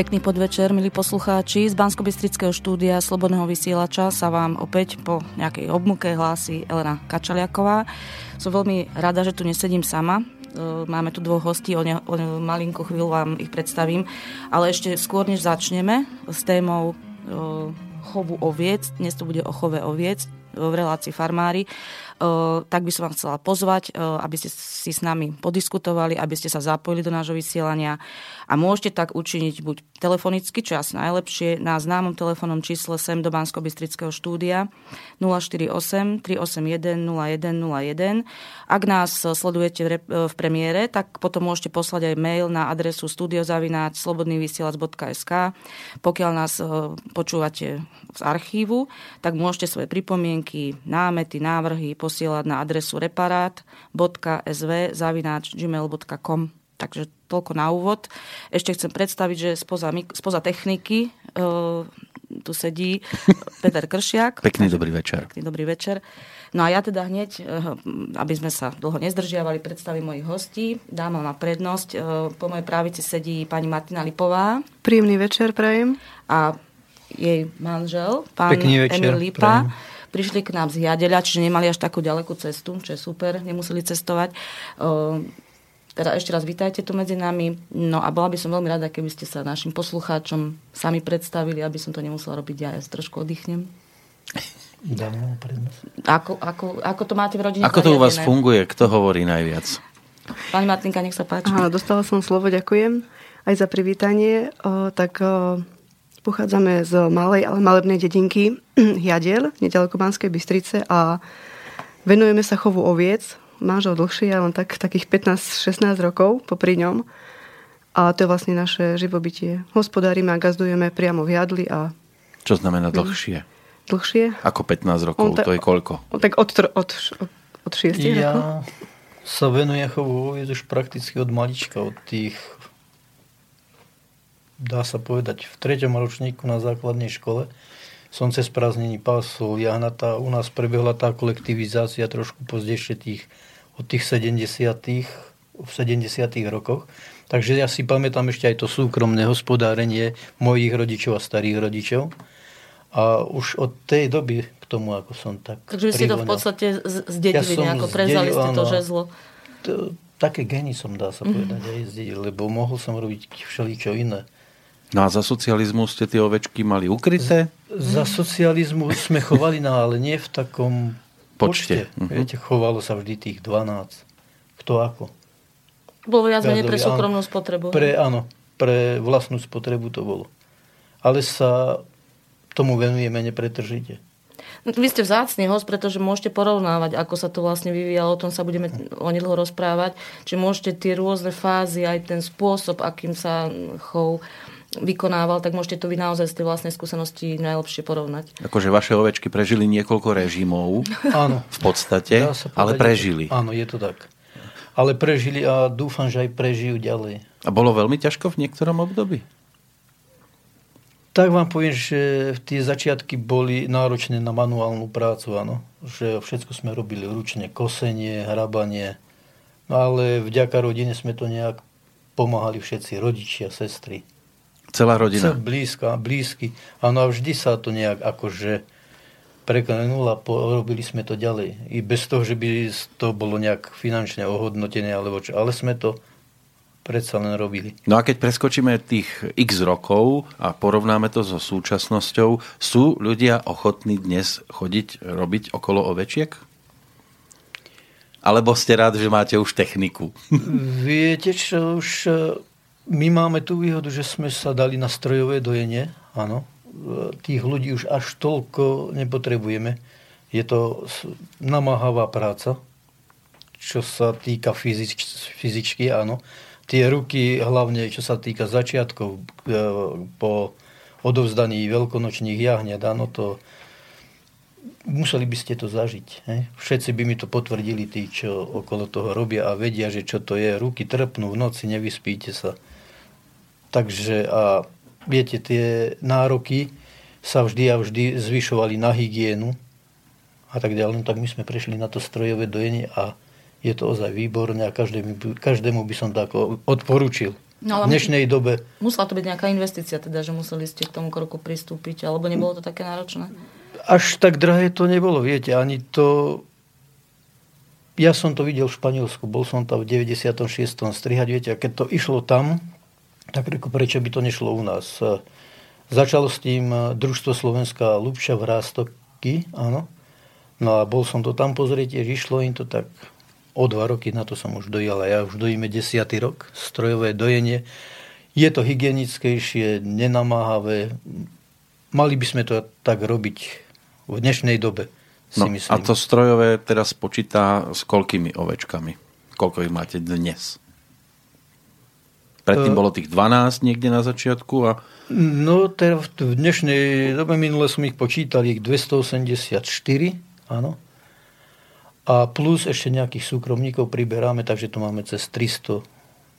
Pekný podvečer, milí poslucháči. Z bansko štúdia Slobodného vysielača sa vám opäť po nejakej obmuke hlási Elena Kačaliaková. Som veľmi rada, že tu nesedím sama. E, máme tu dvoch hostí, o, ne, o malinkú chvíľu vám ich predstavím. Ale ešte skôr, než začneme s témou e, chovu oviec, dnes to bude o chove oviec v relácii farmári, tak by som vám chcela pozvať, aby ste si s nami podiskutovali, aby ste sa zapojili do nášho vysielania a môžete tak učiniť buď telefonicky, čo je asi najlepšie, na známom telefónnom čísle sem do bansko štúdia 048 381 0101. Ak nás sledujete v premiére, tak potom môžete poslať aj mail na adresu studiozavináč slobodnývysielac.sk. Pokiaľ nás počúvate z archívu, tak môžete svoje pripomienky, námety, návrhy posielať na adresu reparát.sv zavináč gmail.com. Takže toľko na úvod. Ešte chcem predstaviť, že spoza, spoza techniky uh, tu sedí Peter Kršiak. Pekný dobrý večer. Pekný dobrý večer. No a ja teda hneď, uh, aby sme sa dlho nezdržiavali, predstavím mojich hostí. Dám na prednosť. Uh, po mojej právici sedí pani Martina Lipová. Príjemný večer, prajem. A jej manžel, pán Emil Lipa. Prajem prišli k nám z Jadeľa, čiže nemali až takú ďalekú cestu, čo je super, nemuseli cestovať. Teda ešte raz vítajte tu medzi nami. No a bola by som veľmi rada, keby ste sa našim poslucháčom sami predstavili, aby som to nemusela robiť ja. Ja trošku oddychnem. Ako, ako, ako to máte v rodine? Ako to u vás funguje? Kto hovorí najviac? Pani Martinka, nech sa páči. Aha, dostala som slovo, ďakujem aj za privítanie. O, tak o, Pochádzame z malej, ale malebnej dedinky Jadiel, nedaleko Banskej Bystrice a venujeme sa chovu oviec. Manžel dlhšie, len tak, takých 15-16 rokov popri ňom. A to je vlastne naše živobytie. Hospodárime a gazdujeme priamo v Jadli. A... Čo znamená dlhšie? Dlhšie? Ako 15 rokov, on ta, to je koľko? On, tak od, od, od, od 6 ja rokov. sa venujem chovu oviec už prakticky od malička, od tých dá sa povedať, v treťom ročníku na základnej škole som cez prázdnení pásol jahnata. U nás prebehla tá kolektivizácia trošku pozdejšie tých, od tých 70 v 70 rokoch. Takže ja si pamätám ešte aj to súkromné hospodárenie mojich rodičov a starých rodičov. A už od tej doby k tomu, ako som tak Takže ste to v podstate zdedili ja nejako, prezali ste to žezlo. To, také geny som, dá sa povedať, mm. aj zdedil, lebo mohol som robiť všeličo iné. No a za socializmu ste tie ovečky mali ukryté? Z, za socializmu sme chovali, ale nie v takom počte. počte. Uh-huh. Viete, chovalo sa vždy tých 12. Kto ako. Bolo viac menej pre súkromnú spotrebu. Pre, áno, pre vlastnú spotrebu to bolo. Ale sa tomu venujeme nepretržite. Vy ste vzácný host, pretože môžete porovnávať, ako sa to vlastne vyvíjalo, o tom sa budeme onedlho rozprávať. Čiže môžete tie rôzne fázy, aj ten spôsob, akým sa chov vykonával, tak môžete to vy naozaj z tej vlastnej skúsenosti najlepšie porovnať. Akože vaše ovečky prežili niekoľko režimov. Áno. V podstate, ale prežili. Áno, je to tak. Ale prežili a dúfam, že aj prežijú ďalej. A bolo veľmi ťažko v niektorom období? Tak vám poviem, že tie začiatky boli náročné na manuálnu prácu, áno. Že všetko sme robili ručne, kosenie, hrabanie. No ale vďaka rodine sme to nejak pomáhali všetci, rodičia, sestry. Celá rodina. Blízka, blízky. Áno, a vždy sa to nejak akože preklenul a robili sme to ďalej. I bez toho, že by to bolo nejak finančne ohodnotené, alebo čo. Ale sme to predsa len robili. No a keď preskočíme tých x rokov a porovnáme to so súčasnosťou, sú ľudia ochotní dnes chodiť, robiť okolo ovečiek? Alebo ste rád, že máte už techniku? Viete čo, už my máme tú výhodu, že sme sa dali na strojové dojenie, áno. Tých ľudí už až toľko nepotrebujeme. Je to namáhavá práca, čo sa týka fyzič, fyzičky, áno. Tie ruky, hlavne čo sa týka začiatkov e, po odovzdaní veľkonočných jahňat, áno, to museli by ste to zažiť. He? Všetci by mi to potvrdili, tí, čo okolo toho robia a vedia, že čo to je. Ruky trpnú v noci, nevyspíte sa. Takže a viete, tie nároky sa vždy a vždy zvyšovali na hygienu a tak ďalej. No, tak my sme prešli na to strojové dojenie a je to ozaj výborné a každému, každému by som to ako odporučil. No, v dnešnej dobe... Musela to byť nejaká investícia, teda, že museli ste k tomu kroku pristúpiť, alebo nebolo to také náročné? Až tak drahé to nebolo, viete, ani to... Ja som to videl v Španielsku, bol som tam v 96. strihať, viete, a keď to išlo tam, tak reku, prečo by to nešlo u nás. Začalo s tým Družstvo Slovenská Lubša v Rástoky, áno. No a bol som to tam pozrieť, išlo im to tak o dva roky, na to som už dojal a ja už dojíme desiatý rok, strojové dojenie. Je to hygienickejšie, nenamáhavé. Mali by sme to tak robiť v dnešnej dobe, si no, myslím. A to strojové teraz počítá s koľkými ovečkami? Koľko ich máte dnes? Predtým bolo tých 12 niekde na začiatku a... No, teraz v dnešnej dobe minule som ich počítal, ich 284, áno. A plus ešte nejakých súkromníkov priberáme, takže tu máme cez 300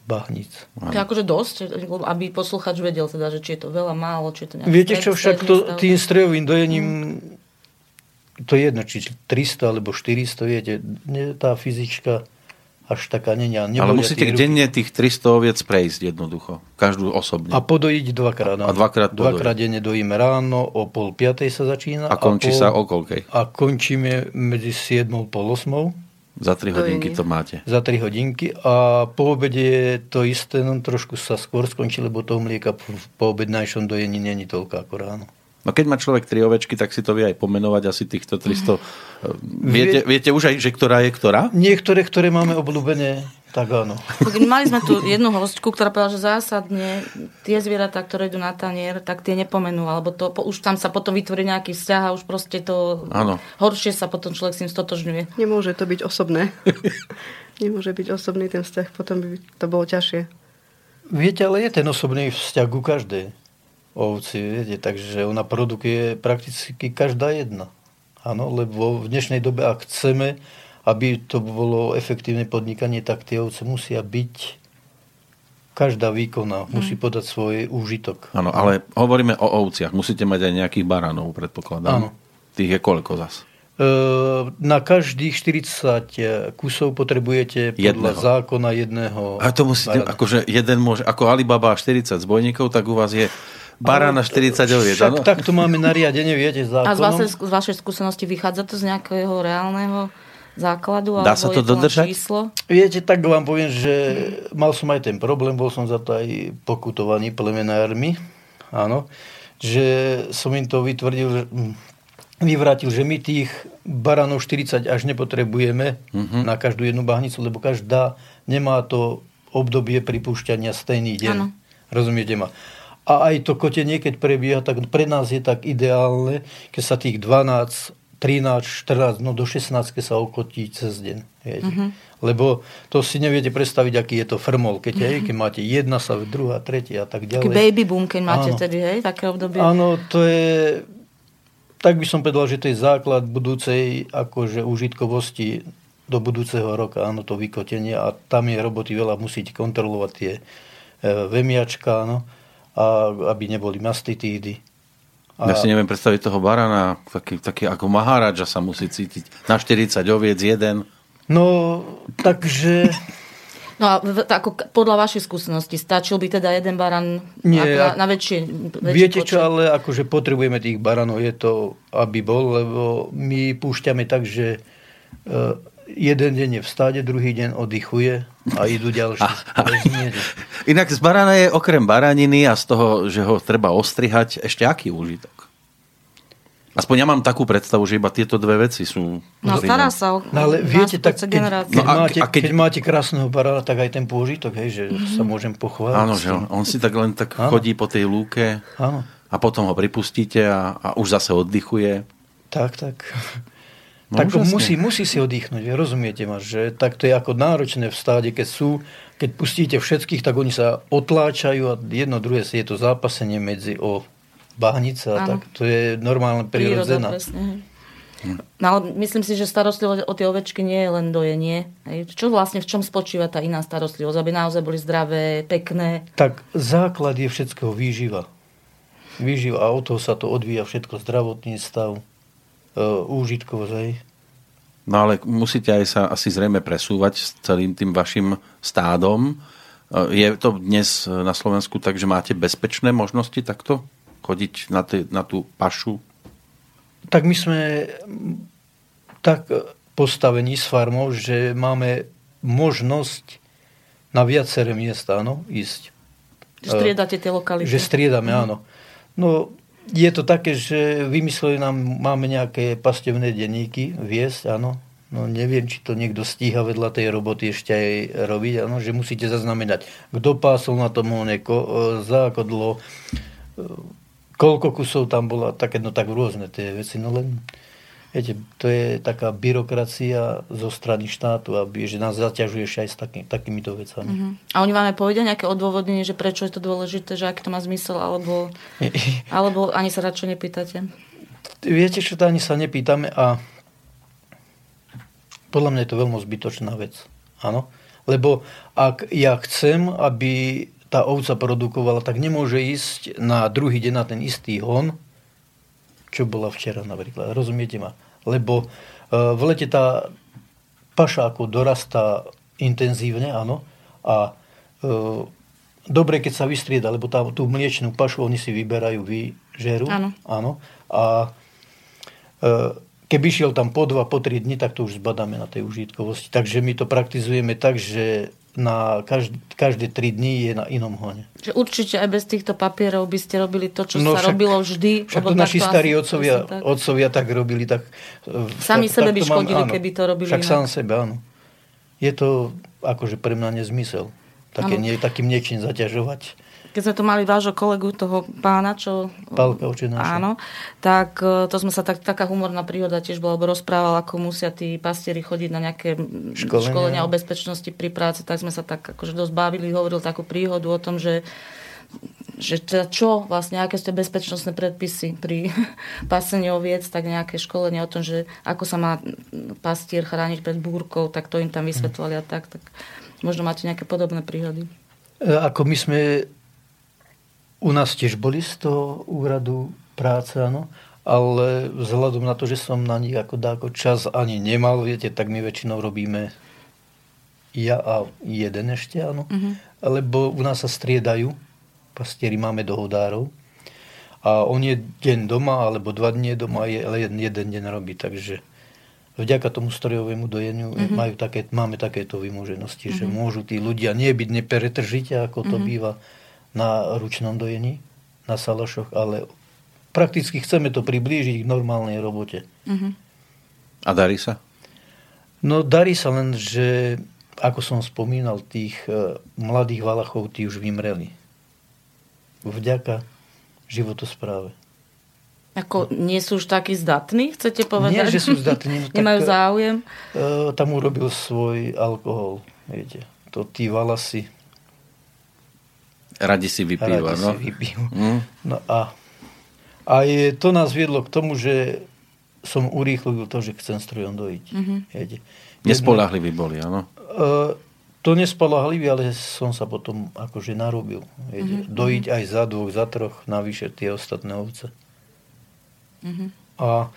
bahníc. To je akože dosť, aby posluchač vedel teda, že či je to veľa, málo, či je to nejaké Viete čo, však to, tým strojovým dojením mm. to je jedno, či 300 alebo 400, viete, tá fyzička až taká nenia. Ale musíte denne tých 300 oviec prejsť jednoducho. Každú osobne. A podojiť dvakrát. A dvakrát podojiť. Dvakrát denne dojíme ráno, o pol piatej sa začína. A končí a pol, sa o koľkej? A končíme medzi 7 pol 8. Za 3 hodinky to máte. Za 3 hodinky a po obede je to isté, no trošku sa skôr skončí, lebo toho mlieka po obednejšom dojení není toľko ako ráno. No keď má človek tri ovečky, tak si to vie aj pomenovať asi týchto 300. Viete, viete už aj, že ktorá je ktorá? Niektoré, ktoré máme obľúbené, tak áno. Mali sme tu jednu hostku, ktorá povedala, že zásadne tie zvieratá, ktoré idú na tanier, tak tie nepomenú, alebo to, už tam sa potom vytvorí nejaký vzťah a už proste to áno. horšie sa potom človek s tým stotožňuje. Nemôže to byť osobné. Nemôže byť osobný ten vzťah, potom by to bolo ťažšie. Viete, ale je ten osobný vzťah ku každej ovci, viete, takže ona produkuje prakticky každá jedna. Áno, lebo v dnešnej dobe, ak chceme, aby to bolo efektívne podnikanie, tak tie ovce musia byť každá výkona, musí mhm. podať svoj úžitok. Áno, ale hovoríme o ovciach. Musíte mať aj nejakých baranov, predpokladám. Áno. Tých je koľko zas? E, na každých 40 kusov potrebujete podľa jedného. zákona jedného A to musíte, barana. akože jeden môže, ako Alibaba 40 zbojníkov, tak u vás je Barána 40 oviec, Však takto máme nariadenie, viete, zákonom. A z vašej, z vašej skúsenosti vychádza to z nejakého reálneho základu? Dá sa to dodržať? Číslo? Viete, tak vám poviem, že mal som aj ten problém, bol som za to aj pokutovaný plemenármi, áno, že som im to vytvrdil, hm, vyvrátil, že my tých baranov 40 až nepotrebujeme uh-huh. na každú jednu bahnicu, lebo každá nemá to obdobie pripúšťania stejný deň. Ano. Rozumiete ma? A aj to kotenie, keď prebieha, tak pre nás je tak ideálne, keď sa tých 12, 13, 14, no do 16 sa okotí cez deň. Uh-huh. Lebo to si neviete predstaviť, aký je to frmol, keď, uh-huh. hej, keď máte jedna sa, druhá, tretia a tak ďalej. Taký baby boom, keď máte Áno. tedy, hej, také obdobie. Áno, to je, tak by som povedal, že to je základ budúcej akože užitkovosti do budúceho roka, áno, to vykotenie a tam je roboty veľa, musíte kontrolovať tie e, vemiačka, áno a aby neboli mastitídy. A... Ja si neviem predstaviť toho barana, taký, taký ako Maharadža sa musí cítiť. Na 40 oviec jeden. No, takže... No a ako podľa vašej skúsenosti, stačil by teda jeden baran Nie, na, na väčšie, väčšie Viete počet? čo, ale akože potrebujeme tých baranov, je to, aby bol, lebo my púšťame tak, že uh, jeden deň je v stáde, druhý deň oddychuje a idú ďalší. Inak z barana je okrem baraniny a z toho, že ho treba ostrihať, ešte aký úžitok? Aspoň ja mám takú predstavu, že iba tieto dve veci sú... No stará sa o no, ale viete, tak keď, keď, no a, máte, a keď... keď máte krásneho barana, tak aj ten pôžitok, hej, že mm-hmm. sa môžem pochváliť. Áno, že on, on si tak len tak Áno. chodí po tej lúke Áno. a potom ho pripustíte a, a už zase oddychuje. Tak, tak. No, tak musí, musí si oddychnúť, rozumiete ma, že tak to je ako náročné v stáde, keď sú, keď pustíte všetkých, tak oni sa otláčajú a jedno druhé si je to zápasenie medzi o bahnice a tak to je normálne prirodzená. No ale myslím si, že starostlivosť o tie ovečky nie je len dojenie. Čo vlastne, v čom spočíva tá iná starostlivosť? Aby naozaj boli zdravé, pekné? Tak základ je všetkého výživa. Výživa a od toho sa to odvíja všetko, zdravotný stav, úžitkovosť. Hej. No ale musíte aj sa asi zrejme presúvať s celým tým vašim stádom Je to dnes na Slovensku tak, že máte bezpečné možnosti takto chodiť na, t- na tú pašu? Tak my sme tak postavení s farmou, že máme možnosť na viaceré miesta áno, ísť. Že striedate tie lokality. Že striedame, mm. áno. No, je to také, že vymysleli nám, máme nejaké pastevné denníky viesť, áno. No neviem, či to niekto stíha vedľa tej roboty ešte aj robiť, áno, že musíte zaznamenať, kto pásol na tom oneko, e, za ako dlho, e, koľko kusov tam bola, také, no tak rôzne tie veci, no len Viete, to je taká byrokracia zo strany štátu, aby, že nás zaťažuje aj s taký, takýmito vecami. Uh-huh. A oni vám aj povedia nejaké odôvodnenie, že prečo je to dôležité, že aký to má zmysel, alebo, alebo ani sa radšej nepýtate? Viete, čo to ani sa nepýtame a podľa mňa je to veľmi zbytočná vec. Áno? Lebo ak ja chcem, aby tá ovca produkovala, tak nemôže ísť na druhý deň na ten istý hon, čo bola včera napríklad. Rozumiete ma? Lebo e, v lete tá paša ako dorastá intenzívne, áno, a e, dobre, keď sa vystrieda, lebo tá, tú mliečnú pašu oni si vyberajú, vyžerú, áno. áno a e, keby šiel tam po dva, po tri dni, tak to už zbadáme na tej užitkovosti. Takže my to praktizujeme tak, že na každé, každé tri dní je na inom hone. Že určite aj bez týchto papierov by ste robili to, čo no, sa však, robilo vždy. Však to naši starí otcovia, tak... otcovia tak robili. Tak, Sami tak, sebe tak by škodili, mám, keby to robili Však inak. sám sebe, áno. Je to akože pre mňa nezmysel. Také, nie, takým niečím zaťažovať keď sme tu mali vášho kolegu, toho pána, čo... Pálka Áno, tak e, to sme sa tak, taká humorná príhoda tiež bola, lebo rozprával, ako musia tí pastieri chodiť na nejaké školenia, školenia o bezpečnosti pri práci, tak sme sa tak akože dosť bavili, hovoril takú príhodu o tom, že že teda čo vlastne, aké sú tie bezpečnostné predpisy pri pasení oviec, tak nejaké školenie o tom, že ako sa má pastier chrániť pred búrkou, tak to im tam vysvetlali a tak, tak možno máte nejaké podobné príhody. E, ako my sme u nás tiež boli z toho úradu práce, áno, ale vzhľadom na to, že som na nich ako dáko čas ani nemal, viete, tak my väčšinou robíme ja a jeden ešte, áno, mm-hmm. lebo u nás sa striedajú, pastieri máme dohodárov a on je deň doma, alebo dva dní doma, ale jeden, jeden deň robí, takže vďaka tomu strojovému dojeniu mm-hmm. majú také, máme takéto vymoženosti, mm-hmm. že mhm. môžu tí ľudia nie byť nepretržite, ako to mm-hmm. býva na ručnom dojení, na salašoch, ale prakticky chceme to priblížiť k normálnej robote. Uh-huh. A darí sa? No darí sa len, že ako som spomínal, tých uh, mladých Valachov tí už vymreli. Vďaka životospráve. Ako nie sú už takí zdatní, chcete povedať? Nie, že sú zdatní. No, Nemajú tak, záujem? Uh, tam urobil svoj alkohol, viete. To tí valasy Radi si vypíva, Radi no? si vypíva. Mm. No a, a je, to nás viedlo k tomu, že som urýchlil to, že chcem strojom dojiť. Mm-hmm. Nespolahlivý boli, áno? Uh, to nespolahlivý, ale som sa potom akože narobil. Mm-hmm. Dojiť aj za dvoch, za troch, navyše tie ostatné ovce. Mm-hmm. A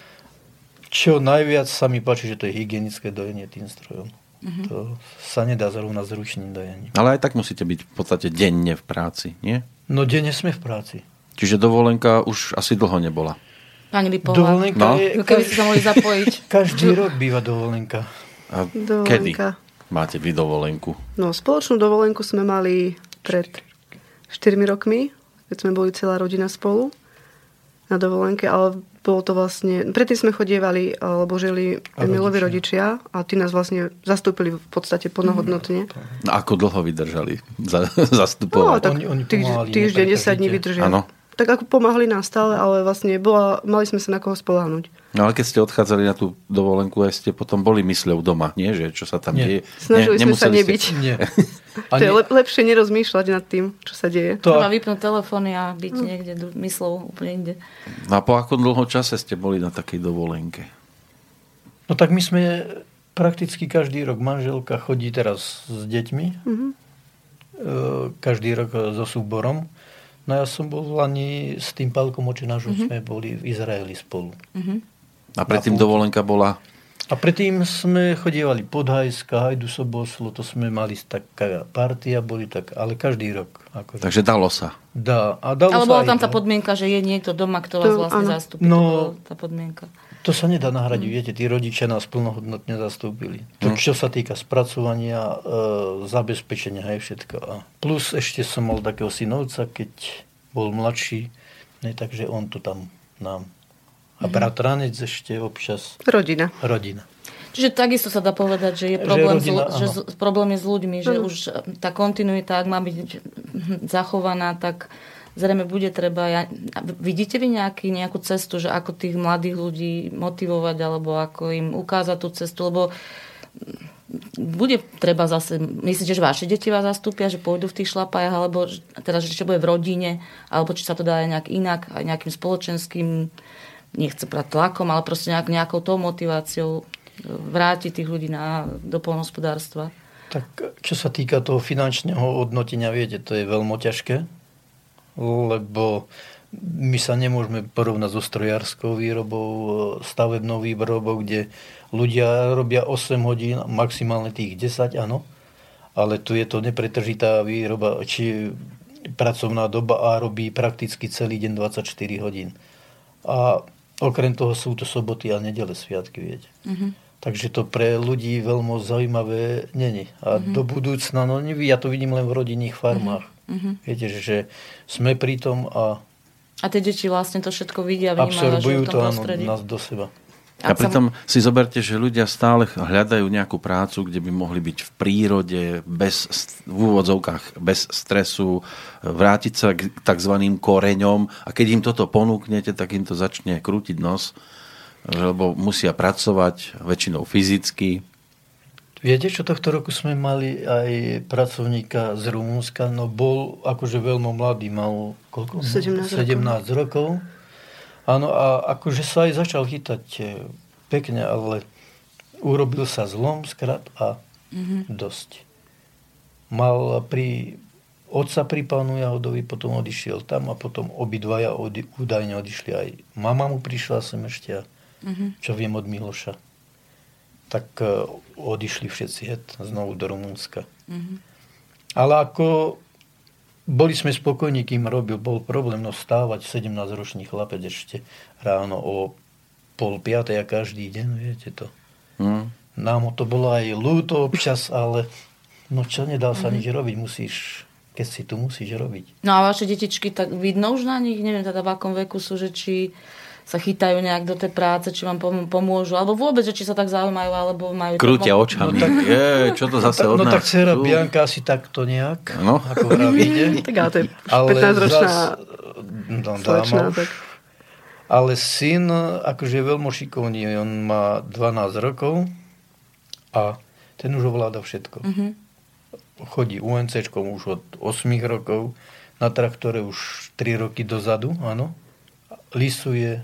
čo najviac sa mi páči, že to je hygienické dojenie tým strojom. Mm-hmm. To sa nedá zrovna s ručným dojením. Ale aj tak musíte byť v podstate denne v práci, nie? No denne sme v práci. Čiže dovolenka už asi dlho nebola. Pani Lipová. Dovolenka no? je... Keby ste sa mohli zapojiť. Každý rok býva dovolenka. A dovolenka. kedy máte vy dovolenku? No, spoločnú dovolenku sme mali pred 4 rokmi, keď sme boli celá rodina spolu na dovolenke, ale bolo to vlastne... Predtým sme chodievali, alebo žili Emilovi rodičia a tí nás vlastne zastúpili v podstate plnohodnotne. No ako dlho vydržali za, zastupovať? No, tak oni, oni týždeň, 10 dní vydržia. Áno tak ako pomáhali nám stále, ale vlastne bola, mali sme sa na koho spoláhnuť. No ale keď ste odchádzali na tú dovolenku, aj ste potom boli mysľou doma, nie? Že čo sa tam nie. deje? Snažili nie, sme sa nebyť. Ste... Nie. to je lep, lepšie nerozmýšľať nad tým, čo sa deje. To... Treba vypnúť telefóny a byť hmm. niekde myslou úplne inde. A po akom dlho čase ste boli na takej dovolenke? No tak my sme prakticky každý rok, manželka chodí teraz s deťmi, mm-hmm. každý rok so súborom No ja som bol v Lani s tým Pálkom Očenášom, mm-hmm. sme boli v Izraeli spolu. Mm-hmm. A predtým dovolenka bola? A predtým sme chodievali Podhajska, Hajdu Soboslo, to sme mali taká partia, boli tak, ale každý rok. Akože. Takže dalo sa. Dá, a dalo Ale sa bola aj tam tá to. podmienka, že je niekto doma, kto vás To vlastne áno. zastupí. No. To tá podmienka. To sa nedá nahradiť, viete, tí rodičia nás plnohodnotne zastúpili. To, čo sa týka spracovania, e, zabezpečenia, aj všetko. A plus ešte som mal takého synovca, keď bol mladší, ne, takže on to tam nám. A bratranec ešte občas Rodina. rodina. Čiže takisto sa dá povedať, že je Že problém, rodina, s, že áno. problém je s ľuďmi, že už tá kontinuita, ak má byť zachovaná, tak zrejme bude treba... Ja, vidíte vy nejaký, nejakú cestu, že ako tých mladých ľudí motivovať, alebo ako im ukázať tú cestu, lebo bude treba zase, myslíte, že vaše deti vás zastúpia, že pôjdu v tých šlapajach, alebo že- teda, že čo bude v rodine, alebo či sa to dá aj nejak inak, aj nejakým spoločenským, nechce brať tlakom, ale proste nejak, nejakou tou motiváciou e, vrátiť tých ľudí na, do polnohospodárstva. Tak čo sa týka toho finančného hodnotenia, viete, to je veľmi ťažké, lebo my sa nemôžeme porovnať so strojárskou výrobou, e, stavebnou výrobou, kde ľudia robia 8 hodín, maximálne tých 10, áno, ale tu je to nepretržitá výroba, či pracovná doba a robí prakticky celý deň 24 hodín. A okrem toho sú to soboty a nedele sviatky, viete. Takže to pre ľudí veľmi zaujímavé není. A do budúcna, no ja to vidím len v rodinných farmách. Viete, že, sme pri tom a A tie deti vlastne to všetko vidia, vnímajú, absorbujú to áno, nás do seba. A pritom si zoberte, že ľudia stále hľadajú nejakú prácu, kde by mohli byť v prírode, bez, v úvodzovkách, bez stresu, vrátiť sa k tzv. koreňom a keď im toto ponúknete, tak im to začne krútiť nos, lebo musia pracovať väčšinou fyzicky. Viete, čo tohto roku sme mali aj pracovníka z Rumúnska, no bol akože veľmi mladý, mal koľko? 17 rokov. 17 rokov. Áno, a akože sa aj začal chytať e, pekne, ale urobil sa zlom skrat a dosť. Mal pri otca pri pánu Jahodovi, potom odišiel tam a potom obidvaja odi, údajne odišli aj. Mama mu prišla sem ešte, a čo viem od Miloša tak e, odišli všetci het znovu do Rumunska. Ale ako boli sme spokojní, kým robil, bol problém no vstávať 17-ročný chlapec ešte ráno o pol piatej a každý deň, viete to. Hm? Nám to bolo aj ľúto občas, ale no čo, nedá sa nič robiť, musíš, keď si tu musíš robiť. No a vaše detičky, tak vidno už na nich, neviem teda v akom veku sú, že či sa chytajú nejak do tej práce, či vám pom- pomôžu, alebo vôbec, že či sa tak zaujímajú, alebo majú... Krútia tak- očami. Je, čo to zase od no nás tak dcera? Bianka asi takto nejak, No. ako vravíte. Tak ale to je Ale 15-ročná zas- no, už. tak Ale syn akože je veľmi šikovný, on má 12 rokov a ten už ovláda všetko. Mhm. Chodí UNCčkom už od 8 rokov, na traktore už 3 roky dozadu, áno. Lisuje,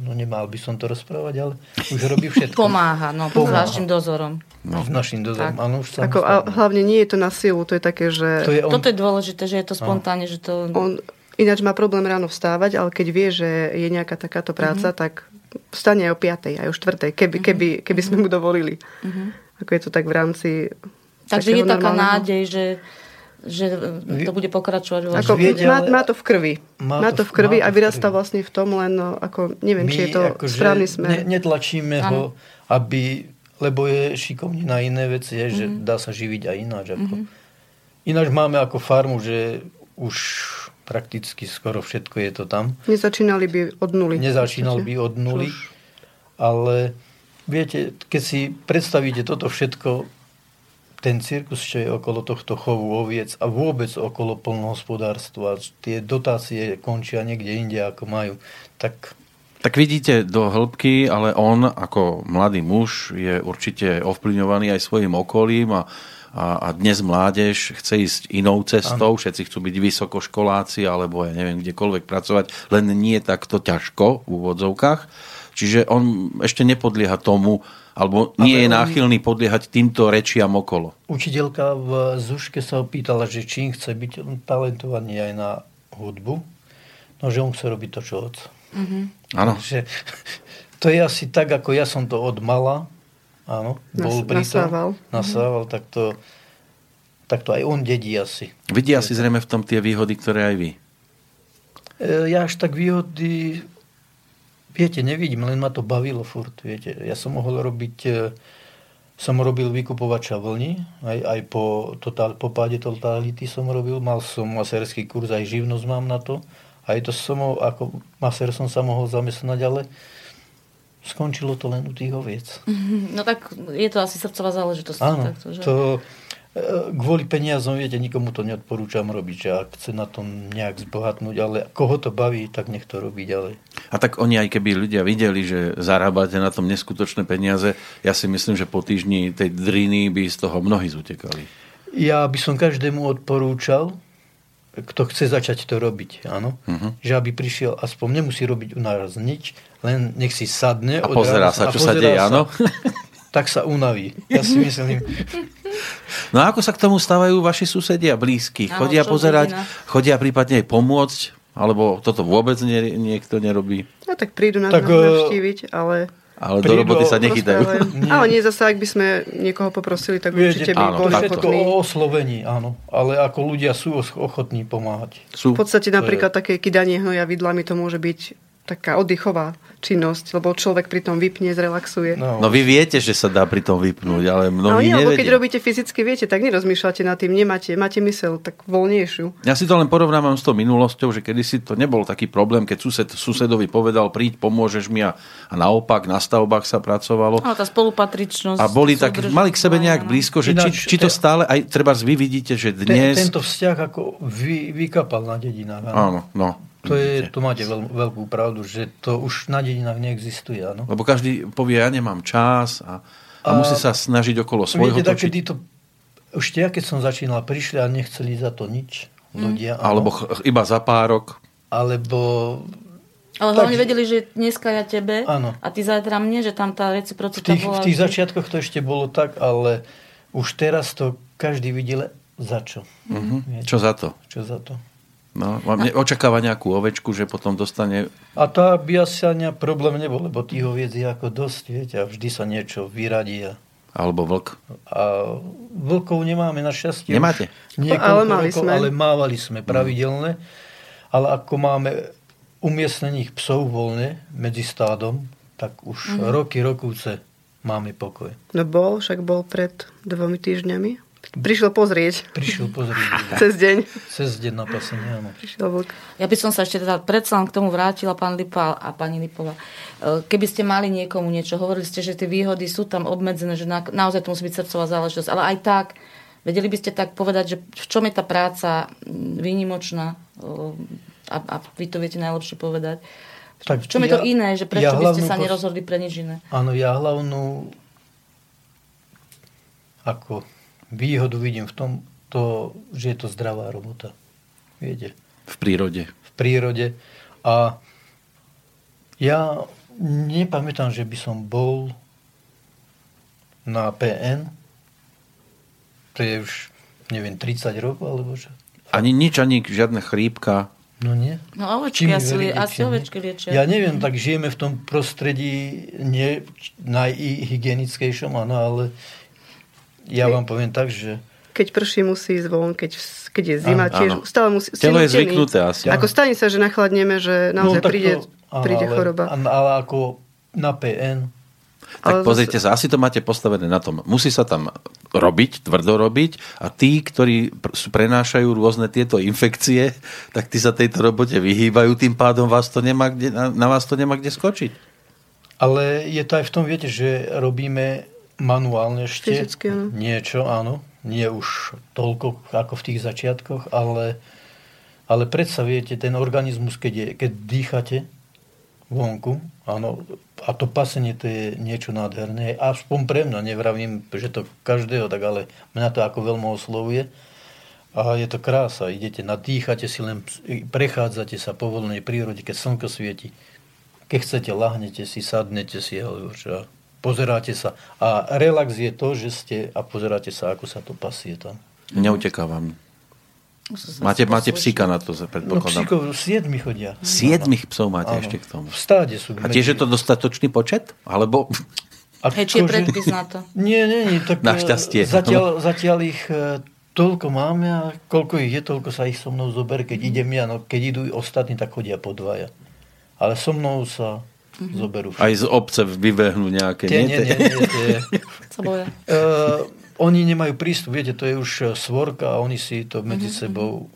no nemal by som to rozprávať, ale už robí všetko. Pomáha, no, pod Pomáha. vašim dozorom. No. S našim dozorom, Tak. áno, už Ako, a hlavne nie je to na silu, to je také, že To je on, Toto je dôležité, že je to spontánne, že to... on ináč má problém ráno vstávať, ale keď vie, že je nejaká takáto práca, Mhm. tak vstane aj o 5. aj o 4. keby, keby, keby sme mu dovolili. Ako je to tak v rámci Mhm. Takže je taká normálneho- nádej, že, že to bude pokračovať vo Ako, Viete, má, má to v krvi. Má Má, to v- krvi a vyrastá krvi. vlastne v tom, len no, ako, neviem, či je to akože správny Ne, smer. netlačíme Áno. ho, aby, lebo je šikovný na iné veci, je, že dá sa živiť aj ináč. Ako. Ináč máme ako farmu, že už prakticky skoro všetko je to tam. Nezačínali by od nuly. Nezačínal by od nuly, ale viete, keď si predstavíte toto všetko, ten cirkus, čo je okolo tohto chovu oviec a vôbec okolo polnohospodárstva, tie dotácie končia niekde inde, ako majú, tak Tak vidíte do hĺbky, ale on ako mladý muž je určite ovplyvňovaný aj svojim okolím a, a, a dnes mládež chce ísť inou cestou, ano. všetci chcú byť vysokoškoláci alebo ja neviem kdekoľvek pracovať, len nie takto ťažko v úvodzovkách. Čiže on ešte nepodlieha tomu, alebo nie Ale je on- náchylný podliehať týmto rečiam okolo. Učiteľka v Zuške sa opýtala, že čím chce byť talentovaný aj na hudbu. No, že on chce robiť to, čo oco. Áno. Že to je asi tak, ako ja som to od mala áno, Nas- bol pri nasával. tom, nasával, tak to, tak to aj on dedí asi. Vidia si zrejme v tom tie výhody, ktoré aj vy. E, Ja až tak výhody, viete, nevidím, len ma to bavilo furt, viete. Ja som mohol robiť, e, som robil vykupovača vlny, aj, aj po, total, po páde totality som robil, mal som maserský kurz, aj živnosť mám na to. Aj to som, ako maser som sa mohol zamestnať, ale skončilo to len u tých oviec. No tak je to asi srdcová záležitosť. Áno, takto, že? to kvôli peniazom, viete, nikomu to neodporúčam robiť, že ak chce na tom nejak zbohatnúť, ale koho to baví, tak nech to robí ďalej. A tak oni, aj keby ľudia videli, že zarábate na tom neskutočné peniaze, ja si myslím, že po týždni tej driny by z toho mnohí zutekali. Ja by som každému odporúčal, kto chce začať to robiť, áno, Mhm. že aby prišiel, aspoň nemusí robiť u nás nič, len nech si sadne. A pozerá sa, a čo sa deje, áno? Tak sa unaví. Ja si myslím, No a ako sa k tomu stávajú vaši susedia blízki? Áno, Chodia pozerať, chodia prípadne aj pomôcť? Alebo toto vôbec nie, niekto nerobí? No tak prídu nás Tak, e, navštíviť, ale... Ale do Prídu roboty sa nechytajú. Ale, ale nie zase, ak by sme niekoho poprosili, tak viete, určite by áno, všetko ochotní. o oslovení, áno. Ale ako ľudia sú ochotní pomáhať. Sú. V podstate napríklad také kydanie hnoja vidlami to môže byť taká oddychová činnosť, lebo človek pri tom vypne, zrelaxuje. No, No vy viete, že sa dá pri tom vypnúť, ale no mnohí nie, lebo keď robíte fyzicky, viete, tak nerozmýšľate nad tým, nemáte, máte mysel tak voľnejšiu. Ja si to len porovnávam s tou minulosťou, že kedysi to nebol taký problém, keď sused susedovi povedal, príď, pomôžeš mi a, a naopak na stavbách sa pracovalo. Áno, tá spolupatričnosť. A boli tak, mali k sebe nejak áno. blízko, že či, Ináč, či to te- stále, aj treba vy vidíte, že Ten, dnes... tento vzťah ako vy, vykapal na dedinách. Áno. Áno, no. To, je, to máte veľ, veľkú pravdu, že to už na dedinách neexistuje. Áno. Lebo každý povie, ja nemám čas a, a, A- musí sa snažiť okolo svojho Viete, tak, točiť. kedy to... Už ja, keď som začínal, prišli a nechceli za to nič ľudia. áno. Alebo ch- iba za párok. Alebo... Ale Tak- hlavne vedeli, že dneska ja tebe Áno. a ty zajtra mne, že tam tá V reciprocita tých, bola. v tých že- začiatkoch to ešte bolo tak, ale už teraz to každý videl za čo. Mhm. Viete, Čo za to? čo za to. No, vám ne- očakáva nejakú ovečku, že potom dostane... A tá by asi ani problém nebol, lebo tých oviec je ako dosť, viete, a vždy sa niečo vyradí. A, Alebo vlk. a vlkov nemáme našťastie. už Nemáte? Ale mali rokov, sme. Ale mávali sme pravidelne. Ale ako máme umiestnených psov voľne medzi stádom, tak už roky, rokúce máme pokoj. No bol, však bol pred dvomi týždňami. Prišiel pozrieť Prišiel pozrieť cez deň. cez deň na pasenie, áno. Prišiel vlk. Ja by som sa ešte teda predsa len k tomu vrátila, pán Lipa a pani Lipová. E, Keby ste mali niekomu niečo, hovorili ste, že tie výhody sú tam obmedzené, že na, naozaj to musí byť srdcová záležitosť, ale aj tak, vedeli by ste tak povedať, že v čom je tá práca výnimočná e, a, a vy to viete najlepšie povedať. Tak v čom je to ja- iné, že prečo ja by ste sa pos- nerozhodli pre nič iné? Áno, ja hlavnú ako výhodu vidím v tom, to, že je to zdravá robota. Viete, V prírode. v prírode. A ja nepamätám, že by som bol na PN. To je už, neviem, 30 rokov, alebo čo? Ani nič, ani žiadna chrípka. No nie. No ovečky, asi, verí, asi ovečky liečia. Ja neviem, tak žijeme v tom prostredí nie najhygienickejšom, áno, ale ja vám poviem tak, že Keď prší, musí ísť von, keď, keď je zima, Áno, tiež áno. stále musí... Telo je zvyknuté asi. Ako stane sa, že nachladneme, že naozaj tak príde, áno, príde ale, choroba. Ale ako na PN, Tak Ale pozrite sa, asi to máte postavené na tom. Musí sa tam robiť, tvrdo robiť a tí, ktorí prenášajú rôzne tieto infekcie, tak tí sa tejto robote vyhýbajú, tým pádom vás to nemá kde, na, na vás to nemá kde skočiť. ale je to aj v tom, viete, že robíme manuálne ešte Fyzicky, áno. niečo, áno. Nie už toľko ako v tých začiatkoch, ale, ale predsa viete, ten organizmus, keď, je, keď dýchate vonku, áno, a to pasenie to je niečo nádherné, aspoň pre mňa, nevravím, že to každého, tak ale mňa to ako veľmi oslovuje. A je to krása, idete, nadýchate si len, prechádzate sa po voľnej prírode, keď slnko svieti. Keď chcete, lahnete si, sadnete si alebo čo, pozeráte sa. A relax je to, že ste a pozeráte sa, ako sa to pasie tam. Neuteká vám. Máte, máte psíka na to, No predpokladám. psíkov, siedmi chodia. Siedmých psov máte Áno. ešte k tomu. V stáde sú. A tiež je to dostatočný počet? Alebo A Hej, či je predpis na to? Nie, nie, nie. Tak Našťastie. Zatiaľ, zatiaľ ich toľko máme a koľko ich je, toľko sa ich so mnou zober, keď idem ja. No, keď idú ostatní, tak chodia po dvaja. Ale so mnou sa. Zoberú. Všetko. Aj z obce vybehnú nejaké. Tie, nie, nie, nie, nie. Boja. Uh, oni nemajú prístup, viete, to je už svorka a oni si to medzi mm-hmm. sebou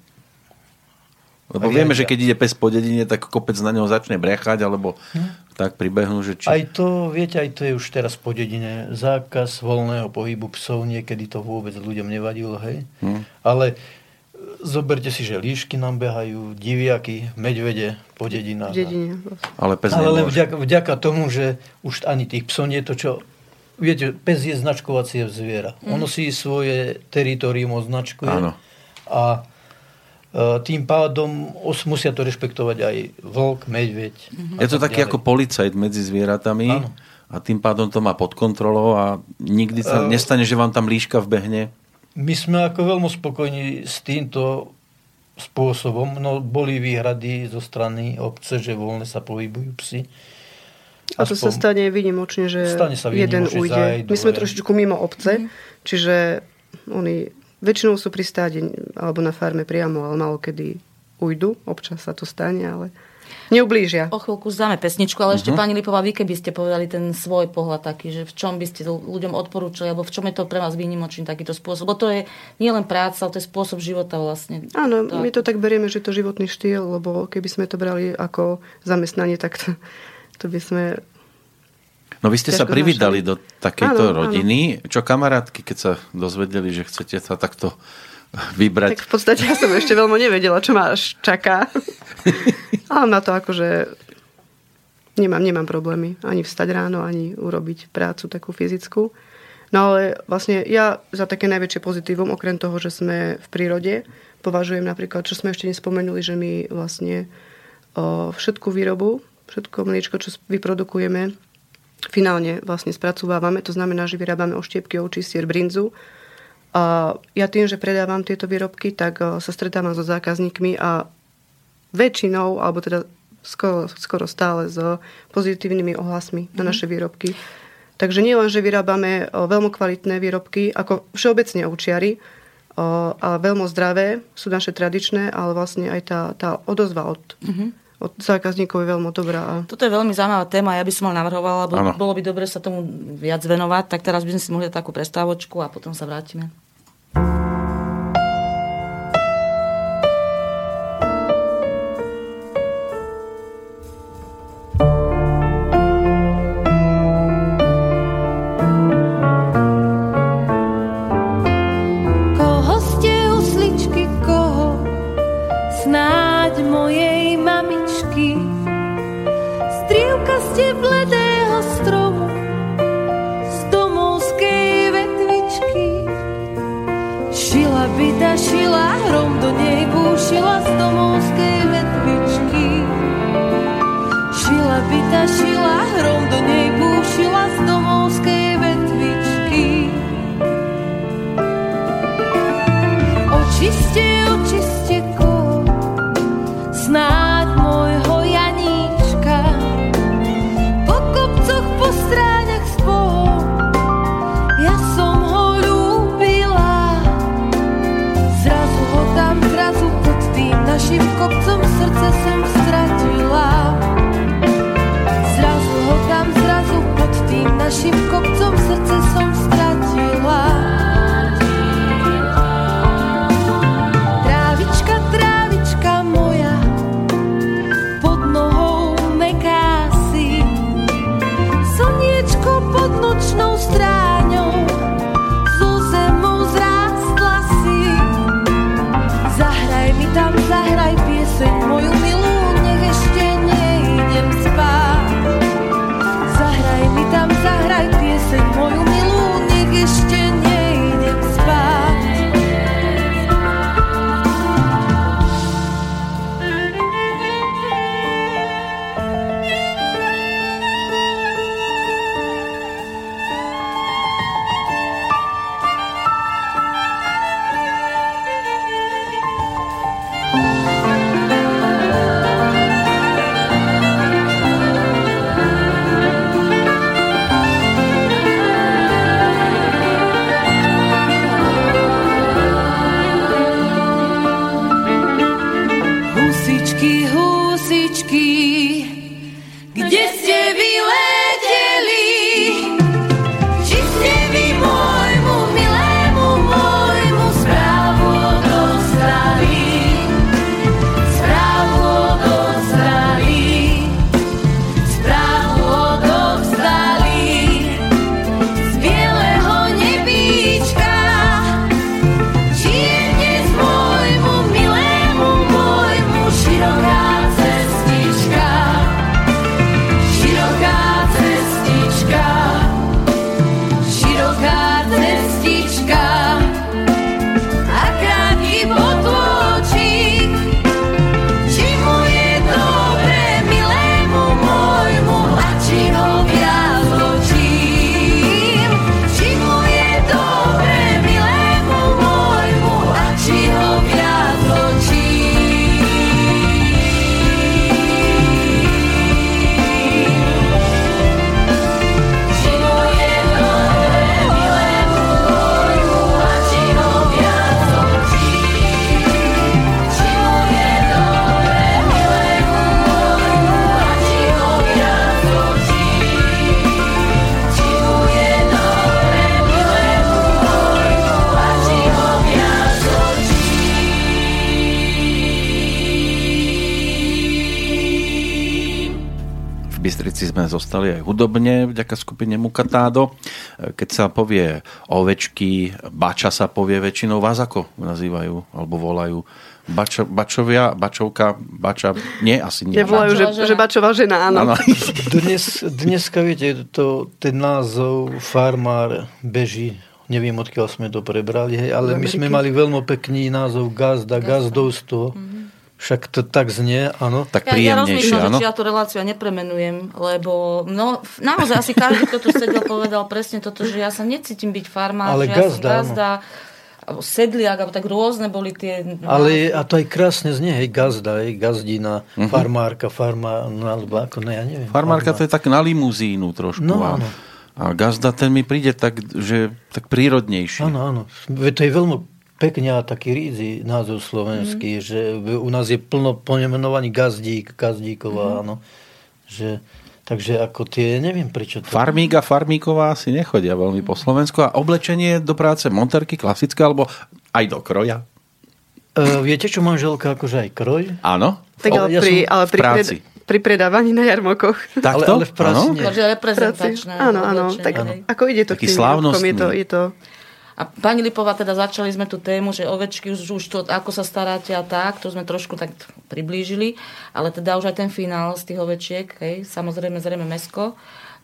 lebo vieme, že keď ide pes po dedine, tak kopec na neho začne brechať, alebo hm. tak pribehnú, že či... Aj to, viete, aj to je už teraz po dedine. Zákaz voľného pohybu psov, niekedy to vôbec ľuďom nevadilo, hej. Hm. Ale zoberte si, že líšky nám behajú, diviaky, medvede po dedinách. Dedine. Ale pes Ale len vďaka, vďaka tomu, že už ani tých psov nie je to, čo... Viete, pes je značkovacie zviera. Mm. Ono si svoje teritorium označkuje. Áno. A e, tým pádom os, musia to rešpektovať aj vlk, medveď. Mm-hmm. Je to taký ako policajt medzi zvieratami. Áno. A tým pádom to má pod kontrolou a nikdy sa uh, nestane, že vám tam líška vbehne my sme ako veľmi spokojní s týmto spôsobom. No, boli výhrady zo strany obce, že voľne sa pohybujú psi. A to sa stane výnimočne, že stane sa jeden ujde. My sme trošičku mimo obce, čiže oni väčšinou sú pri stáde alebo na farme priamo, ale malo kedy ujdu. Občas sa to stane, ale neublížia. O chvíľku zdáme pesničku, ale uh-huh. ešte mhm. pani Lipová, vy keby ste povedali ten svoj pohľad taký, že v čom by ste ľuďom odporúčali, alebo v čom je to pre vás výnimočný takýto spôsob. Lebo to je nielen práca, ale to je spôsob života vlastne. Áno, tak. my to tak berieme, že to životný štýl, lebo keby sme to brali ako zamestnanie, tak to, to by sme No vy ste sa privídali do takejto áno, rodiny. Áno. Čo kamarátky, keď sa dozvedeli, že chcete sa takto vybrať. Tak v podstate ja som ešte veľmi nevedela, čo ma až čaká. Ale na to akože nemám, nemám problémy ani vstať ráno, ani urobiť prácu takú fyzickú. No ale vlastne ja za také najväčšie pozitívum, okrem toho, že sme v prírode, považujem napríklad, čo sme ešte nespomenuli, že my vlastne o, všetku výrobu, všetko mliečko, čo vyprodukujeme, finálne vlastne spracovávame. To znamená, že vyrábame oštiepky, očistier, brinzu, ja tým, že predávam tieto výrobky, tak e, sa stretávam so zákazníkmi a väčšinou, alebo teda skoro, skoro stále s pozitívnymi ohlasmi na mhm. naše výrobky. Takže nie len, že vyrábame e, veľmi kvalitné výrobky, ako všeobecne učiari, e, a veľmi zdravé, sú naše tradičné, ale vlastne aj tá, tá odozva od, mm-hmm od zákazníkov je veľmi dobrá. Toto je veľmi zaujímavá téma, ja by som mal navrhovala, lebo ano. bolo by dobre sa tomu viac venovať, tak teraz by sme si mohli takú prestávočku a potom sa vrátime. Шила биташи našim kopcom srdce. Hudobne vďaka skupine Mukatádo. Keď sa povie ovečky, bača sa povie väčšinou, vás ako nazývajú alebo volajú? Bačo, bačovia, bačovka, bača, nie, asi nie. Nevolajú, že, že bačová žena, áno. áno. Dnes, dneska, viete, to, ten názov farmár beží neviem odkiaľ sme to prebrali, hej, ale my sme mali veľmi pekný názov gazda, gazdovstvo. Mm-hmm. Však to tak znie, áno. Tak príjemnejšie, ja, ja áno. ja tú reláciu nepremenujem, lebo no, naozaj asi každý, kto tu sedel, povedal presne toto, že ja sa necítim byť farmár, ale že gazda, ja som gazda, alebo sedliak, alebo tak rôzne boli tie... Ale a to aj krásne znie, hej, gazda, hej, gazdina, uh-huh. farmárka, farma, no alebo ako, no ja neviem. Farmárka farmár. to je tak na limuzínu trošku. No, áno. A gazda ten mi príde tak, že tak prírodnejší. Áno, áno. To je veľmi pekne a taký rízy názov slovenský, mm. že u nás je plno ponemenovaní gazdík, gazdíková, mm. áno. Že, takže ako tie, neviem prečo to... Farmík a farmíková si nechodia veľmi po Slovensku a oblečenie do práce monterky klasické alebo aj do kroja? Uh, viete, čo manželka, akože aj kroj? Áno. Tak ale, ja pri, ale pri, práci. Pred, pri predávaní na jarmokoch. Tak ale, ale v práci nie. reprezentačné. Áno, áno. Tak, áno. ako ide to Taký tým je to, je to a pani Lipová, teda začali sme tú tému, že ovečky už, už to, ako sa staráte a tak, to sme trošku tak priblížili, ale teda už aj ten finál z tých ovečiek, hej, samozrejme zrejme mesko.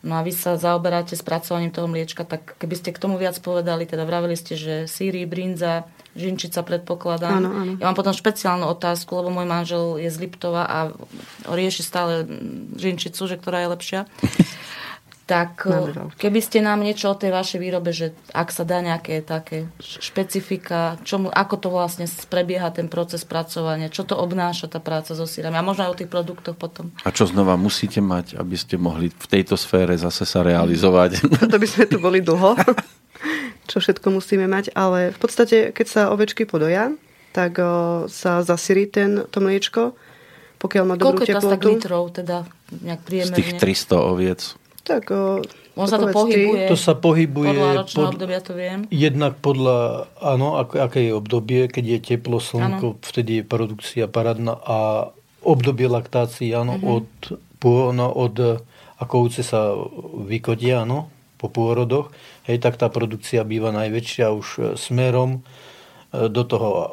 No a vy sa zaoberáte spracovaním toho mliečka, tak keby ste k tomu viac povedali, teda vravili ste, že síry, brinza, Žinčica predpokladám. Áno, áno. Ja mám potom špeciálnu otázku, lebo môj manžel je z Liptova a rieši stále Žinčicu, že ktorá je lepšia. tak keby ste nám niečo o tej vašej výrobe, že ak sa dá nejaké také špecifika, čomu, ako to vlastne prebieha ten proces pracovania, čo to obnáša tá práca so sírami a možno aj o tých produktoch potom. A čo znova musíte mať, aby ste mohli v tejto sfére zase sa realizovať? To by sme tu boli dlho, čo všetko musíme mať, ale v podstate, keď sa ovečky podoja, tak o, sa zasyrí ten, to mliečko, pokiaľ má dobrú Koľko teplotu. Koľko je to litrov, teda nejak priemerne? Z tých 300 oviec. Tak o, on sa to pohybuje. To sa pohybuje. Podľa ročného pod, obdobia to viem. Jednak podľa, áno, ak, aké je obdobie, keď je teplo, slnko, ano. vtedy je produkcia paradná a obdobie laktácií, áno, uh-huh. od, no, od ako ovce sa vykodia, áno, po pôrodoch, hej, tak tá produkcia býva najväčšia už e, smerom e, do toho e,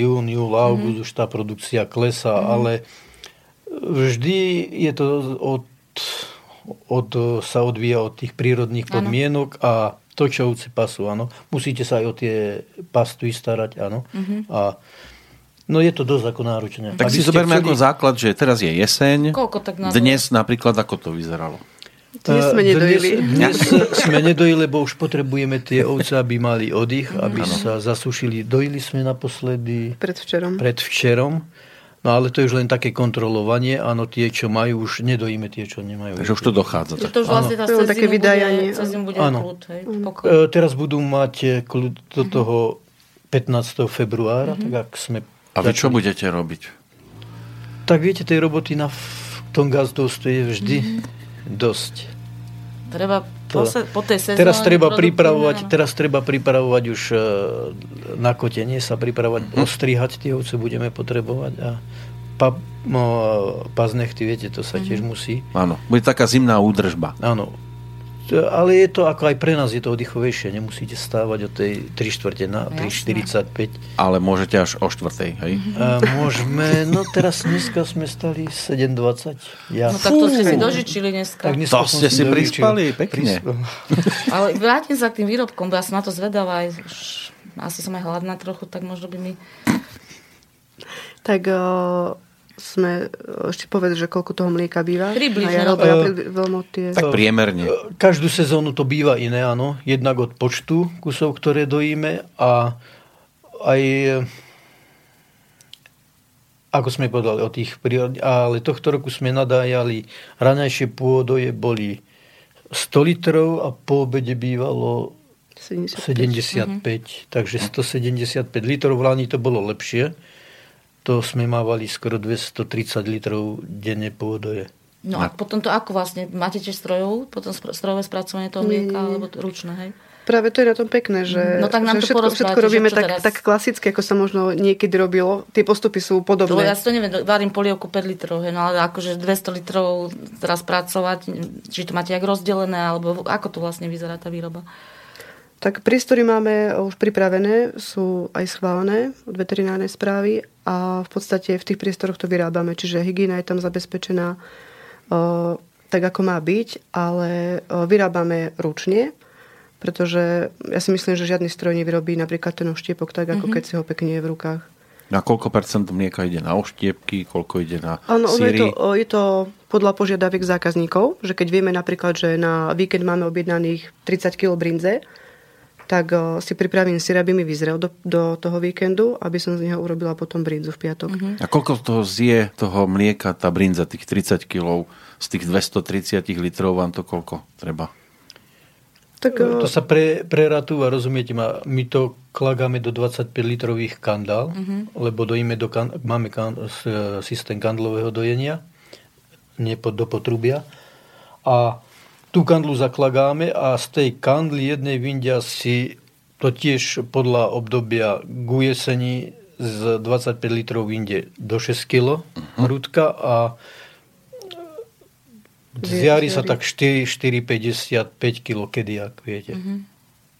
jún, júl, august, mm-hmm. už tá produkcia klesá, mm-hmm. ale vždy je to od od, sa odvíja od tých prírodných podmienok ano. a to, čo ovce pasú, áno. Musíte sa aj o tie pastvy starať, áno. Uh-huh. A No je to dosť ako náročné. Tak si zoberme chceli... ako základ, že teraz je jeseň. Koľko tak na Dnes napríklad, ako to vyzeralo? Dnes sme nedojili. Dnes, dnes sme nedojili, lebo už potrebujeme tie ovce, aby mali oddych, aby ano. sa zasušili. Dojili sme naposledy... Predvčerom. Predvčerom. No ale to je už len také kontrolovanie. Áno, tie, čo majú, už nedojíme tie, čo nemajú. Takže už to dochádza. Tak. To už vlastne tá to také vydajanie. Cez bude áno. kľud, hej, e, teraz budú mať e, kľud do mhm. toho 15. februára, mm-hmm. tak ak sme... A vy čo budete robiť? Tak viete, tej roboty na tom gazdovstve je vždy mm-hmm. dosť. Treba po, se, po tej sezóne... Teraz treba, pripravovať, teraz treba pripravovať už e, na kotenie sa pripravovať, hm. ostrihať tie ovce budeme potrebovať a pa, no, paznechty, viete, to sa mm-hmm. tiež musí. Áno, bude taká zimná údržba. Áno, ale je to ako aj pre nás je to oddychovejšie. Nemusíte stávať o tej 3 čtvrte na 3.45. Ale môžete až o 4. hej? A môžeme, no teraz dneska sme stali 7.20. Ja. No tak to ste si dožičili dneska. Tak dneska to ste si prispali, pekne. Ale vrátim sa k tým výrobkom, bo ja som na to zvedavá. Aj, asi som aj hladná trochu, tak možno by mi... Tak sme ešte povedali, že koľko toho mlieka býva? Približne. Ja, ja veľmi tie... Tak priemerne. Každú sezónu to býva iné, áno. Jednak od počtu kusov, ktoré dojíme a aj ako sme povedali o tých prírod, ale tohto roku sme nadájali, ranejšie pôdoje boli 100 litrov a po obede bývalo 75, 75 mm-hmm. takže 175 litrov, v Lani to bolo lepšie to sme mávali skoro 230 litrov denne pôdoje. No a potom to ako vlastne? Máte tiež strojov? Potom strojové spracovanie toho mlieka, alebo to ručné, hej? Práve to je na tom pekné, že, no, tak nám že všetko, všetko robíme tak, teraz... tak klasicky, ako sa možno niekedy robilo. Tie postupy sú podobné. To, ja si to neviem, varím polievku 5 litrov, no ale akože 200 litrov teraz pracovať, či to máte jak rozdelené, alebo ako to vlastne vyzerá tá výroba? Tak priestory máme už pripravené, sú aj schválené od veterinárnej správy a v podstate v tých priestoroch to vyrábame, čiže hygiena je tam zabezpečená uh, tak, ako má byť, ale uh, vyrábame ručne pretože ja si myslím, že žiadny stroj nevyrobí napríklad ten oštiepok tak, ako mm-hmm. keď si ho pekne je v rukách. Na koľko percent mlieka ide na oštiepky, koľko ide na Áno, je to, je to podľa požiadaviek zákazníkov, že keď vieme napríklad, že na víkend máme objednaných 30 kg brinze, tak si pripravím syr, aby mi vyzrel do, do toho víkendu, aby som z neho urobila potom brinzu v piatok. Mm-hmm. A koľko toho zje toho mlieka, tá brinza, tých 30 kg, z tých 230 litrov vám to koľko treba? Tak, to sa pre, preratúva, rozumiete ma, my to klagáme do 25 litrových kandál, uh-huh. lebo dojíme do kan, máme kan, systém kandlového dojenia, nie pod, do potrubia. A tú kandlu zaklagáme a z tej kandly jednej vindia si to tiež podľa obdobia k jeseni z 25 litrov vinde do 6 kg uh-huh. hrudka a Zjari sa tak 4, 4, 55 kg, kedy, ak viete. Mm-hmm.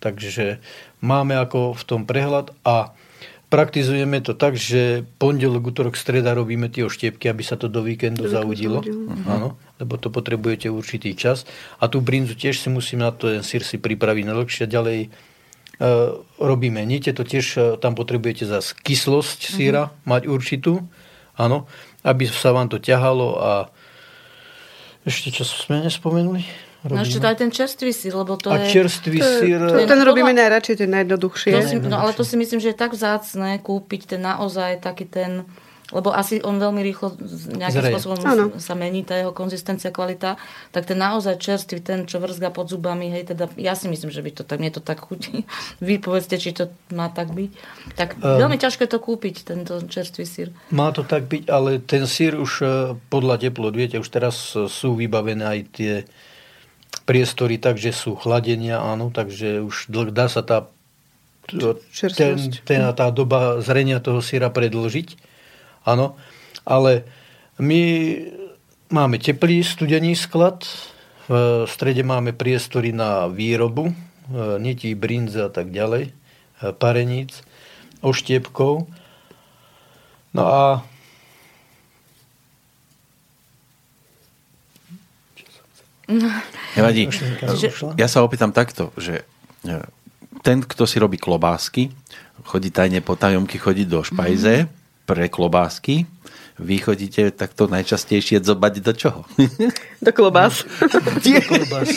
Takže máme ako v tom prehľad a praktizujeme to tak, že pondelok, útorok, streda robíme tie oštiepky, aby sa to do víkendu do zaudilo. Uh-huh. Lebo to potrebujete určitý čas. A tú brinzu tiež si musím na to ten sír si pripraviť na dlhšie. Ďalej e, robíme nite, to tiež e, tam potrebujete zase kyslosť síra uh-huh. mať určitú. Áno, aby sa vám to ťahalo a ešte čo sme nespomenuli? Robíme. No ešte to aj ten čerstvý sír, lebo to a je... čerstvý sír... To, ten robíme najradšej, ten najjednoduchšie. To si, no ale to si myslím, že je tak vzácne kúpiť ten naozaj taký ten lebo asi on veľmi rýchlo nejakým Zrej. spôsobom ano. sa mení tá jeho konzistencia, kvalita, tak ten naozaj čerstvý, ten, čo vrzga pod zubami, hej, teda ja si myslím, že by to tak, mne to tak chutí. Vy povedzte, či to má tak byť. Tak um, veľmi ťažko je to kúpiť, tento čerstvý sír. Má to tak byť, ale ten sír už e, podľa teplot, viete, už teraz e, sú vybavené aj tie priestory, takže sú chladenia, áno, takže už dá sa tá ten, ten, tá doba zrenia toho syra predlžiť. Áno, ale my máme teplý studený sklad, v strede máme priestory na výrobu, e, nití, brinze a tak ďalej, e, pareníc, oštiepkov. No a Nevadí. Ja sa opýtam takto, že e, ten, kto si robí klobásky, chodí tajne po tajomky, chodí do špajze, mm-hmm pre klobásky. Vy chodíte takto najčastejšie zobať do čoho? Do klobás. do klobás.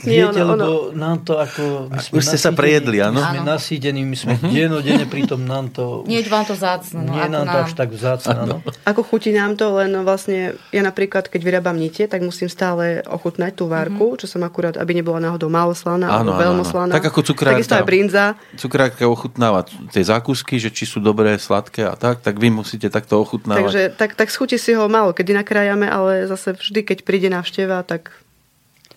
Viete, ono, lebo ono. nám to ako... My sme Už ste sa prejedli, áno? My sme nasýdení, my sme uh-huh. denodene, pritom nám to... Nie je vám to zácne. No, nie nám to až tak vzácne, áno. Ako chutí nám to, len vlastne ja napríklad, keď vyrábam nite, tak musím stále ochutnať tú várku, uh-huh. čo som akurát, aby nebola náhodou málo slaná, alebo veľmi slaná. Tak ako cukrárka. Takisto aj brinza. Cukrárka ochutnáva tie zákusky, že či sú dobré, sladké a tak, tak vy musíte takto ochutnávať. Takže tak, tak schutí si ho málo, kedy nakrájame, ale zase vždy, keď príde návšteva, tak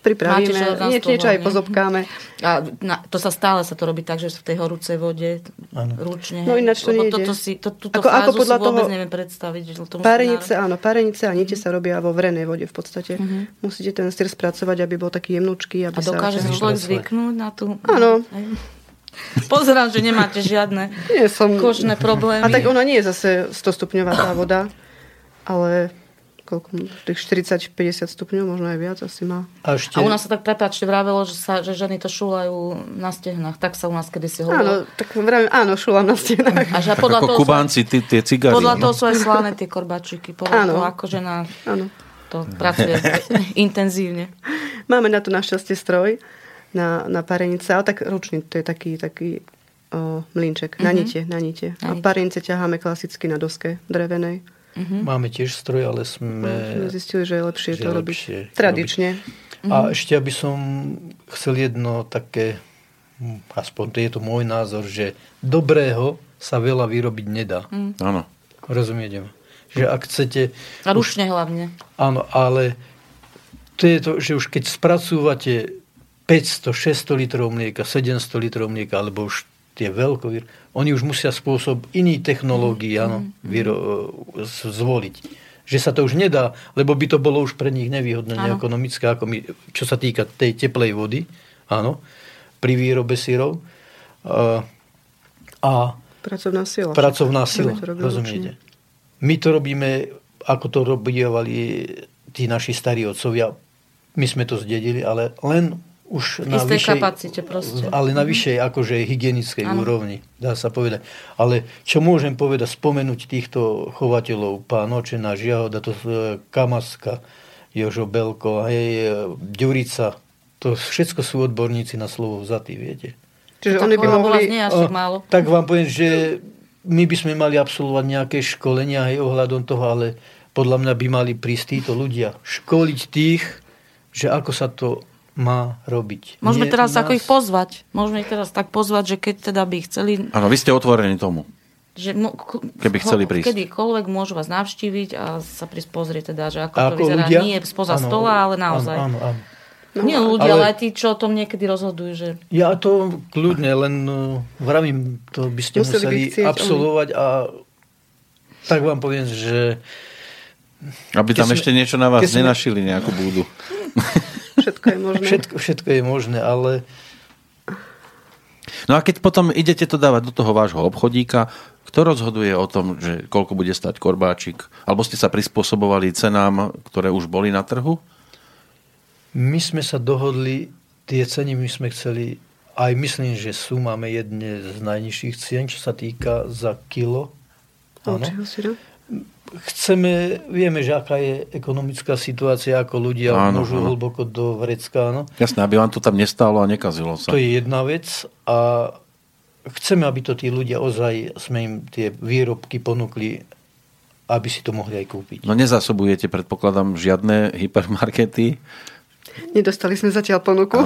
pripravíme, niečo, niečo aj pozobkáme. A na, to sa stále sa to robí tak, že v tej horúcej vode ano. ručne. No ináč to nie toto si, to, túto ako, ako podľa si vôbec toho, neviem predstaviť. Že to párenice, áno, párenice a nite sa robia vo vrenej vode v podstate. Uh-huh. Musíte ten styr spracovať, aby bol taký jemnúčký. Aby a dokáže sa, si človek zvyknúť na tú... Áno. Pozerám, že nemáte žiadne nie som... kožné problémy. A tak ona nie je zase 100 stupňová tá voda, ale koľko, tých 40-50 stupňov, možno aj viac asi má. A, ešte... a u nás sa tak, prepáčte, vravelo, že, sa, že ženy to šúlajú na stehnách. Tak sa u nás kedysi hovorilo. Áno, tak vravím, áno, šúlam na stehnách. A že podľa toho kubánci, tí, tie cigary. Podľa no. toho sú aj slané tie korbačiky. Podľa áno. toho, ako žena áno. to pracuje intenzívne. Máme na to našťastie stroj na, na parenice, ale tak ručný, to je taký, taký o, mlinček, mm-hmm. na nite, na nite. Na a parenice ťaháme klasicky na doske drevenej. Uh-huh. Máme tiež stroj, ale sme... No, zistili, že je lepšie že to robiť tradične. Robiť. A uh-huh. ešte aby som chcel jedno také, hm, aspoň to je to môj názor, že dobrého sa veľa vyrobiť nedá. Uh-huh. Áno. Rozumiete ma? Že ak chcete... A ručne už, hlavne. Áno, ale to je to, že už keď spracúvate 500-600 litrov mlieka, 700 litrov mlieka, alebo už tie veľkovýr, oni už musia spôsob iný technológií mm. áno, vyro, zvoliť. Že sa to už nedá, lebo by to bolo už pre nich nevýhodné, neekonomické, ako my, čo sa týka tej teplej vody, áno, pri výrobe syrov. A, a pracovná sila. Pracovná sila, rozumiete. My to robíme, ako to robívali tí naši starí otcovia. My sme to zdedili, ale len už na vyššej, kapacite proste. Ale na mhm. vyššej akože hygienickej ano. úrovni, dá sa povedať. Ale čo môžem povedať, spomenúť týchto chovateľov, pán Očena, Žiahoda, to e, Kamaska, Jožo Belko, hej, e, Ďurica, to všetko sú odborníci na slovo vzatí, viete. Čiže oni by mohli... Nie až málo. Tak vám poviem, že my by sme mali absolvovať nejaké školenia aj ohľadom toho, ale podľa mňa by mali prísť títo ľudia. Školiť tých, že ako sa to má robiť. Môžeme Nie, teraz nás... ako ich pozvať. Môžeme ich teraz tak pozvať, že keď teda by chceli... Áno, vy ste otvorení tomu. Že mo, Keby chceli prísť. Kedykoľvek môžu vás navštíviť a sa prísť pozrieť teda, že ako, ako to vyzerá. Ľudia? Nie spoza ano, stola, ale naozaj. Áno, áno, áno. No, Nie ľudia, ale, ale tí, čo o tom niekedy rozhodujú. Že... Ja to kľudne, len uh, vravím, to by ste museli, museli chcieť, absolvovať a tak vám poviem, že... Aby tam sme, ešte niečo na vás nenašili, nejakú búdu. Všetko je možné. Všetko, všetko je možné, ale... No a keď potom idete to dávať do toho vášho obchodíka, kto rozhoduje o tom, že koľko bude stať korbáčik? Alebo ste sa prispôsobovali cenám, ktoré už boli na trhu? My sme sa dohodli, tie ceny my sme chceli, aj myslím, že sú, máme jedne z najnižších cien, čo sa týka za kilo. Áno chceme, vieme, že aká je ekonomická situácia, ako ľudia áno, môžu áno. hlboko do vrecka. Áno. Jasné, aby vám to tam nestálo a nekazilo sa. To je jedna vec a chceme, aby to tí ľudia ozaj, sme im tie výrobky ponúkli, aby si to mohli aj kúpiť. No nezásobujete, predpokladám, žiadne hypermarkety? Nedostali sme zatiaľ ponuku.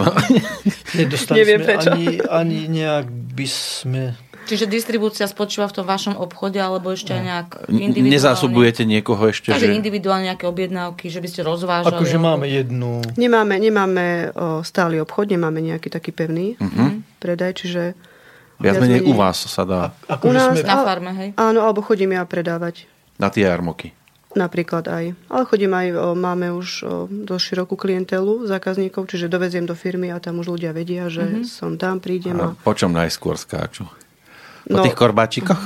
Nedostali Neviem sme prečo. Ani, ani nejak by sme Čiže distribúcia spočíva v tom vašom obchode, alebo ešte aj nejak individuálne? Nezásobujete niekoho ešte? Takže že... individuálne nejaké objednávky, že by ste rozvážali? Akože máme jednu... Nemáme, nemáme o, stály obchod, nemáme nejaký taký pevný uh-huh. predaj, čiže... Viac menej u vás sa dá. A, ako u nás, sme... Na farme, hej? Áno, alebo chodím ja predávať. Na tie jarmoky. Napríklad aj. Ale chodím aj, o, máme už o, dosť širokú klientelu zákazníkov, čiže doveziem do firmy a tam už ľudia vedia, že uh-huh. som tam, prídem. A, a... Po čom najskôr skáču? Po no, tých korbáčikoch?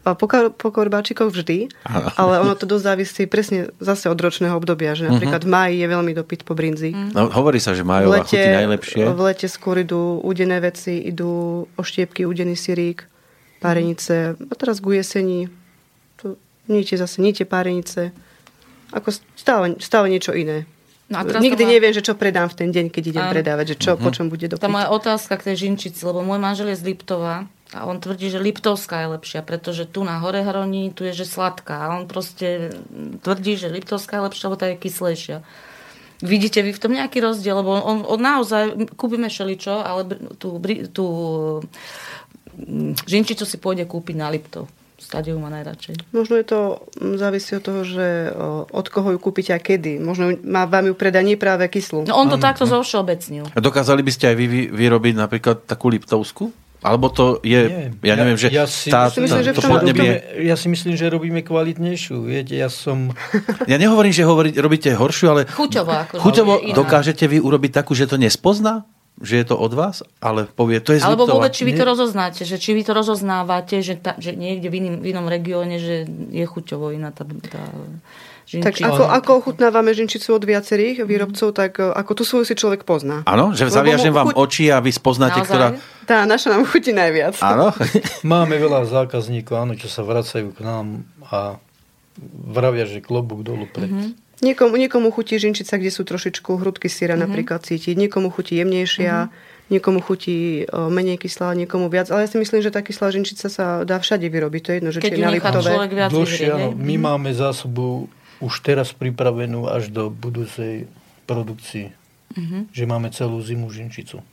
Po, po korbáčikoch vždy, ano. ale ono to dosť závisí presne zase od ročného obdobia, že napríklad uh-huh. v máji je veľmi dopyt po brinzi. No, hovorí sa, že majová chutí najlepšie. V lete skôr idú udené veci, idú oštiepky, udený sirík, párenice. A teraz ku jesení to níte zase, níte párenice. Ako stále, stále niečo iné. No a teraz Nikdy má... neviem, že čo predám v ten deň, keď idem a... predávať, že čo, uh-huh. po čom bude dopyt. Tá moja otázka k tej žinčici, lebo môj manžel je z Liptova a on tvrdí, že Liptovská je lepšia, pretože tu na hore hroní, tu je, že sladká. A on proste tvrdí, že Liptovská je lepšia, lebo tá je kyslejšia. Vidíte vy v tom nejaký rozdiel? Lebo on, on naozaj, kúpime šeličo, ale tú, tú mm, žinčicu si pôjde kúpiť na Liptov. Stade má najradšej. Možno je to, mm, závisí od toho, že od koho ju kúpite a kedy. Možno má vám ju predanie práve kyslú. No on to ano. takto zovšeobecnil. A dokázali by ste aj vy vyrobiť napríklad takú Liptovskú? Alebo to je, Nie, ja neviem, ja, že ja si, tá, myslím, tá, že to podnebie... Ja si myslím, že robíme kvalitnejšiu. Viete, ja som... Ja nehovorím, že hovori, robíte horšiu, ale... Chuťovo. Ako chuťovo dokážete vy urobiť takú, že to nespozná? Že je to od vás? Ale povie, to je Alebo vôbec, či vy to rozoznáte, že či vy to rozoznávate, že, ta, že niekde v, iným, v inom regióne, že je chuťovo iná tá, tá Žinčicu. Tak ako, ako ochutnávame žinčicu od viacerých výrobcov, tak e, ako tú svoju si človek pozná. Áno, že zaviažem vám chuť... oči a vy spoznáte, Naozaj? ktorá... Tá naša nám chutí najviac. Áno. Máme veľa zákazníkov, áno, čo sa vracajú k nám a vravia, že klobúk dolu pred... Mm-hmm. Niekomu, niekomu chutí žinčica, kde sú trošičku hrudky syra mm-hmm. napríklad cítiť, niekomu chutí jemnejšia, mm-hmm. niekomu chutí o, menej kyslá, niekomu viac. Ale ja si myslím, že tá kyslá žinčica sa dá všade vyrobiť. To je jedno, že Keď či je na Liptové. Dlhšie, áno. My mm-hmm. máme zásobu už teraz pripravenú až do budúcej produkcii. Mm-hmm. Že máme celú zimu žinčicu.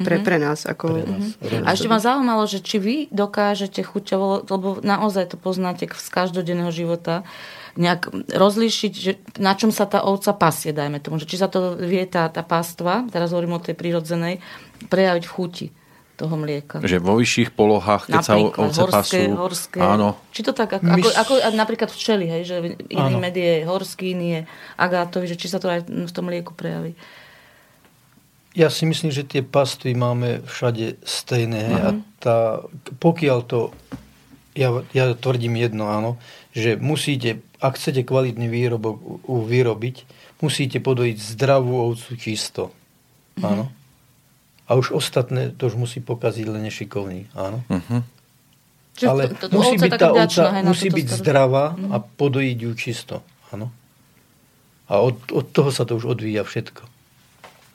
pre, pre nás. Ako... Pre nás. A ešte ma zaujímalo, že či vy dokážete chuťovo, lebo naozaj to poznáte z každodenného života, nejak rozlíšiť, že na čom sa tá ovca pasie, dajme tomu. Že či sa to vie tá, tá pastva, teraz hovorím o tej prírodzenej, prejaviť v chuti toho mlieka. Že vo vyšších polohách, keď napríklad, sa ovce horské, pasú. horské. Áno. Či to tak, ako, My ako, ako napríklad včeli, hej, že iný med je horský, iný je agátový, že či sa to aj v tom mlieku prejaví. Ja si myslím, že tie pastvy máme všade stejné. hej, A tá, pokiaľ to, ja, ja tvrdím jedno, áno, že musíte, ak chcete kvalitný výrobok u- u- vyrobiť, musíte podojiť zdravú ovcu čisto. Áno. A už ostatné to už musí pokaziť len nešikovný. Áno. Mhm. Čiže Ale to- to- musí ovca je byť tá ovca musí byť starosť. zdravá a podojiť ju čisto. Áno. A od, od toho sa to už odvíja všetko.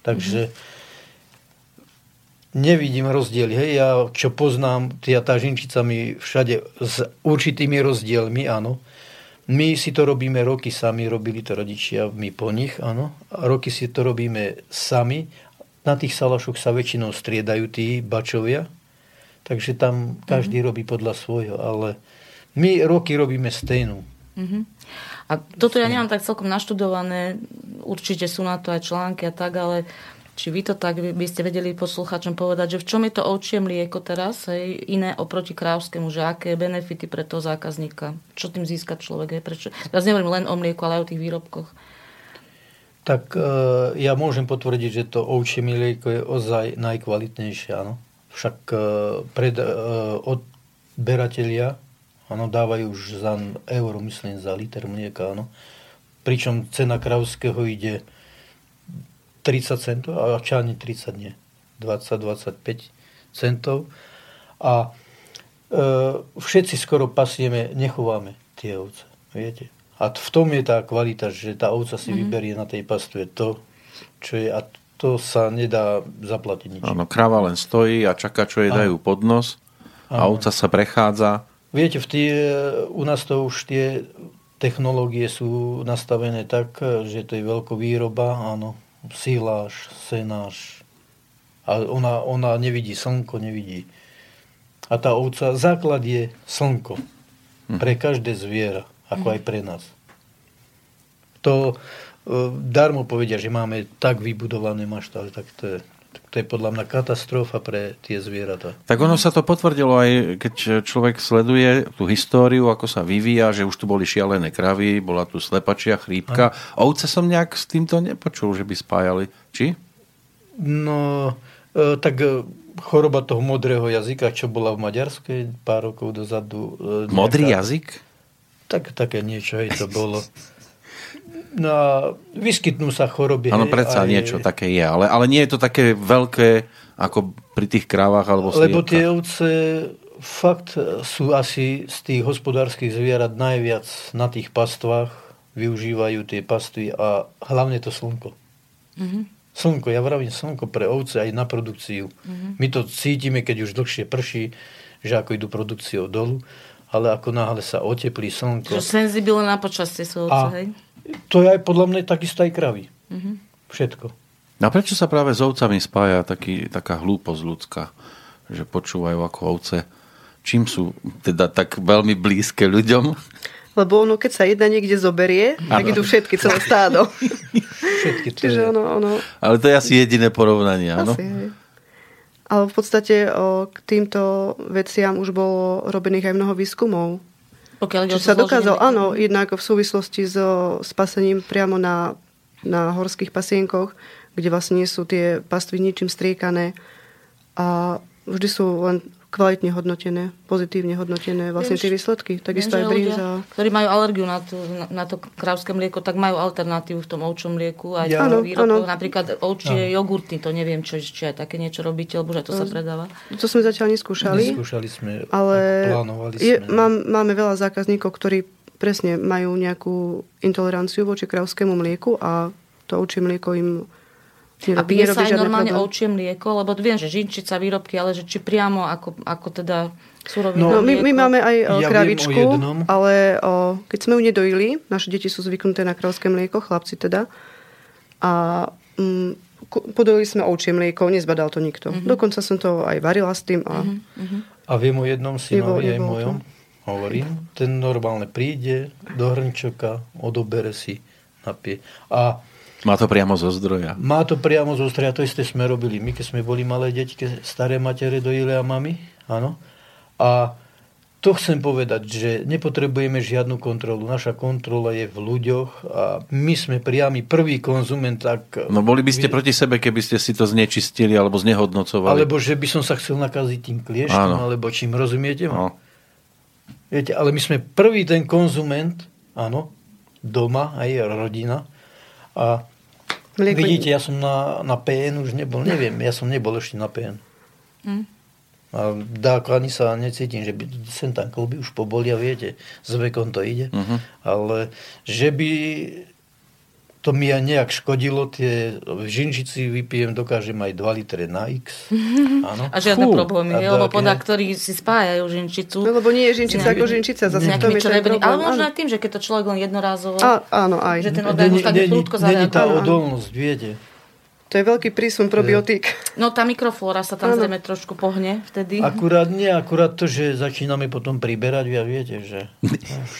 Takže nevidím rozdiel. Hej, ja čo poznám, tia, tá žinčica mi všade s určitými rozdielmi, áno. My si to robíme roky sami, robili to rodičia, my po nich, áno. A roky si to robíme sami. Na tých salašoch sa väčšinou striedajú tí bačovia, takže tam každý robí podľa svojho, ale my roky robíme stejnú. Mhm. A toto ja nemám tak celkom naštudované, určite sú na to aj články a tak, ale či vy to tak by by ste vedeli posluchačom povedať, že v čom je to ovčie mlieko teraz, hej, iné oproti krávskému, že aké benefity pre toho zákazníka, čo tým získa človek, hej, prečo. Teraz nehovorím len o mlieku, ale aj o tých výrobkoch. Tak e, ja môžem potvrdiť, že to ovčie mlieko je ozaj najkvalitnejšie, áno. Však e, pred, e, odberatelia áno, dávajú už za euro, myslím, za liter mlieka, áno. Pričom cena kravského ide 30 centov, a čálne 30 nie, 20-25 centov. A e, všetci skoro pasieme, nechováme tie ovce, viete. A v tom je tá kvalita, že tá ovca si mm-hmm. vyberie na tej pastve to, čo je, a to sa nedá zaplatiť nič. Áno, kráva len stojí a čaká, čo jej dajú pod nos. A ovca sa prechádza. Viete, v tie, u nás to už tie technológie sú nastavené tak, že to je veľkovýroba, áno, síláš, senáš. A ona, ona nevidí slnko, nevidí. A tá ovca, základ je slnko. Pre každé zviera, ako aj pre nás. To e, darmo povedia, že máme tak vybudované maštále, tak to je, to je podľa mňa katastrofa pre tie zvieratá. Tak ono sa to potvrdilo aj, keď človek sleduje tú históriu, ako sa vyvíja, že už tu boli šialené kravy, bola tu slepačia chrípka. Ovce som nejak s týmto nepočul, že by spájali. Či? No, e, tak e, choroba toho modrého jazyka, čo bola v Maďarskej pár rokov dozadu. e, Modrý nejaká- jazyk? Tak, také niečo, hej, to bolo. No a vyskytnú sa choroby. Áno, predsa aj- niečo také je, ale, ale nie je to také veľké ako pri tých krávach alebo Lebo sliepkach. tie ovce fakt sú asi z tých hospodárskych zvierat najviac na tých pastvách, využívajú tie pastvy a hlavne to slnko. Slnko, ja vravím slnko pre ovce aj na produkciu. My to cítime, keď už dlhšie prší, že ako idú produkciou dolu, ale ako náhle sa oteplí slnko. Že senzibilné na počasie sú ovce, hej? to je aj podľa mňa takisto aj kravy. Všetko. No a prečo sa práve s ovcami spája taký, taká hlúposť ľudská, že počúvajú ako ovce? Čím sú teda tak veľmi blízke ľuďom? Lebo ono, keď sa jedna niekde zoberie, tak idú všetky, celé stádo. Všetky to Čiže ono, ono Ale to je asi jediné porovnanie, áno? asi, hej. Ale v podstate o, k týmto veciam už bolo robených aj mnoho výskumov. Pokiaľ ide o Čiže to sa dokázal, zloženie áno, jednak v súvislosti so spasením priamo na, na horských pasienkoch, kde vlastne nie sú tie pastvy ničím striekané a vždy sú len kvalitne hodnotené, pozitívne hodnotené vlastne tie výsledky. Takisto aj brinza. ľudia, ktorí majú alergiu na to, na, to krávské mlieko, tak majú alternatívu v tom ovčom mlieku. Aj Ja- výrobkov, áno. napríklad ovčie jogurty, to neviem, čo, či aj také niečo robíte, lebo že to sa predáva. To sme zatiaľ neskúšali. Neskúšali sme, Ale plánovali je, sme. mám, máme veľa zákazníkov, ktorí presne majú nejakú intoleranciu voči krávskému mlieku a to ovčie mlieko im A nerobí, pije sa aj normálne ovčie mlieko, lebo viem, že žinčica, výrobky, ale že či priamo ako, ako teda suroviná No, my, my mlieko. máme aj o, Ja o kravičku, jednom. ale o, keď sme ju nedojili, naše deti sú zvyknuté na kravské mlieko, chlapci teda, a mm, podojili sme ovčie mlieko, nezbadal to nikto. Mm-hmm. Dokonca som to aj varila s tým. A, mm-hmm. a viem o jednom synovi, aj mojom, hovorím, ten normálne príde do hrnčoka, odobere si, napie. A má to priamo zo zdroja. Má to priamo zo zdroja, to isté sme robili. My, keď sme boli malé deti, staré matere dojili a mami, áno. A to chcem povedať, že nepotrebujeme žiadnu kontrolu. Naša kontrola je v ľuďoch a my sme priamy prvý konzument. Tak... No boli by ste proti sebe, keby ste si to znečistili alebo znehodnocovali. Alebo že by som sa chcel nakaziť tým klieštom, alebo čím, rozumiete? No. Viete, ale my sme prvý ten konzument, áno, doma, aj rodina. A Mlieko... vidíte, ja som na, na PN už nebol, neviem, ja som nebol ešte na PN. Mm. A dáko ani sa necítim, že by sem tam kolby už pobolia, viete, s vekom to ide. Uh-huh. Ale že by to mi aj nejak škodilo, tie v žinžici vypijem, dokážem aj 2 litre na X. Áno. A žiadne Fú, problémy, a lebo podľa ktorí si spájajú žinčicu. No, lebo nie je žinčica ako žinčica, zase v tom je ten problém. Ale možno aj tým, že keď to človek len jednorázovo, a, áno, aj. že ten organizmus tak prúdko zareaguje. Není tá odolnosť, viete. To je veľký prísun probiotík. No tá mikroflóra sa tam zrejme trošku pohne vtedy. Akurát nie, akurát to, že začíname potom priberať, vy viete, že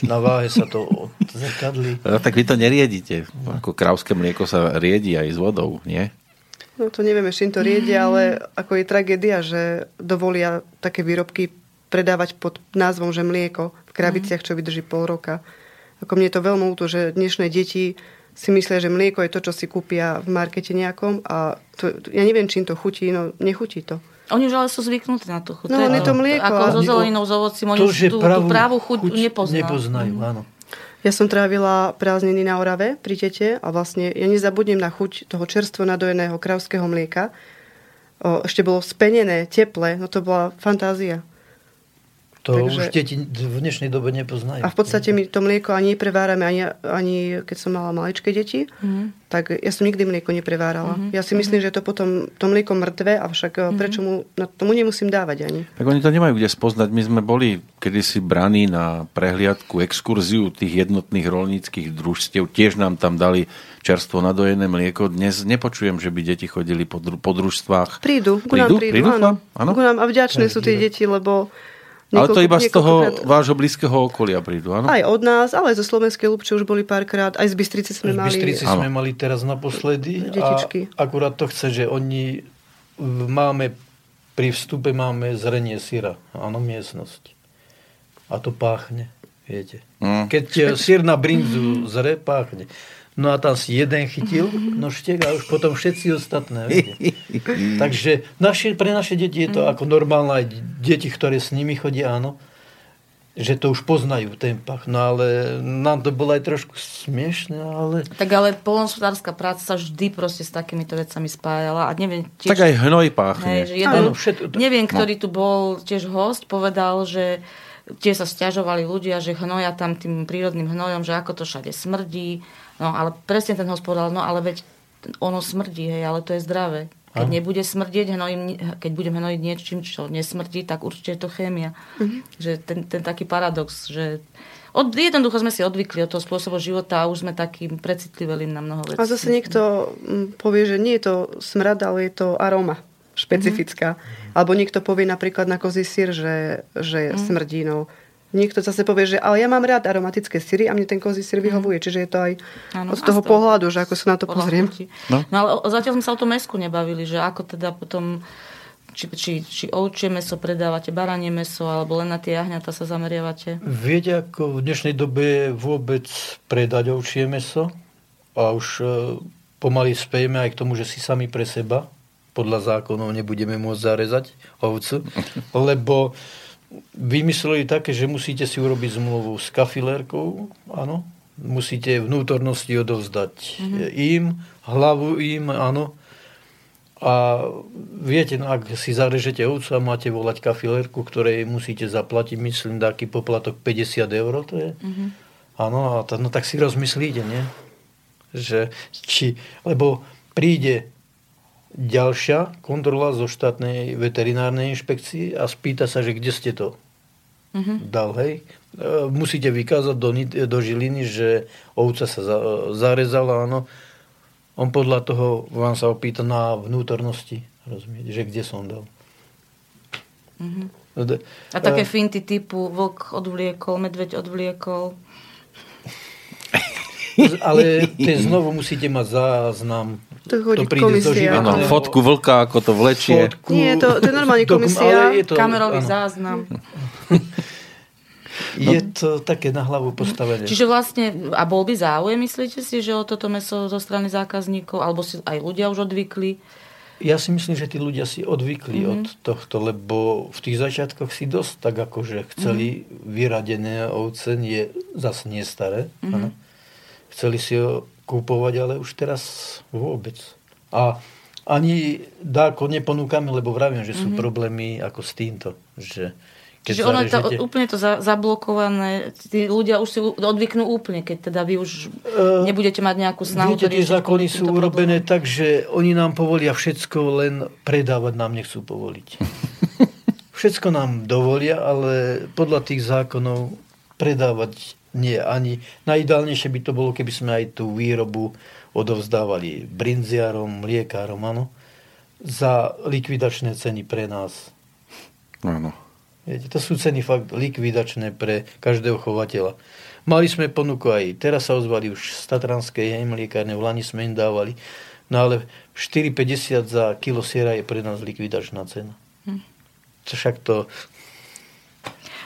na váhe sa to odzrkadlí. No, tak vy to neriedite. Ako krávské mlieko sa riedi aj s vodou, nie? No to nevieme, čím to riedia, ale ako je tragédia, že dovolia také výrobky predávať pod názvom, že mlieko v krabiciach, čo vydrží pol roka. Ako mne je to veľmi úto, že dnešné deti si myslia, že mlieko je to, čo si kúpia v markete nejakom a to, ja neviem, čím to chutí, no nechutí to. Oni už ale sú zvyknutí na to chuť. No, je to mlieko. Ako so zeleninou, s ovocím, oni už tú, tú právu chuť, chuť nepoznajú. nepoznajú mm. áno. Ja som trávila prázdniny na Orave pri tete a vlastne ja nezabudnem na chuť toho čerstvo nadojeného kravského mlieka. O, ešte bolo spenené, teple, no to bola fantázia. To Takže... už deti v dnešnej dobe nepoznajú. A v podstate my to mlieko ani neprevárame, ani, ani keď som mala maličké deti, mm. tak ja som nikdy mlieko neprevárala. Mm-hmm. Ja si myslím, mm-hmm. že to potom to mlieko mŕtve, avšak mm-hmm. prečo mu, na tomu nemusím dávať ani. Tak oni to nemajú kde spoznať. My sme boli kedysi braní na prehliadku, exkurziu tých jednotných rolníckých družstiev. Tiež nám tam dali čerstvo nadojené mlieko. Dnes nepočujem, že by deti chodili po, dru- po družstvách. Prídu, ku nám prídu, prídu, áno. áno. Ku nám a vďačné sú tie deti, lebo ale to iba z toho vášho blízkeho okolia prídu, áno? Aj od nás, ale aj zo Slovenskej Lubče už boli párkrát, aj z Bystrice sme z mali. Z Bystrice sme mali teraz naposledy. Detičky. A akurát to chce, že oni máme, pri vstupe máme zrenie syra, áno, miestnosť. A to páchne, viete. Mm. Keď syr na brinzu zre, páchne. No a tam si jeden chytil nožtek a už potom všetci ostatné. Viete. Takže naše, pre naše deti je to ako normálne, aj deti, ktoré s nimi chodia, áno, že to už poznajú ten pach. No ale nám to bolo aj trošku smiešne, ale... Tak ale polnospodárska práca sa vždy proste s takýmito vecami spájala a neviem... Tiež, tak aj hnoj páchne. Hej, že jeden, áno, všet... Neviem, ktorý no. tu bol tiež host, povedal, že tie sa stiažovali ľudia, že hnoja tam tým prírodným hnojom, že ako to všade smrdí No ale presne ten hospodár, no ale veď ono smrdí, hej, ale to je zdravé. Keď nebude smrdieť, hnojím, keď budeme hnojiť niečím, čo nesmrdí, tak určite je to chémia. Mm-hmm. Že ten, ten taký paradox, že od, jednoducho sme si odvykli od toho spôsobu života a už sme takým precitliveli na mnoho vecí. A zase niekto mm, povie, že nie je to smrad, ale je to aroma špecifická. Mm-hmm. Alebo niekto povie napríklad na kozí sír, že, že mm-hmm. smrdí. No Niekto zase povie, že ale ja mám rád aromatické syry a mne ten kozí syr vyhovuje. Mm. Čiže je to aj ano, z toho pohľadu, že ako sa na to pozriem. No. no ale zatiaľ sme sa o tom mesku nebavili, že ako teda potom či, či, či ovčie meso predávate, baranie meso, alebo len na tie jahňata sa zameriavate? Viete, ako v dnešnej dobe vôbec predať ovčie meso a už e, pomaly spejeme aj k tomu, že si sami pre seba podľa zákonov nebudeme môcť zarezať ovcu, lebo vymysleli také, že musíte si urobiť zmluvu s kafilérkou, áno, musíte vnútornosti odovzdať mm-hmm. im, hlavu im, áno. A viete, no, ak si zarežete ovcu a máte volať kafilérku, ktorej musíte zaplatiť, myslím, taký poplatok 50 eur, to je. Mm-hmm. Áno, a to, no tak si rozmyslíte, nie? Že, či, lebo príde ďalšia kontrola zo štátnej veterinárnej inšpekcie a spýta sa, že kde ste to mm-hmm. dal, hej. E, musíte vykázať do, do Žiliny, že ovca sa za, zarezala, áno. On podľa toho vám sa opýta na vnútornosti, rozumiete, že kde som dal. Mm-hmm. A také uh, finty typu vlk odvliekol, medveď odvliekol. Ale tie znovu musíte mať záznam. To, to príde komisia. Ano, fotku vlka, ako to vlečie. Fotku, Nie, to, to je normálne komisia. Je to, Kamerový áno. záznam. Je to také na hlavu postavené. Čiže vlastne, a bol by záujem, myslíte si, že o toto meso zo strany zákazníkov, alebo si aj ľudia už odvykli? Ja si myslím, že tí ľudia si odvykli mm-hmm. od tohto, lebo v tých začiatkoch si dosť tak akože chceli mm-hmm. vyradené ovce, nie, zase nie staré. Mm-hmm. Chceli si ho kúpovať, ale už teraz vôbec. A ani dáko neponúkame, lebo vravím, že sú mm-hmm. problémy ako s týmto. Že Čiže ono je to, úplne to za, zablokované, tí ľudia už si odvyknú úplne, keď teda vy už uh, nebudete mať nejakú snahu. Viete, tie zákony sú urobené tak, že oni nám povolia všetko, len predávať nám nechcú povoliť. všetko nám dovolia, ale podľa tých zákonov predávať nie. Ani najideálnejšie by to bolo, keby sme aj tú výrobu odovzdávali brinziarom, mliekárom, áno, za likvidačné ceny pre nás. Áno. Viete, to sú ceny fakt likvidačné pre každého chovateľa. Mali sme ponuku aj, teraz sa ozvali už z Tatranskej mliekárne, v Lani sme im dávali, no ale 4,50 za kilo siera je pre nás likvidačná cena. Hm. Však to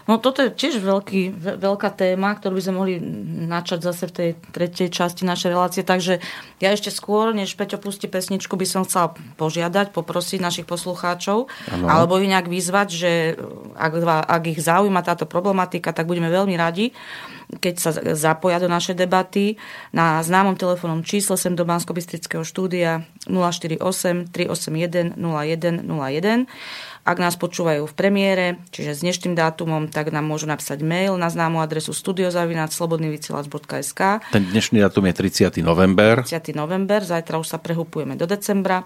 No toto je tiež veľký, veľká téma, ktorú by sme mohli načať zase v tej tretej časti našej relácie. Takže ja ešte skôr, než Peťo pustí pesničku, by som chcela požiadať, poprosiť našich poslucháčov, ano. alebo ich nejak vyzvať, že ak, ak ich zaujíma táto problematika, tak budeme veľmi radi, keď sa zapoja do našej debaty na známom telefónnom čísle sem do bansko štúdia 048 381 0101 ak nás počúvajú v premiére, čiže s dnešným dátumom, tak nám môžu napísať mail na známu adresu studiozavináčslobodnyvysielac.sk Ten dnešný dátum je 30. november. 30. november, zajtra už sa prehupujeme do decembra.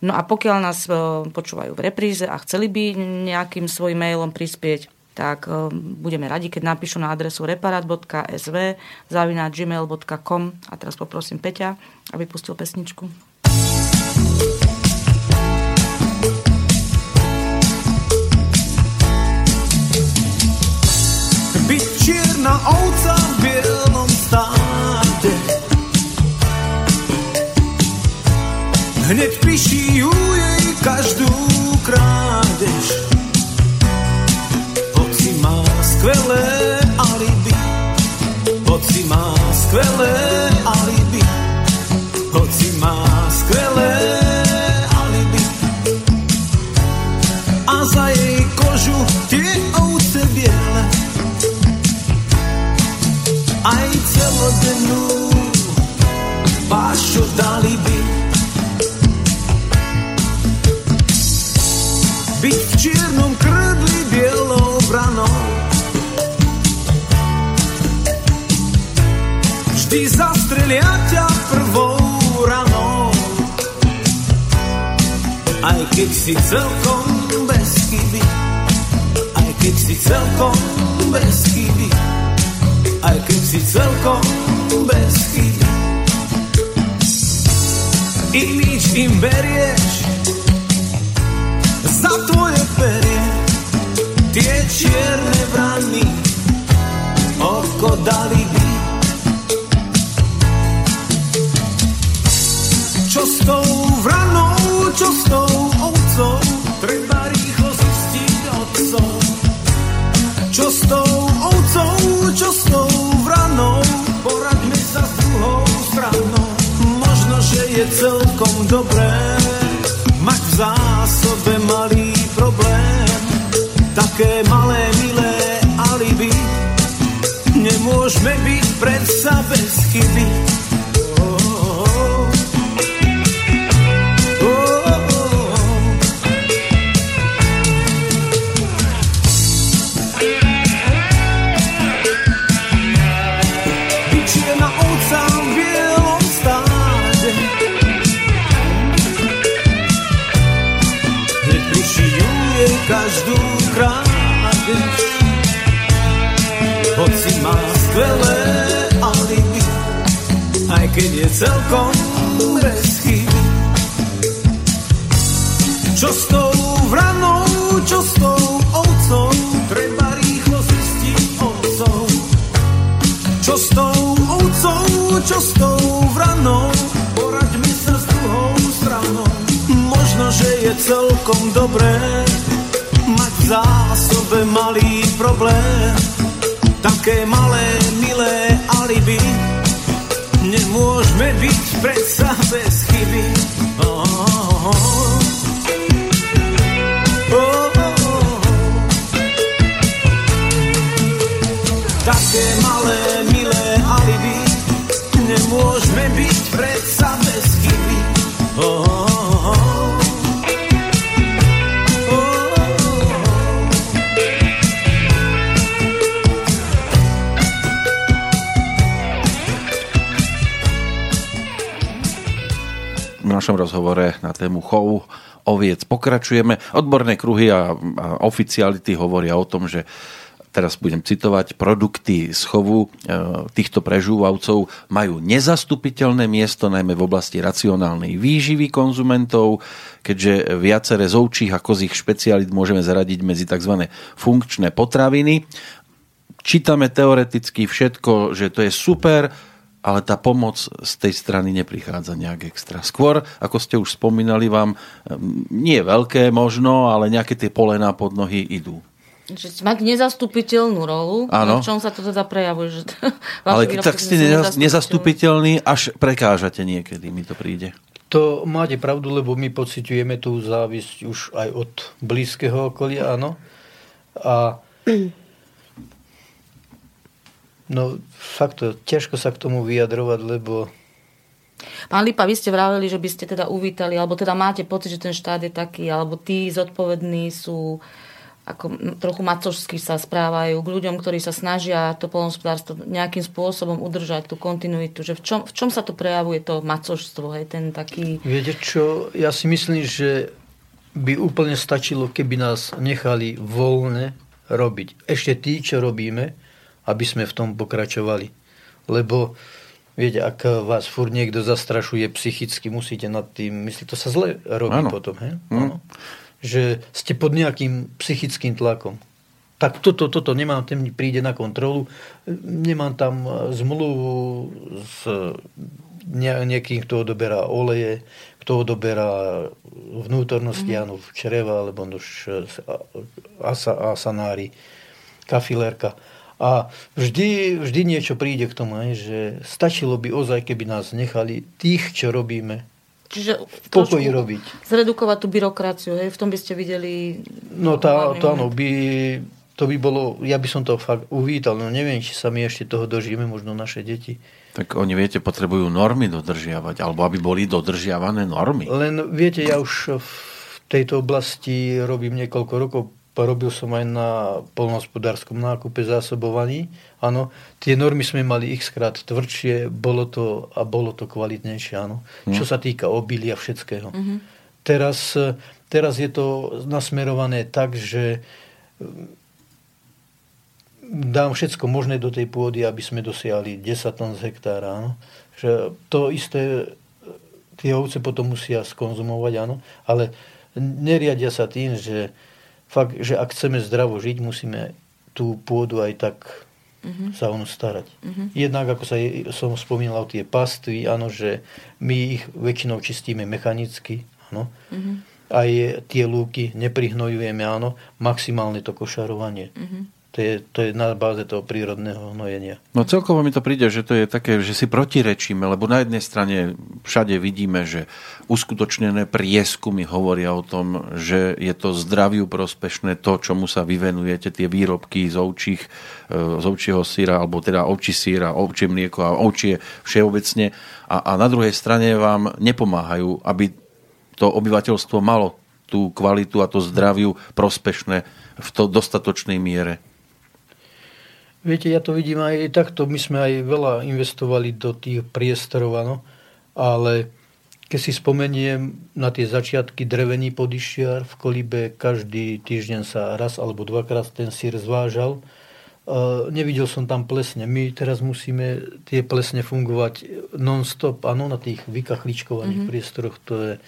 No a pokiaľ nás e, počúvajú v repríze a chceli by nejakým svojim mailom prispieť, tak e, budeme radi, keď napíšu na adresu reparat.sv zavináč.gmail.com a teraz poprosím Peťa, aby pustil pesničku. Čierna ovca v bielom stáde. Hneď piší ju jej každú krádež. Hoci má skvelé alibi, hoci má skvelé celodennú pášu dali by. Byť v čiernom krdli bielou branou. Vždy zastrelia ťa prvou ranou. Aj keď si celkom bez chyby Aj keď si celkom bez chyby si celkom bez hit I nič im verješ Za tvoje perje. Tje černe vrani Oko dali bi je celkom dobré mať v zásobe malý problém. Také malé, milé alibi, nemôžeme byť predsa bez chyby. Celkom rezchy. Čo s tou vranou, čo s tou ovcou, treba rýchlo zistiť ovcov. Čo s tou ovcou, čo s tou vranou, poraďme sa s druhou stranou. Možno, že je celkom dobré mať v zásobe malý problém, také malé, milé alibi. Nemôžeme byť predsa bez chyby. Oh. Oh, oh, oh. Také malé, milé alibi. Nemôžeme byť predsa našom rozhovore na tému chov oviec pokračujeme. Odborné kruhy a, a oficiality hovoria o tom, že teraz budem citovať, produkty z chovu e, týchto prežúvavcov majú nezastupiteľné miesto najmä v oblasti racionálnej výživy konzumentov, keďže viaceré z ovčích a kozích špecialit môžeme zaradiť medzi tzv. funkčné potraviny. Čítame teoreticky všetko, že to je super, ale tá pomoc z tej strany neprichádza nejak extra. Skôr, ako ste už spomínali, vám nie veľké možno, ale nejaké tie polená pod nohy idú. Že mať nezastupiteľnú rolu. Áno. V čom sa to teda prejavuje? Že Ale tak ste sú nezas- nezastupiteľní, až prekážate niekedy, mi to príde. To máte pravdu, lebo my pociťujeme tú závisť už aj od blízkeho okolia, áno. A no fakt to, ťažko sa k tomu vyjadrovať, lebo Pán Lipa, vy ste vraveli, že by ste teda uvítali, alebo teda máte pocit, že ten štát je taký, alebo tí zodpovední sú ako trochu macožsky sa správajú k ľuďom, ktorí sa snažia to polnospodárstvo nejakým spôsobom udržať tú kontinuitu. Že v, čom, v čom sa to prejavuje to macožstvo, hej, ten taký... Viete čo, ja si myslím, že by úplne stačilo, keby nás nechali voľne robiť. Ešte tí, čo robíme, aby sme v tom pokračovali. Lebo, viete, ak vás furt niekto zastrašuje psychicky, musíte nad tým myslieť, to sa zle robí Áno. potom. He? Mm. Áno. Že ste pod nejakým psychickým tlakom. Tak toto, toto, nemám, ten príde na kontrolu, nemám tam e, zmluvu s ne- niekým, kto odoberá oleje, kto odoberá vnútornosti, mm-hmm. áno, čreva, alebo nož, asa, asanári, kafilérka. A vždy, vždy niečo príde k tomu, že stačilo by ozaj, keby nás nechali tých, čo robíme, Čiže v pokoji robiť. Zredukovať tú byrokraciu, hej, v tom by ste videli... No tá, to áno, by, to by bolo, ja by som to fakt uvítal, no neviem, či sa my ešte toho dožijeme, možno naše deti. Tak oni, viete, potrebujú normy dodržiavať, alebo aby boli dodržiavané normy. Len viete, ja už v tejto oblasti robím niekoľko rokov, robil som aj na polnohospodárskom nákupe zásobovaní. Áno, tie normy sme mali x krát tvrdšie, bolo to a bolo to kvalitnejšie, áno. Čo sa týka obilia všetkého. Teraz, teraz je to nasmerované tak, že dám všetko možné do tej pôdy, aby sme dosiahli 10 tón z hektára. Áno. Že to isté tie ovce potom musia skonzumovať, áno, ale neriadia sa tým, že fakt, že ak chceme zdravo žiť, musíme tú pôdu aj tak mm-hmm. sa o ňu starať. Mm-hmm. Jednak, ako sa je, som spomínal, tie pastvy, áno, že my ich väčšinou čistíme mechanicky, áno. Mm-hmm. Aj tie lúky neprihnojujeme, áno, maximálne to košarovanie. Mm-hmm. To je, to je na báze toho prírodného hnojenia. No celkovo mi to príde, že to je také, že si protirečíme, lebo na jednej strane všade vidíme, že uskutočnené prieskumy hovoria o tom, že je to zdraviu prospešné to, čomu sa vyvenujete, tie výrobky z, ovčích, e, z ovčieho síra, alebo teda ovčí síra, ovčie mlieko a ovčie všeobecne. A, a na druhej strane vám nepomáhajú, aby to obyvateľstvo malo tú kvalitu a to zdraviu prospešné v to dostatočnej miere. Viete, ja to vidím aj takto. My sme aj veľa investovali do tých priestorov, áno, ale keď si spomeniem na tie začiatky drevený podišiar v kolibe, každý týždeň sa raz alebo dvakrát ten sír zvážal. Uh, nevidel som tam plesne. My teraz musíme tie plesne fungovať non-stop, áno, na tých vykachličkovaných mm-hmm. priestoroch. To je uh,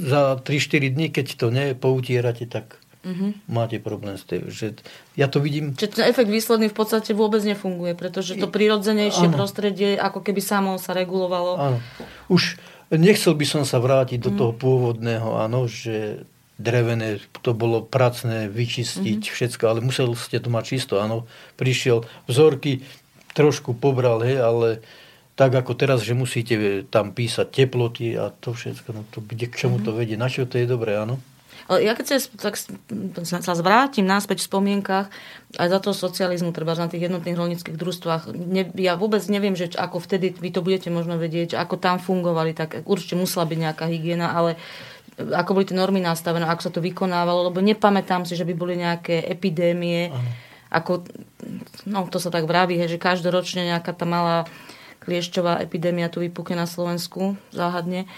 za 3-4 dní, keď to nepoutierate, tak mm-hmm. máte problém s tým. Že ja to vidím... Čiže ten efekt výsledný v podstate vôbec nefunguje, pretože to prirodzenejšie prostredie ako keby samo sa regulovalo. Áno. Už nechcel by som sa vrátiť do mm. toho pôvodného, áno, že drevené, to bolo pracné, vyčistiť mm-hmm. všetko, ale musel ste to mať čisto, áno. Prišiel vzorky, trošku pobral, hej, ale tak ako teraz, že musíte tam písať teploty a to všetko, no to kde, k čomu mm-hmm. to vedie, na čo to je dobré, áno. Ja keď sa, tak sa zvrátim náspäť v spomienkach aj za toho socializmu, treba na tých jednotných rolnických družstvách, ne, ja vôbec neviem, že ako vtedy, vy to budete možno vedieť, ako tam fungovali, tak určite musela byť nejaká hygiena, ale ako boli tie normy nastavené, ako sa to vykonávalo, lebo nepamätám si, že by boli nejaké epidémie, ano. ako, no to sa tak vraví, že každoročne nejaká tá malá kliešťová epidémia tu vypukne na Slovensku záhadne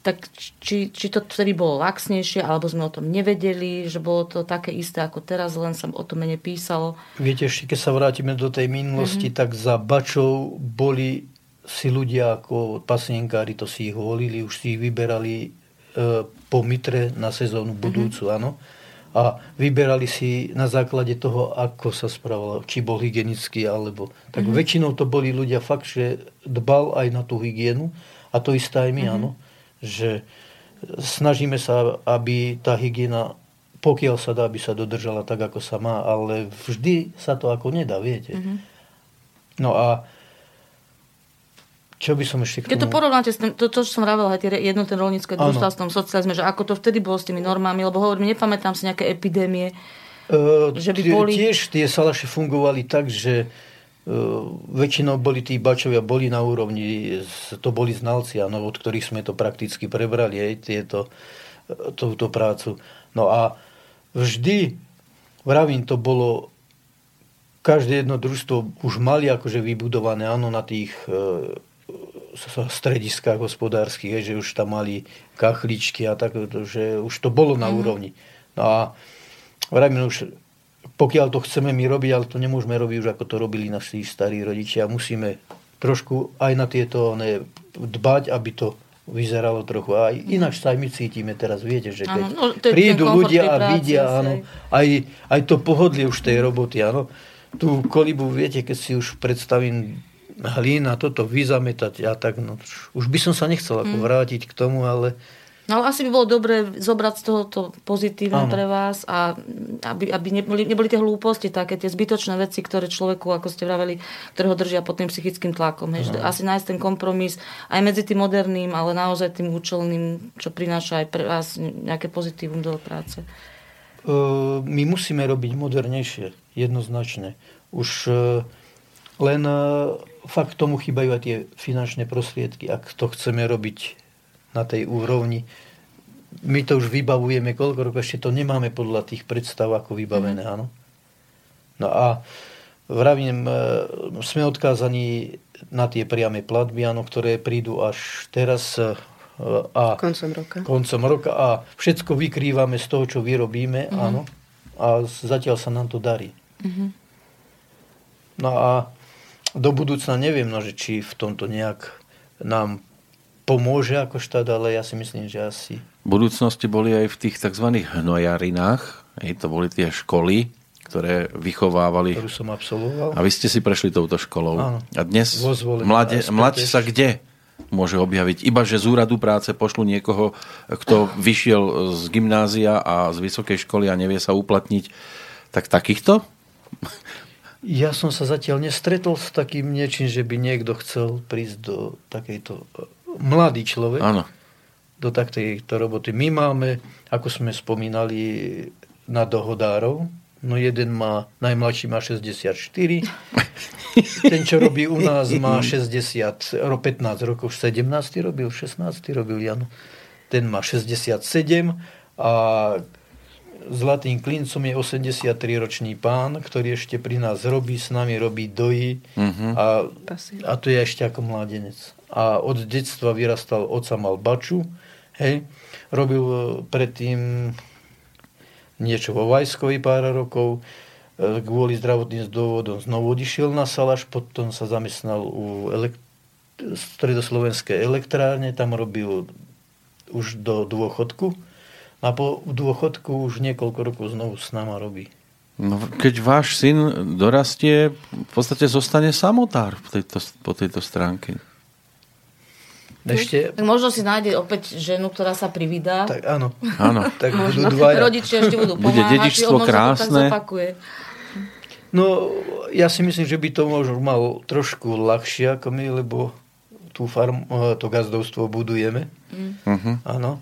tak či, či to vtedy bolo laxnejšie, alebo sme o tom nevedeli, že bolo to také isté ako teraz, len sa o tom menej písalo. Viete, ešte keď sa vrátime do tej minulosti, mm-hmm. tak za bačov boli si ľudia ako pasienkári, to si ich volili, už si ich vyberali E, po Mitre na sezónu budúcu, mm-hmm. áno. A vyberali si na základe toho, ako sa správal, či bol hygienický, alebo... Tak mm-hmm. väčšinou to boli ľudia fakt, že dbal aj na tú hygienu. A to isté aj my, mm-hmm. áno. Že snažíme sa, aby tá hygiena, pokiaľ sa dá, aby sa dodržala tak, ako sa má, ale vždy sa to ako nedá, viete. Mm-hmm. No a čo by som ešte k tomu... Keď to porovnáte s tým, to, to, čo som vravela, tie jednotné rolnícke družstva v tom socializme, že ako to vtedy bolo s tými normami, lebo hovorím, nepamätám si nejaké epidémie, uh, že by boli... Tiež tie salaše fungovali tak, že väčšinou boli tí bačovia, boli na úrovni, to boli znalci, ano, od ktorých sme to prakticky prebrali, aj tieto, uh, touto prácu. No a vždy, vravím, to bolo každé jedno družstvo už mali akože vybudované, áno, na tých uh, strediskách hospodárskych, že už tam mali kachličky a tak, že už to bolo na mm. úrovni. No a vravím, už pokiaľ to chceme my robiť, ale to nemôžeme robiť už ako to robili naši starí rodičia, musíme trošku aj na tieto ne, dbať, aby to vyzeralo trochu. A ináč sa aj my cítime teraz, viete, že keď ano, no, prídu ľudia a vidia, áno, aj, aj to pohodlie už tej roboty, áno. Tú kolibu, viete, keď si už predstavím hlína, toto vyzametať a tak, no, už by som sa nechcel ako mm. vrátiť k tomu, ale... No asi by bolo dobre zobrať z toho to pozitívne ano. pre vás a aby, aby neboli, neboli tie hlúposti, také tie zbytočné veci, ktoré človeku, ako ste vraveli, ktoré ho držia pod tým psychickým tlakom. Hež, asi nájsť ten kompromis aj medzi tým moderným, ale naozaj tým účelným, čo prináša aj pre vás nejaké pozitívum do práce. my musíme robiť modernejšie, jednoznačne. Už len fakt tomu chýbajú aj tie finančné prostriedky, ak to chceme robiť na tej úrovni. My to už vybavujeme, koľko rokov ešte to nemáme podľa tých predstav ako vybavené, mm. áno. No a vravím, e, sme odkázaní na tie priame platby, áno, ktoré prídu až teraz e, a koncom roka. koncom roka a všetko vykrývame z toho, čo vyrobíme, mm. áno. A zatiaľ sa nám to darí. Mm-hmm. No a do budúcna neviem, no, že či v tomto nejak nám pomôže ako štát, ale ja si myslím, že asi. V budúcnosti boli aj v tých tzv. hnojarinách, hej, to boli tie školy, ktoré vychovávali. Ktorú som absolvoval. A vy ste si prešli touto školou. Áno. A dnes mladé, mladé sa kde môže objaviť? Iba, že z úradu práce pošlu niekoho, kto vyšiel z gymnázia a z vysokej školy a nevie sa uplatniť. Tak takýchto? Ja som sa zatiaľ nestretol s takým niečím, že by niekto chcel prísť do takejto... Mladý človek. Áno. Do takejto roboty. My máme, ako sme spomínali, na dohodárov. No jeden má, najmladší má 64. Ten, čo robí u nás, má 60, 15 rokov, 17 robil, 16 robil, Jano. Ten má 67 a Zlatým klincom je 83-ročný pán, ktorý ešte pri nás robí, s nami robí doji uh-huh. a, a to je ešte ako mladenec. A od detstva vyrastal, oca mal baču, hej, robil e, predtým niečo vo Vajskovi pár rokov, kvôli zdravotným dôvodom znovu odišiel na Salaš, potom sa zamestnal u elekt- stredoslovenskej elektrárne, tam robil už do dôchodku a po dôchodku už niekoľko rokov znovu s nama robí. No, keď váš syn dorastie, v podstate zostane samotár po tejto, po tejto stránke. Ešte, Tak možno si nájde opäť ženu, ktorá sa privída. tak áno. Áno. Tak budú dvaja. Rodičia ešte budú Bude pomáhať. dedičstvo možno to krásne. No, ja si myslím, že by to možno mal trošku ľahšie ako my, lebo tú farm, eh, to gazdovstvo budujeme. Uh-huh. Áno.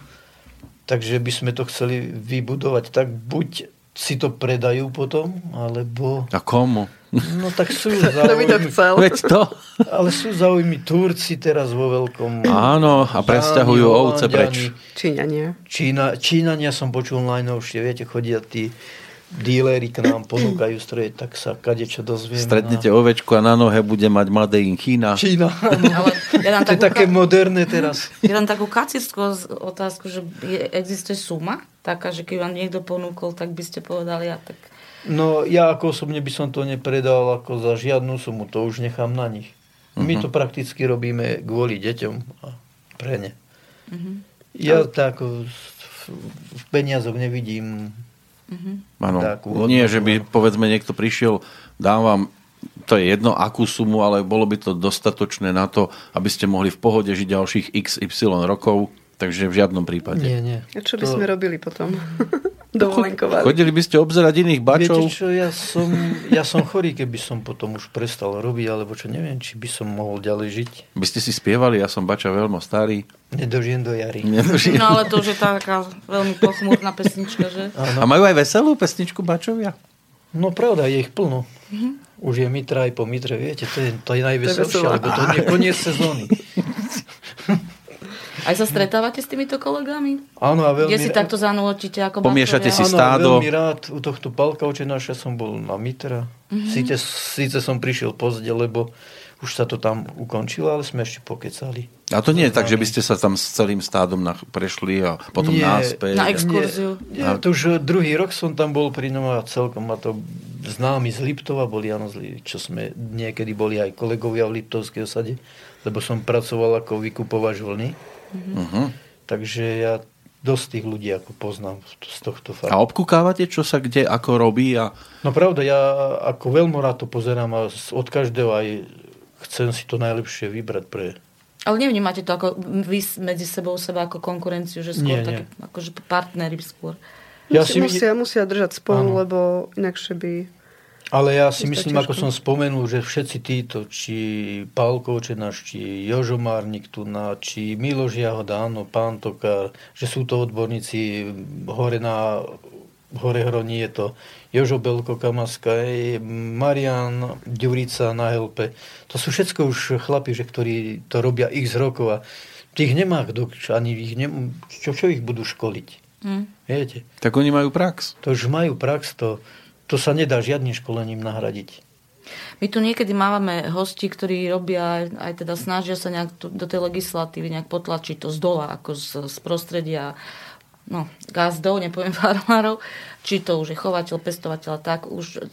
Takže by sme to chceli vybudovať tak, buď si to predajú potom, alebo... A komu? No tak sú by to záujmy, chcel? Veď to. ale sú záujmy Turci teraz vo veľkom. Áno, a presťahujú ovce preč. Číňania. Čína, Čínania som počul najnovšie, viete, chodia tí díleri k nám, ponúkajú stroje, tak sa kadečo dozvieme. Stretnete ovečku a na nohe bude mať Made in China. Čína. Ale ja dám To je také moderné teraz. ja dám takú kacistskú otázku, že je, existuje suma taká, že keď vám niekto ponúkol, tak by ste povedali, ja tak... No ja ako osobne by som to nepredal ako za žiadnu sumu, to už nechám na nich. My to prakticky robíme kvôli deťom a pre ne. Ja tak v, v peniazoch nevidím Áno. takú Nie, že by povedzme niekto prišiel, dám vám to je jedno, akú sumu, ale bolo by to dostatočné na to, aby ste mohli v pohode žiť ďalších XY rokov, takže v žiadnom prípade. Nie, nie. A čo by To- sme robili potom? Dovolenkovali. Chodili by ste obzerať iných bačov? Viete čo, ja som, ja som chorý, keby som potom už prestal robiť, alebo čo neviem, či by som mohol ďalej žiť. By ste si spievali, ja som bača veľmi starý. Nedožijem do jary. Nedožil. No ale to už je taká veľmi pochmúrna pesnička, že? A majú aj veselú pesničku bačovia? No pravda, je ich plno. Už je Mitra aj po Mitre, viete, to je, to je najveselšie, lebo to je koniec sezóny. Aj sa stretávate s týmito kolegami? Áno, a veľmi... Kde si takto zanúčite ako Pomiešate si bačovia? Áno, stádo. veľmi rád u tohto Palka Očenáša som bol na Mitra. Mm-hmm. Síce, síce som prišiel pozde, lebo už sa to tam ukončilo, ale sme ešte pokecali. A to nie je tak, že by ste sa tam s celým stádom nach- prešli a potom Nie. náspäť. Na exkurziu. Nie, nie, to už druhý rok som tam bol pri ňom a celkom ma to známi z Liptova boli, áno, čo sme niekedy boli aj kolegovia v Liptovskej osade, lebo som pracoval ako vykupovač vlny. Uh-huh. Takže ja dosť tých ľudí ako poznám z tohto A farmu. obkúkávate, čo sa kde ako robí a No pravda, ja ako veľmi rád to pozerám a od každého aj chcem si to najlepšie vybrať pre... Ale nevnímate to ako vy medzi sebou seba ako konkurenciu, že skôr Nie, také, nie. akože partnery skôr. Ja Musia, si, musia, musia držať spolu, Áno. lebo inakšie by... ale ja si to myslím, ako som spomenul, že všetci títo, či Pálko Očenáš, či Jožo Márnik tu na, či Miloš Jahoda, áno, pán Tokár, že sú to odborníci hore na hore hroní je to Jožo Belko Kamaska, aj Marian Ďurica na Helpe. To sú všetko už chlapi, že, ktorí to robia x rokov a tých nemá kto, ani ich nem, čo, čo ich budú školiť. Hm. Viete? tak oni majú prax. To už majú prax, to, to sa nedá žiadnym školením nahradiť. My tu niekedy mávame hosti, ktorí robia, aj teda snažia sa nejak do tej legislatívy nejak potlačiť to z dola, ako z, z prostredia no, gazdov, nepoviem farmárov, či to už je chovateľ, pestovateľ, tak už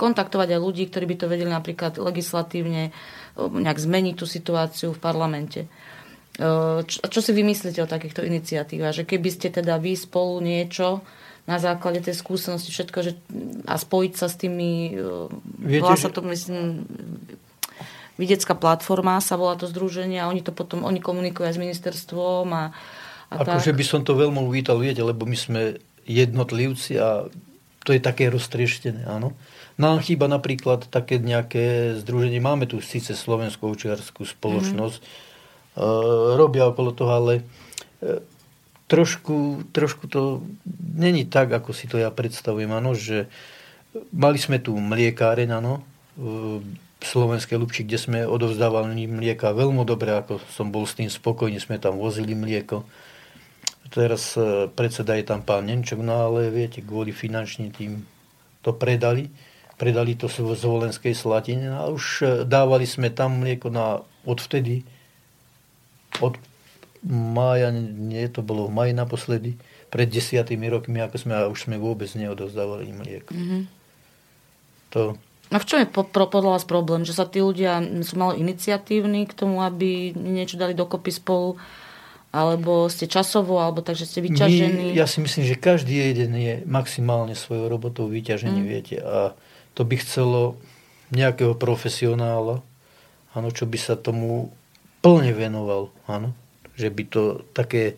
kontaktovať aj ľudí, ktorí by to vedeli napríklad legislatívne nejak zmeniť tú situáciu v parlamente. E, Čo, čo si vymyslíte o takýchto iniciatívach? Že keby ste teda vy spolu niečo na základe tej skúsenosti všetko, že, a spojiť sa s tými, Viete, volá sa to, myslím, Videcká platforma sa volá to združenie a oni to potom, oni komunikujú aj s ministerstvom a, a Akože by som to veľmi uvítal, viete, lebo my sme jednotlivci a to je také roztrieštené, áno. Nám chýba napríklad také nejaké združenie, máme tu síce Slovenskú očiarskú spoločnosť, mm. e, robia okolo toho, ale e, trošku, trošku to není tak, ako si to ja predstavujem, áno, že mali sme tu mliekáreň, áno, v Slovenskej Lubči, kde sme odovzdávali mlieka veľmi dobre, ako som bol s tým spokojný, sme tam vozili mlieko. Teraz e, predseda je tam pán Nemčok, no ale viete, kvôli finančne tým to predali. Predali to z Volenskej Slatine a už e, dávali sme tam mlieko na odvtedy, od mája, nie, to bolo v maji naposledy, pred desiatými rokmi, ako sme, a už sme vôbec neodovzdávali mlieko. Mhm. To, A v čom je podľa vás problém? Že sa tí ľudia sú malo iniciatívni k tomu, aby niečo dali dokopy spolu? Alebo ste časovo, alebo tak, že ste vyťažení? My, ja si myslím, že každý jeden je maximálne svojou robotou vyťažený, mm. viete. A to by chcelo nejakého profesionála, áno, čo by sa tomu plne venoval. Áno. Že by to také...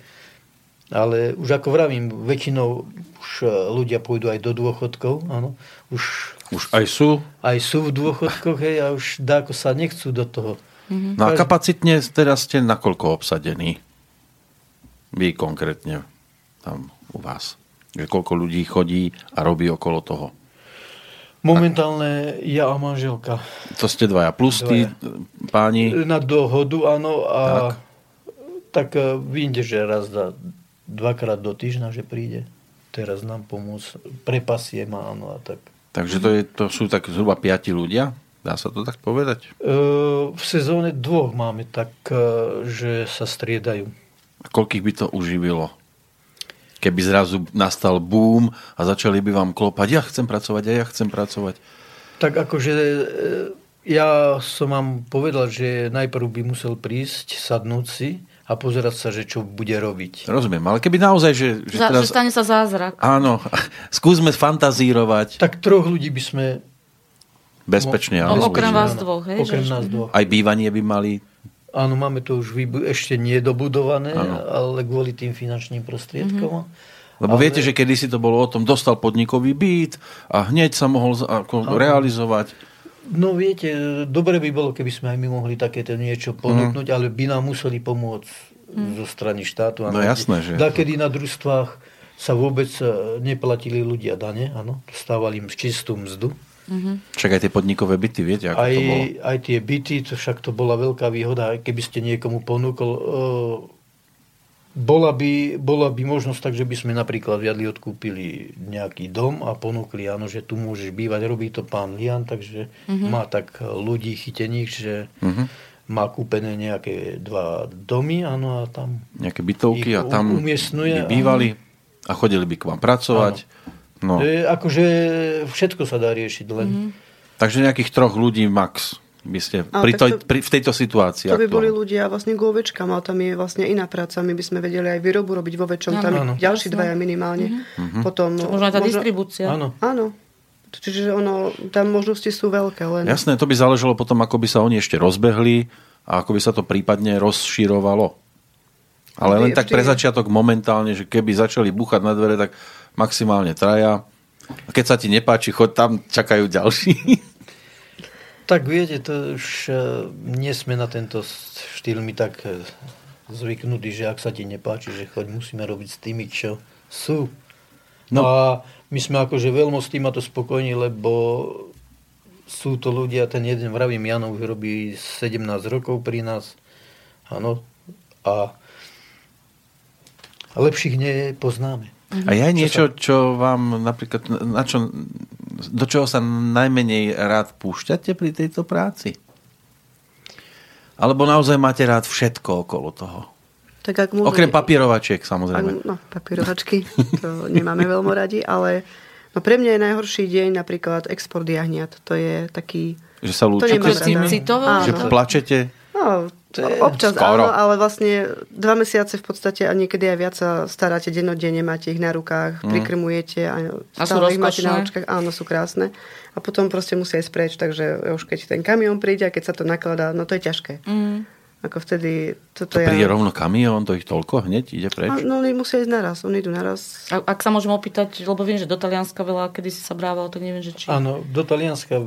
Ale už ako vravím, väčšinou už e, ľudia pôjdu aj do dôchodkov. Áno. Už, Už aj sú. aj sú v dôchodkoch hej, a už dáko sa nechcú do toho. Mhm. No a kapacitne teraz ste nakoľko obsadení? Vy konkrétne tam u vás. Že koľko ľudí chodí a robí okolo toho. Momentálne ja a manželka. To ste dvaja. Plus tí páni. Na dohodu, áno. A tak, tak vidíte, že raz za dvakrát do týždňa, že príde. Teraz nám pomôcť. Prepasie ma, áno. A tak. Takže to, je, to sú tak zhruba piati ľudia? Dá sa to tak povedať? E, v sezóne dvoch máme tak, e, že sa striedajú. A koľkých by to uživilo? Keby zrazu nastal boom a začali by vám klopať, ja chcem pracovať a ja chcem pracovať. Tak akože e, ja som vám povedal, že najprv by musel prísť, sadnúť si a pozerať sa, že čo bude robiť. Rozumiem, ale keby naozaj, že, že Za, teraz... Že stane sa zázrak. Áno, skúsme fantazírovať Tak troch ľudí by sme... bezpečne. No, ale okrem vás dvoch, hej, Okrem že- nás dvoch. Aj bývanie by mali... Áno, máme to už vybu- ešte nedobudované, Áno. ale kvôli tým finančným prostriedkom. Lebo Ale- viete, že kedysi to bolo o tom, dostal podnikový byt a hneď sa mohol ako realizovať. No viete, dobre by bolo, keby sme aj my mohli takéto niečo ponúknuť, ale by nám museli pomôcť zo strany štátu. No jasné, že- kedy na družstvách sa vôbec e, neplatili ľudia dane, áno, dostávali im čistú mzdu. Však aj tie podnikové byty, viete, ako Aj, to bolo. aj tie byty, to však to bola veľká výhoda, keby ste niekomu ponúkol. e, Bola by, bola by možnosť tak, že by sme napríklad viadli odkúpili nejaký dom a ponúkli, áno, že tu môžeš bývať. Robí to pán Lian, takže má tak ľudí chytených, že má kúpené nejaké dva domy, áno, a tam Nejaké bytovky a tam u- umiestňuje, by bývali a chodili by k vám pracovať. No. E, akože všetko sa dá riešiť, len Takže nejakých troch ľudí max by ste Ale pri, to- pri, v tejto situácii. To by boli ľudia vlastne k ovečkám, ale tam je vlastne iná práca. My by sme vedeli aj výrobu robiť vo väčšom, tam Áno. ďalší dvaja minimálne. Potom, Možno aj tá distribúcia. áno. Áno. Čiže ono, tam možnosti sú veľké. Len... Jasné, to by záležalo potom, ako by sa oni ešte rozbehli a ako by sa to prípadne rozširovalo. Ale len tak pre začiatok momentálne, že keby začali buchať na dvere, tak maximálne traja. A keď sa ti nepáči, choď tam, čakajú ďalší. Tak viete, to už e, nie sme na tento štýl my tak e, zvyknutí, že ak sa ti nepáči, že choď musíme robiť s tými, čo sú. No. A my sme akože veľmi s týmato spokojní, lebo sú to ľudia, ten jeden vravím, Janov robí 17 rokov pri nás. Áno. A lepších nepoznáme. A je niečo, čo vám napríklad, na čo, do čoho sa najmenej rád púšťate pri tejto práci? Alebo naozaj máte rád všetko okolo toho? Tak ak môžem, Okrem papierovačiek, ak, samozrejme. no, papírovačky, to nemáme veľmi radi, ale no, pre mňa je najhorší deň napríklad export jahniat. To je taký... Že sa lúčite s nimi? Že plačete? No, To je občas skoro. áno, ale vlastne dva mesiace v podstate a niekedy aj viac sa staráte dennodenne, máte ich na rukách, prikrmujete a, A stále ich máte na očkách. Áno, sú krásne. A potom proste musia ísť preč, takže už keď ten kamión príde a keď sa to nakladá, no to je ťažké. Mm. Ako vtedy, toto To ja... príde rovno kamión, to ich toľko hneď ide preč? A, no, oni musia ísť naraz, oni idú naraz. A, ak sa môžem opýtať, lebo viem, že do Talianska veľa, kedy si sa brával, tak neviem, že či... Áno, do Talianska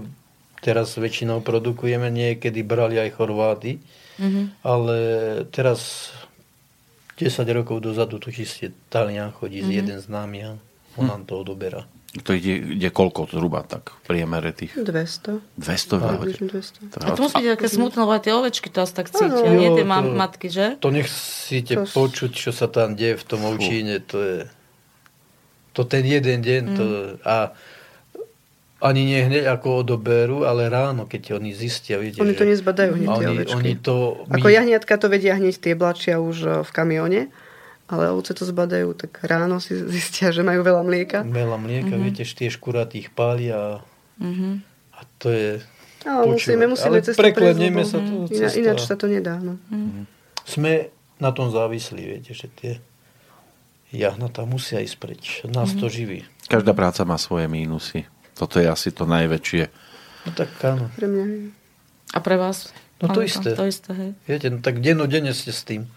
teraz väčšinou produkujeme, niekedy brali aj Chorváty, Mhm. ale teraz 10 rokov dozadu to čiste Talian chodí Mhm. z jeden známy a on nám to odoberá. To ide, ide koľko zhruba tak v priemere tých 200. 200 veľa? Približne 200. A to musí byť také smutné, lebo aj tie ovečky to asi tak cítia, Áno. nie tie mam- to- matky, že? To nechcete To- počuť, čo sa tam deje v tom ovčíne, to je to ten jeden deň to, a ani nie hneď ako odoberú, ale ráno, keď oni zistia, viete, Oni že to nezbadajú hneď oni, ovečky. oni to... Ako jahniatka to vedia hneď tie blačia už e, v kamióne, ale ovce to zbadajú, tak ráno si zistia, že majú veľa mlieka. Veľa mlieka, mm-hmm. viete, tie škuratých pália a Mhm. A to je... No, musíme, musíme Ale cestu preklenieme prejsť, sa to iná, ináč sa to nedá. No. Sme na tom závislí, viete, že tie jahnatá musia ísť preč. Nás to živí. Každá práca má svoje mínusy. Toto je asi to najväčšie. No tak áno. Pre mňa. A pre vás? No to Pán isté. To isté, hej. Viete, no tak dennodenne ste s tým.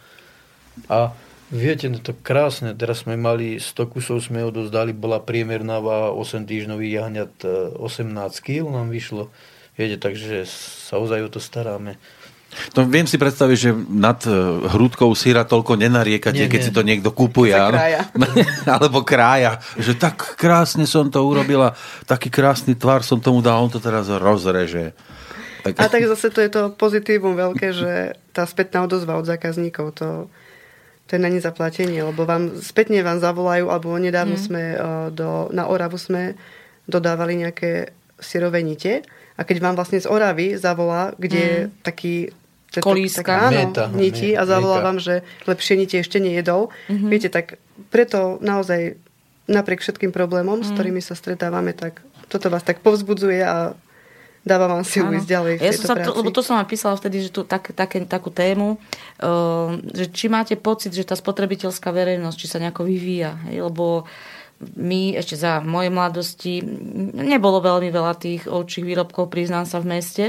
A viete, no to krásne. Teraz sme mali 100 kusov, sme odozdali, bola priemerná váha 8 týždňových jahňat, e, 18 kg nám vyšlo. Viete, takže sa ozaj o to staráme. No, viem si predstaviť, že nad e, hrúdkou syra toľko nenariekate, Nie, keď nie. si to niekto kupuje. krája. Alebo krája. Že tak krásne som to urobila, taký krásny tvar som tomu dal, on to teraz rozreže. Tak, A tak zase to je to pozitívum veľké, že tá spätná odozva od zákazníkov, to, to je na nezaplatenie, lebo vám spätne vám zavolajú, alebo nedávno Mm. sme uh, do, na Oravu sme dodávali nejaké syrové nite a keď vám vlastne z Oravy zavolá, kde je taký to Kolíska. Tak, áno, Meta, niti a meta. zavolá vám, že lepšie niti ešte nejedol. Mhm. Viete, tak preto naozaj napriek všetkým problémom, Mhm. s ktorými sa stretávame, tak toto vás tak povzbudzuje a dáva vám silu ísť ďalej v ja som sa, práci. to, lebo to som vám písala vtedy, že tu tak, také, takú tému, uh, že či máte pocit, že tá spotrebiteľská verejnosť, či sa nejako vyvíja, hej, lebo my ešte za mojej mladosti nebolo veľmi veľa tých ovčích výrobkov, priznám sa v meste.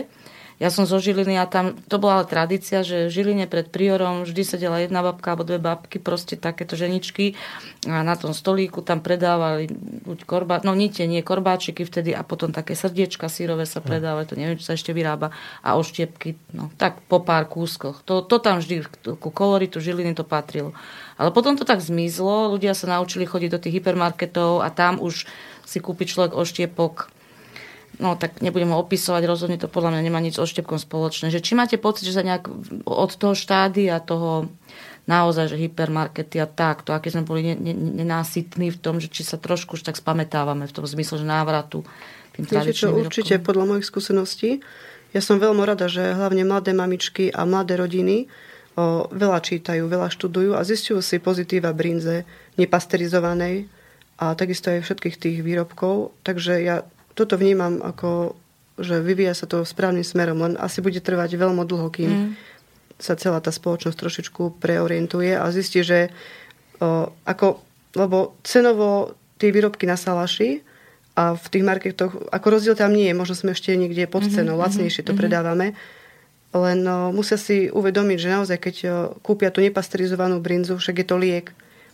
Ja som zo Žiliny a tam, to bola ale tradícia, že v Žiline pred priorom vždy sedela jedna babka alebo dve babky, proste takéto ženičky a na tom stolíku tam predávali buď korbá, no nite, nie korbáčiky vtedy a potom také srdiečka sírové sa predávali, to neviem, či sa ešte vyrába a oštiepky, no tak po pár kúskoch. To, to tam vždy ku koloritu Žiliny to patrilo. Ale potom to tak zmizlo, ľudia sa naučili chodiť do tých hypermarketov a tam už si kúpi človek oštiepok no tak nebudem ho opisovať, rozhodne to podľa mňa nemá nič so štepkom spoločné. Že či máte pocit, že sa nejak od toho štádia toho naozaj, že hypermarkety a takto, aké sme boli ne- ne- nenásytní v tom, že či sa trošku už tak spametávame v tom zmysle, že návratu tým tradičným určite výrobkom. podľa mojich skúseností. Ja som veľmi rada, že hlavne mladé mamičky a mladé rodiny o, veľa čítajú, veľa študujú a zistujú si pozitíva brinze nepasterizovanej a takisto aj všetkých tých výrobkov. Takže ja toto vnímam ako, že vyvíja sa to správnym smerom, len asi bude trvať veľmi dlho, kým Mm. sa celá tá spoločnosť trošičku preorientuje a zistí, že o, ako, lebo cenovo tie výrobky na salaši a v tých marketoch, ako rozdiel tam nie je, možno sme ešte niekde pod cenou, lacnejšie to predávame, len o, musia si uvedomiť, že naozaj, keď o, kúpia tú nepasterizovanú brinzu, však je to liek,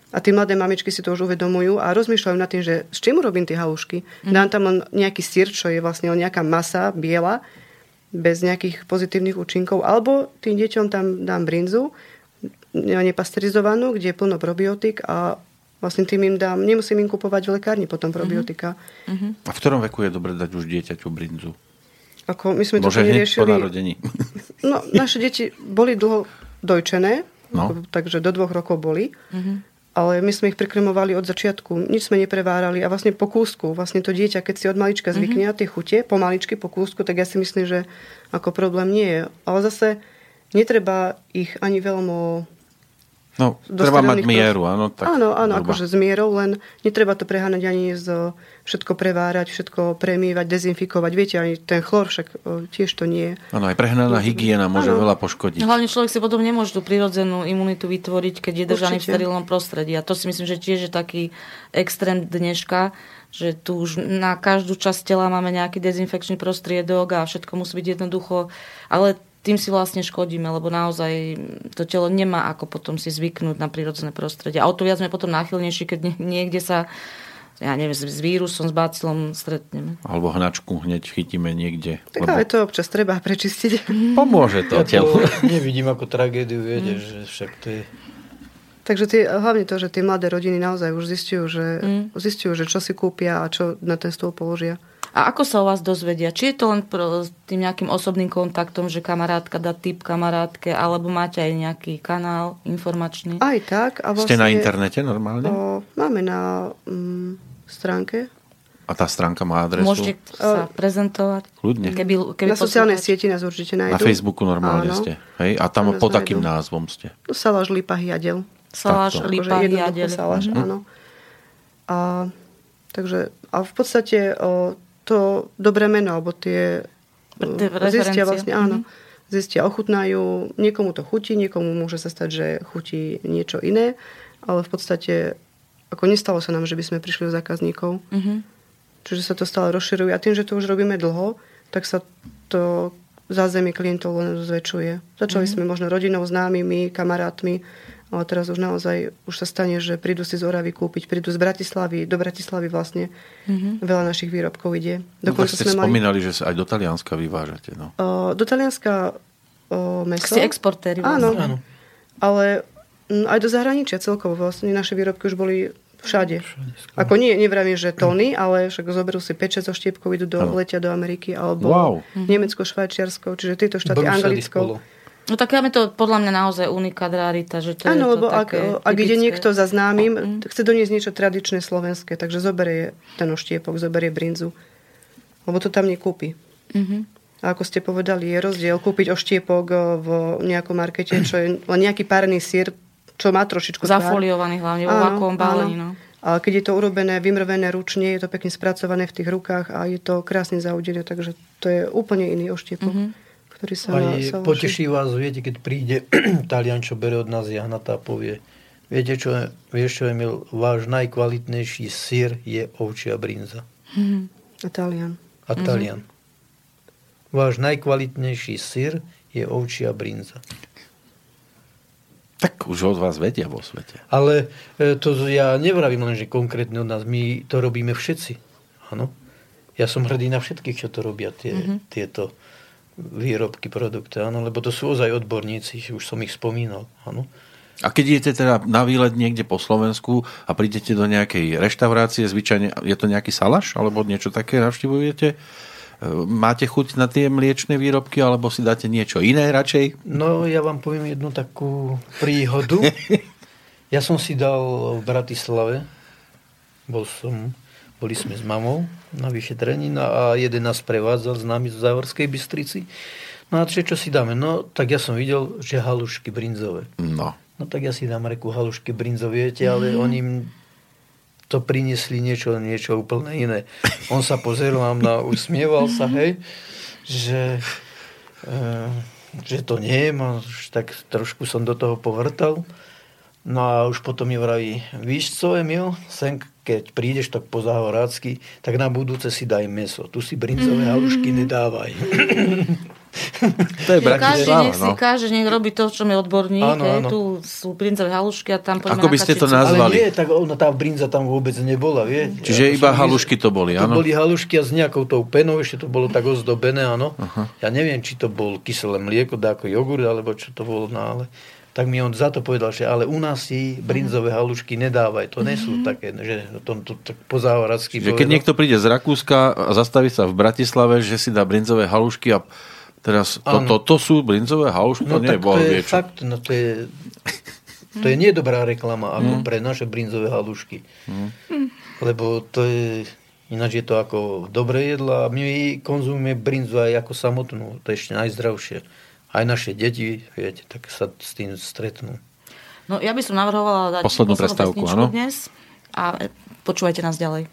a tí mladé mamičky si to už uvedomujú a rozmýšľajú nad tým, že s čím urobím tie halušky. Dám tam len nejaký sír, čo je vlastne len nejaká masa biela, bez nejakých pozitívnych účinkov, alebo tým deťom tam dám brinzu, nepasterizovanú, kde je plno probiotik a vlastne tým im dám, nemusím im kupovať v lekárni potom probiotika. A v ktorom veku je dobre dať už dieťaťu brinzu? Ako my sme to hneď po neriešili. narodení. No, naše deti boli dlho dojčené, No. takže do dvoch rokov boli. Ale my sme ich prekrmovali od začiatku, nič sme neprevárali a vlastne po kúsku, vlastne to dieťa, keď si od malička zvykne na tie chute, pomaličky po kúsku, tak ja si myslím, že ako problém nie je. Ale zase netreba ich ani veľmi No, treba mať mieru, áno. Tak áno, áno, zhruba. akože s mierou, len netreba to preháňať ani z všetko prevárať, všetko premievať, dezinfikovať. Viete, ani ten chlor však o, tiež to nie je. Áno, aj prehnaná hygiena môže Áno. veľa poškodiť. Hlavne človek si potom nemôže tú prirodzenú imunitu vytvoriť, keď je držaný v Určite. sterilnom prostredí. A to si myslím, že tiež je taký extrém dneška, že tu už na každú časť tela máme nejaký dezinfekčný prostriedok a všetko musí byť jednoducho. Ale tým si vlastne škodíme, lebo naozaj to telo nemá ako potom si zvyknúť na prírodzené prostredie. A o to viac sme potom náchylnejší, keď nie- niekde sa ja neviem, s vírusom, s bacilom stretneme. Alebo hnačku hneď chytíme niekde. Tak ale to občas treba prečistiť. Pomôže to Ja telu. to nevidím ako tragédiu, viete, že však to je... Takže tie, hlavne to, že tie mladé rodiny naozaj už zistujú, že, Mm. zistujú, že čo si kúpia a čo na ten stôl položia. A ako sa o vás dozvedia? Či je to len pro, tým nejakým osobným kontaktom, že kamarátka dá tip kamarátke, alebo máte aj nejaký kanál informačný? Aj tak. A vlastne, Ste na internete normálne? O, máme na mm, stránke. A tá stránka má adresu? Môžete sa prezentovať? Kľudne. Keby, keby na sociálnej sieti nás určite nájdú. Na Facebooku normálne Áno. ste. Hej? A tam Tam pod takým nájdú. názvom ste. Salaš Lipa Hiadel. Saláš, Takto. lípa, Akože hiadeľ. Salaš, Mhm. áno. A, takže, a v podstate o, to dobré meno, alebo tie Tie uh, zistia referencie. vlastne, áno. Zistia, ochutnajú, niekomu to chutí, niekomu môže sa stať, že chutí niečo iné, ale v podstate ako nestalo sa nám, že by sme prišli o zákazníkov. Mhm. Čiže sa to stále rozširuje. A tým, že to už robíme dlho, tak sa to zázemie klientov len zväčšuje. Začali Mhm. sme možno rodinou, známymi, kamarátmi, ale teraz už naozaj už sa stane, že prídu si z Oravy kúpiť, prídu z Bratislavy, do Bratislavy vlastne. Mhm. Veľa našich výrobkov ide. No, tak ste spomínali, že sa aj do Talianska vyvážate. No. O, do Talianska o, meso. Si exportéri Áno, vlastne. Áno. ale mm, aj do zahraničia celkovo. Vlastne naše výrobky už boli všade. Ako nie, nevravím, že tóny, ale však zoberú si 5-6 zo štiepkov, idú do, letia do Ameriky, alebo Wow. Nemecko, Švajčiarsko, čiže tieto štáty, Anglicko. No tak je to podľa mňa naozaj unikát rarita, že to je Áno, to lebo ak, ak ide niekto za známym, chce doniesť niečo tradičné slovenské, takže zoberie ten oštiepok, zoberie brinzu. Lebo to tam nekúpi. Mhm. A ako ste povedali, je rozdiel kúpiť oštiepok o, v nejakom markete, čo je len nejaký párny sír, čo má trošičku. Zafoliovaný hlavne Áno, vakuom balení. No. Ale keď je to urobené, vymrvené ručne, je to pekne spracované v tých rukách a je to krásne zaudené, takže to je úplne iný oštiepok, Mhm. ktorý sa, Aj sa poteší vás, viete, keď príde Talian, čo bere od nás jahnatá a povie, viete čo, vieš čo, Emil, váš najkvalitnejší sír je ovčia brinza. A Talian. A Talian. Váš najkvalitnejší sír je ovčia brinza. Tak už od vás vedia vo svete. Ale e, to ja nevravím len, že konkrétne od nás, my to robíme všetci. Áno. Ja som hrdý na všetkých, čo to robia, tie, mm-hmm. tieto výrobky, produkty, áno, lebo to sú ozaj odborníci, už som ich spomínal, áno. A keď idete teda na výlet niekde po Slovensku a prídete do nejakej reštaurácie, zvyčajne je to nejaký salaš alebo niečo také navštívujete, e, máte chuť na tie mliečne výrobky alebo si dáte niečo iné radšej? No, ja vám poviem jednu takú príhodu. ja som si dal v Bratislave, bol som, boli sme s mamou na vyšetrení no a jeden nás prevádzal s nami z Záhorskej Bystrici. No a čo, čo si dáme? No, tak ja som videl, že halušky brinzové. No. No tak ja si dám reku halušky brinzové, viete, ale oni im to priniesli niečo, niečo úplne iné. On sa pozeral na, usmieval sa, hej, že, e, že to nie je, tak trošku som do toho povrtal. No a už potom mi vraví, víš co, Emil, sem keď prídeš tak po záhorácky, tak na budúce si daj meso. Tu si brinzové halušky nedávaj. To je No, každý Bratislava, nech si, no. každý nech robí to, čo mi odborník. Áno, áno. Tu sú brinzové halušky a tam poďme Ako by ste to nazvali? Ale nie, tak ona, tá brinza tam vôbec nebola, vie. Čiže Ja iba som halušky to boli, To áno? boli halušky a s nejakou tou penou, ešte to bolo tak ozdobené, áno. Ja neviem, či to bol kyselé mlieko, ako jogurt, alebo čo to bolo, no ale tak mi on za to povedal, že ale u nás si brinzové halušky nedávaj, to nie sú také, že to, to, to po záhoracky Že keď niekto príde z Rakúska a zastaví sa v Bratislave, že si dá brinzové halušky a teraz to, Áno. toto sú brinzové halušky? No to nie je boh to vie fakt, no to je, to je nedobrá reklama ako pre naše brinzové halušky. Lebo to je, ináč je to ako dobré jedlo a my konzumujeme brinzu aj ako samotnú, to je ešte najzdravšie. Aj naše deti, viete, tak sa s tým stretnú. No ja by som navrhovala dať Poslednú poslednú prestávku, áno. dnes a počúvajte nás ďalej.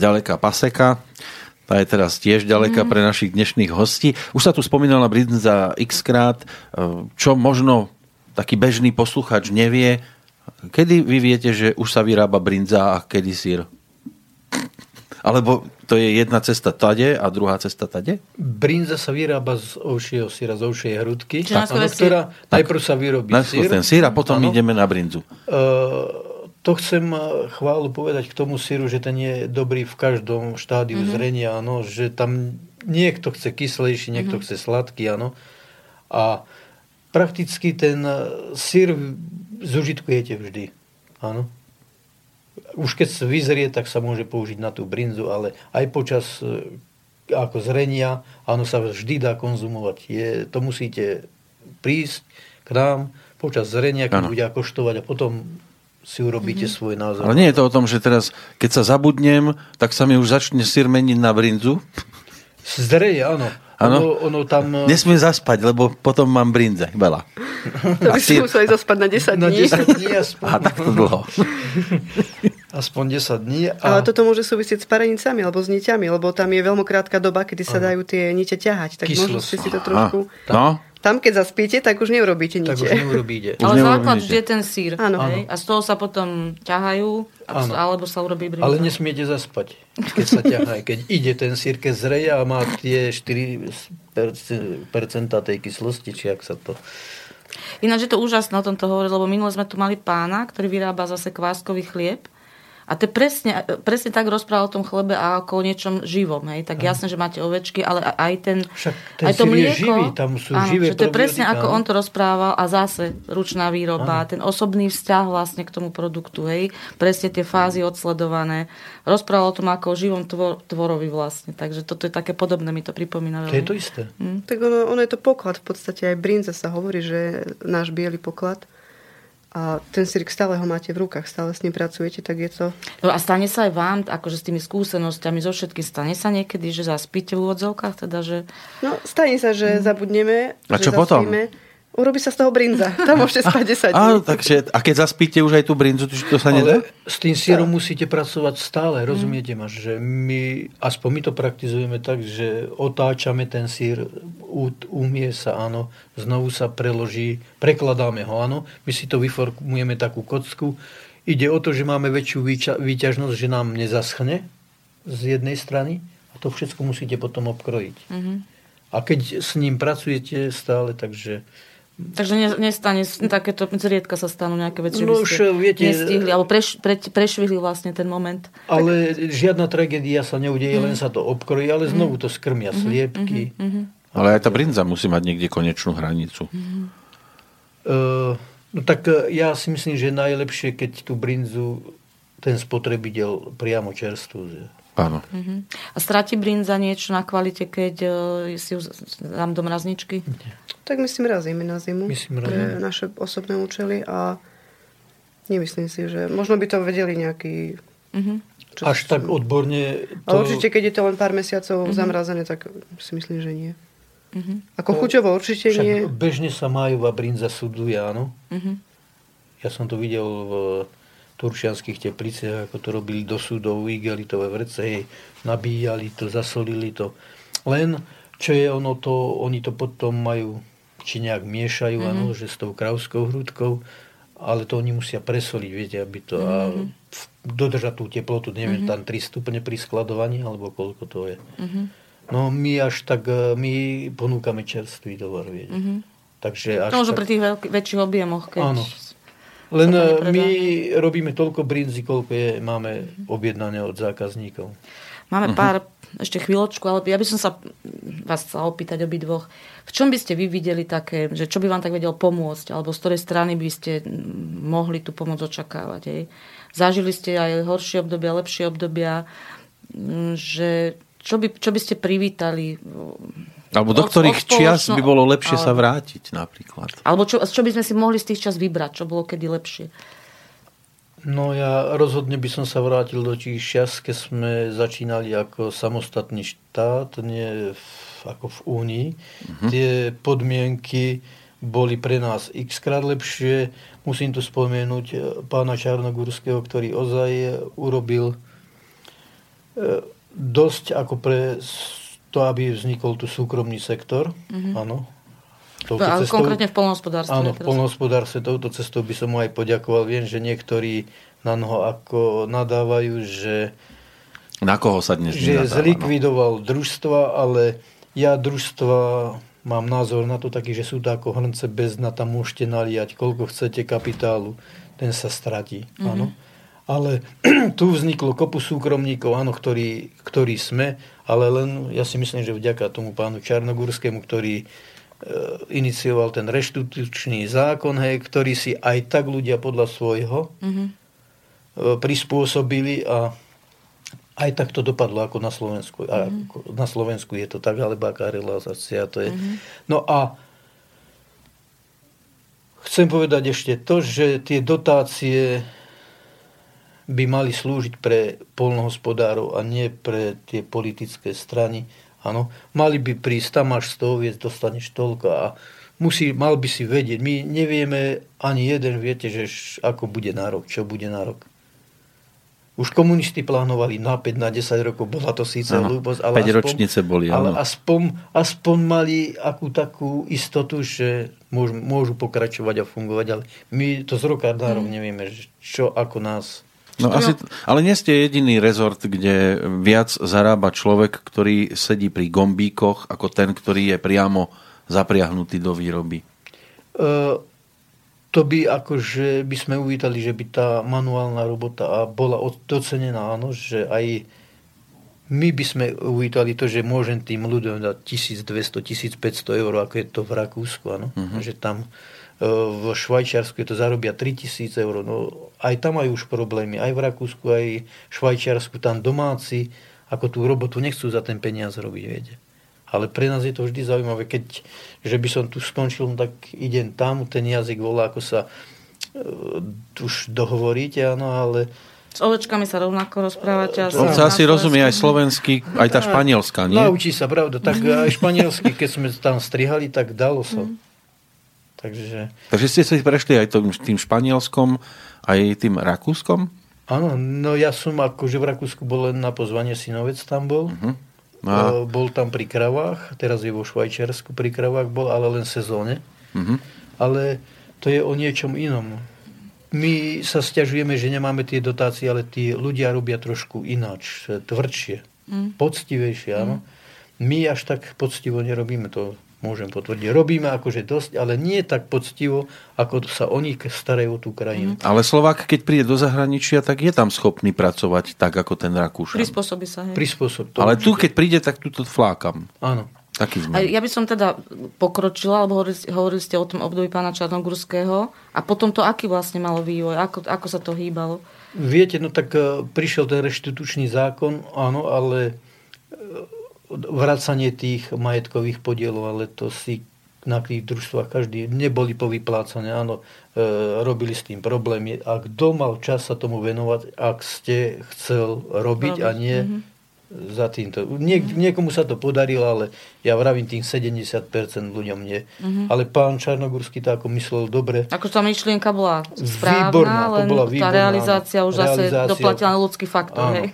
Ďaleká paseka. Tá je teraz tiež ďaleká pre našich dnešných hostí. Už sa tu spomínala brinza x krát, čo možno taký bežný posluchač nevie. Kedy vy viete, že už sa vyrába brinza a kedy sír? Alebo to je jedna cesta tade a druhá cesta tade? Brinza sa vyrába z ovšieho syra, z ovšej hrudky, áno, sír. ktorá najprv sa vyrobí syr. ten sír a potom áno. ideme na brinzu. Eh, to chcem eh, chválu povedať k tomu síru, že ten je dobrý v každom štádiu mm-hmm. zrenia, áno, že tam niekto chce kyslejší, niekto mm-hmm. chce sladký, áno. A prakticky ten eh, sír zužitkujete vždy, áno. Už keď sa vyzrie, tak sa môže použiť na tú brinzu, ale aj počas eh, ako zrenia, áno, sa vždy dá konzumovať. Je, to musíte prísť k nám počas zrenia, keď bude koštovať a potom si urobíte mm-hmm. svoj názor. Ale nie je to o tom, že teraz, keď sa zabudnem, tak sa mi už začne sír meniť na brinzu. Zdreje, áno. Áno. Ono, ono tam... eh, Nesmiem zaspať, lebo potom mám brinze. Veľa. To by si museli zaspať na 10 na dní. 10 dní aspoň, A takto dlho. aspoň 10 dní. A Ale toto môže súvisieť s parenicami alebo s niťami, lebo tam je veľmi krátka doba, kedy sa dajú tie nite ťahať. Tak možno Kyslosť. ste si to Aha. trošku... No, Tam, keď zaspíte, tak už neurobíte tak nite. už neurobíte. Už Ale základ vždy je ten sír. Áno. hej? A z toho sa potom ťahajú, Áno. alebo sa urobí brinza. Ale nesmiete zaspať, keď sa ťahá. Keď ide ten sír, keď zreje a má tie 4% tej kyslosti, či ak sa to... Ináč je to úžasné o tomto hovoriť, lebo minule sme tu mali pána, ktorý vyrába zase kváskový chlieb. A to je presne, presne tak rozprával o tom chlebe a ako o niečom živom. Hej. Tak jasné, že máte ovečky, ale aj ten, Však ten aj to mlieko. živý, tam sú áno, živé že to je presne ako áno. on to rozprával a zase ručná výroba, ten osobný vzťah vlastne k tomu produktu. Hej. Presne tie fázy odsledované. Rozprával o tom ako o živom tvor, tvorovi vlastne. Takže toto je také podobné, mi to pripomína. To je to isté. Tak ono, ono je to poklad, v podstate aj brinza sa hovorí, že náš biely poklad. A ten sírik stále ho máte v rukách, stále s ním pracujete, tak je to... No a stane sa aj vám, akože s tými skúsenosťami, so všetkým, stane sa niekedy, že zaspíte v úvodzovkách, teda, že... No, stane sa, že zabudneme, A že čo potom? zaspíme. Urobí sa z toho brinza. Tam môžete spať 10 dní. Áno, takže, a keď zaspíte už aj tú brinzu, to, to sa nedá? S tým sírom musíte pracovať stále, rozumiete ma, že my, aspoň my to praktizujeme tak, že otáčame ten sír, umie sa, áno, znovu sa preloží, prekladáme ho, áno, my si to vyformujeme takú kocku. Ide o to, že máme väčšiu výťažnosť, že nám nezaschne z jednej strany a to všetko musíte potom obkrojiť. A keď s ním pracujete stále, takže Takže ne, nestane, takéto zriedka sa stanú nejaké veci, No že by ste už, viete- nestihli, alebo preš, pre, prešvihli vlastne ten moment. Ale žiadna tragédia sa neudeje, len sa to obkrojí, ale znovu to skrmia sliepky. Ale aj tá brinza musí mať niekde konečnú hranicu. Uh, no tak eh, ja si myslím, že najlepšie, keď tú brinzu ten spotrebiteľ priamo čerstvú. Áno. Mhm. A stráti brinza niečo na kvalite, keď uh, si ju dám do mrazničky? Tak my si mrazíme na zimu Myslím, pre mrazíme. naše osobné účely a nemyslím si, že možno by to vedeli nejaký... Čo Až tak odborne Ale to... určite, keď je to len pár mesiacov zamrazené, tak si myslím, že nie. Ako chuťovo určite Však nie. bežne sa majová brinza suduje, áno. Ja som to videl v turčianských tepliciach, ako to robili do súdov, igelitové vrece, hej, nabíjali to, zasolili to. Len, čo je ono to, oni to potom majú, či nejak miešajú, áno, že s tou kravskou hrudkou, ale to oni musia presoliť, viete, aby to a v- dodržať tú teplotu, neviem, tam 3 stupne pri skladovaní, alebo koľko to je. No my až tak, e, my ponúkame čerstvý tovar, viete. Takže až No, možno tak, pri tých veľký, väčších objemoch, keď Áno. Len e, nepredá? my robíme toľko brinzy, koľko je, máme objednané od zákazníkov. Máme pár, ešte chvíľočku, ale ja by som sa vás chcela opýtať obidvoch. V čom by ste vy videli také, že čo by vám tak vedel pomôcť, alebo z ktorej strany by ste mohli tú pomoc očakávať? Hej? Zažili ste aj horšie obdobia, lepšie obdobia, mm, že čo by, čo by ste privítali? Alebo do ktorých od čias by bolo lepšie sa ale- vrátiť napríklad. Alebo čo, čo by sme si mohli z tých čas vybrať? Čo bolo kedy lepšie? No ja rozhodne by som sa vrátil do tých čas, keď sme začínali ako samostatný štát, nie v, ako v Únii. Tie podmienky boli pre nás x krát lepšie. Musím tu spomenúť e, pána Čarnogurského, ktorý ozaj e, urobil e, dosť ako pre to, aby vznikol tu súkromný sektor. Áno. Touto Ale cestou- konkrétne v polnohospodárstve. Áno, v teraz. polnohospodárstve touto cestou by som mu aj poďakoval. Viem, že niektorí na noho ako nadávajú, že, Na koho sa dnes že nenadáva, no? zlikvidoval družstva, ale ja družstva mám názor na to taký, že sú to ako hrnce bez dna, tam môžete naliať, koľko chcete kapitálu, ten sa stratí. Mhm. Áno. Ale tu vzniklo kopu súkromníkov, áno, ktorí, ktorí sme, ale len ja si myslím, že vďaka tomu pánu Čarnogurskému, ktorý e, inicioval ten reštitučný zákon, hej, ktorý si aj tak ľudia podľa svojho Mhm. e, prispôsobili a aj tak to dopadlo ako na Slovensku. A ako na Slovensku je to tak, alebo aká realizácia to je. No a chcem povedať ešte to, že tie dotácie by mali slúžiť pre polnohospodárov a nie pre tie politické strany. Áno, mali by prísť, tam máš 100 oviec, dostaneš toľko a musí, mal by si vedieť. My nevieme ani jeden, viete, že ako bude nárok, čo bude nárok. Už komunisti plánovali na 5, na 10 rokov, bola to síce Áno, hlúposť, ale, päť aspoň, ročnice boli, ale áno. aspoň, aspoň mali akú takú istotu, že môžu, môžu pokračovať a fungovať, ale my to z roka na rok nevieme, že čo ako nás No, asi, ale nie ste jediný rezort, kde viac zarába človek, ktorý sedí pri gombíkoch, ako ten, ktorý je priamo zapriahnutý do výroby. E, to by akože by sme uvítali, že by tá manuálna robota bola docenená, áno, že aj my by sme uvítali to, že môžem tým ľuďom dať 1200-1500 eur, ako je to v Rakúsku, áno, že tam v Švajčiarsku je to zarobia 3000 eur, no aj tam majú už problémy, aj v Rakúsku, aj v Švajčiarsku, tam domáci ako tú robotu nechcú za ten peniaz robiť, viete. Ale pre nás je to vždy zaujímavé, keď že by som tu skončil, no tak idem tam, ten jazyk volá, ako sa uh, už dohovoríte, áno, ale S ovečkami sa rovnako rozprávate. On sa asi rozumie aj slovenský, aj tá španielská, nie? naučí sa, pravda. Tak aj španielsky, keď sme tam strihali, tak dalo sa. Takže Takže ste si prešli aj tým, španielskom, aj tým rakúskom? áno, no ja som akože v Rakúsku bol len na pozvanie synovec tam bol. No a, E, Bol tam pri kravách, teraz je vo Švajčiarsku pri kravách bol, ale len v sezóne. mhm. Ale to je o niečom inom. My sa stiažujeme, že nemáme tie dotácie, ale tí ľudia robia trošku ináč, tvrdšie, poctivejšie, áno. My až tak poctivo nerobíme, to môžem potvrdiť. Robíme akože dosť, ale nie tak poctivo, ako sa oni starajú o tú krajinu. Ale Slovák, keď príde do zahraničia, tak je tam schopný pracovať tak, ako ten Rakúšan. Prispôsobí sa. Hej. Prispôsob to. Ale tu, určite. keď príde, tak tu to flákam. Áno. Taký A sme. ja by som teda pokročila, alebo hovorili, hovorili ste o tom období pána Čarnogurského a potom to, aký vlastne malo vývoj, ako, ako sa to hýbalo. Viete, no tak e, prišiel ten reštitučný zákon, áno, ale e, vracanie tých majetkových podielov, ale to si na tých družstvách každý neboli povyplácané, áno, e, robili s tým problémy. A kto mal čas sa tomu venovať, ak ste chcel robiť a Robiť, nie za týmto. Nie, niekomu sa to podarilo, ale ja vravím tým 70% ľuďom nie. Ale pán Čarnogurský to ako myslel dobre. Ako tá myšlienka bola správna, Výborná, to len bola tá výborná, realizácia už zase realizácia. doplatila na ľudský faktor. Áno. Hej.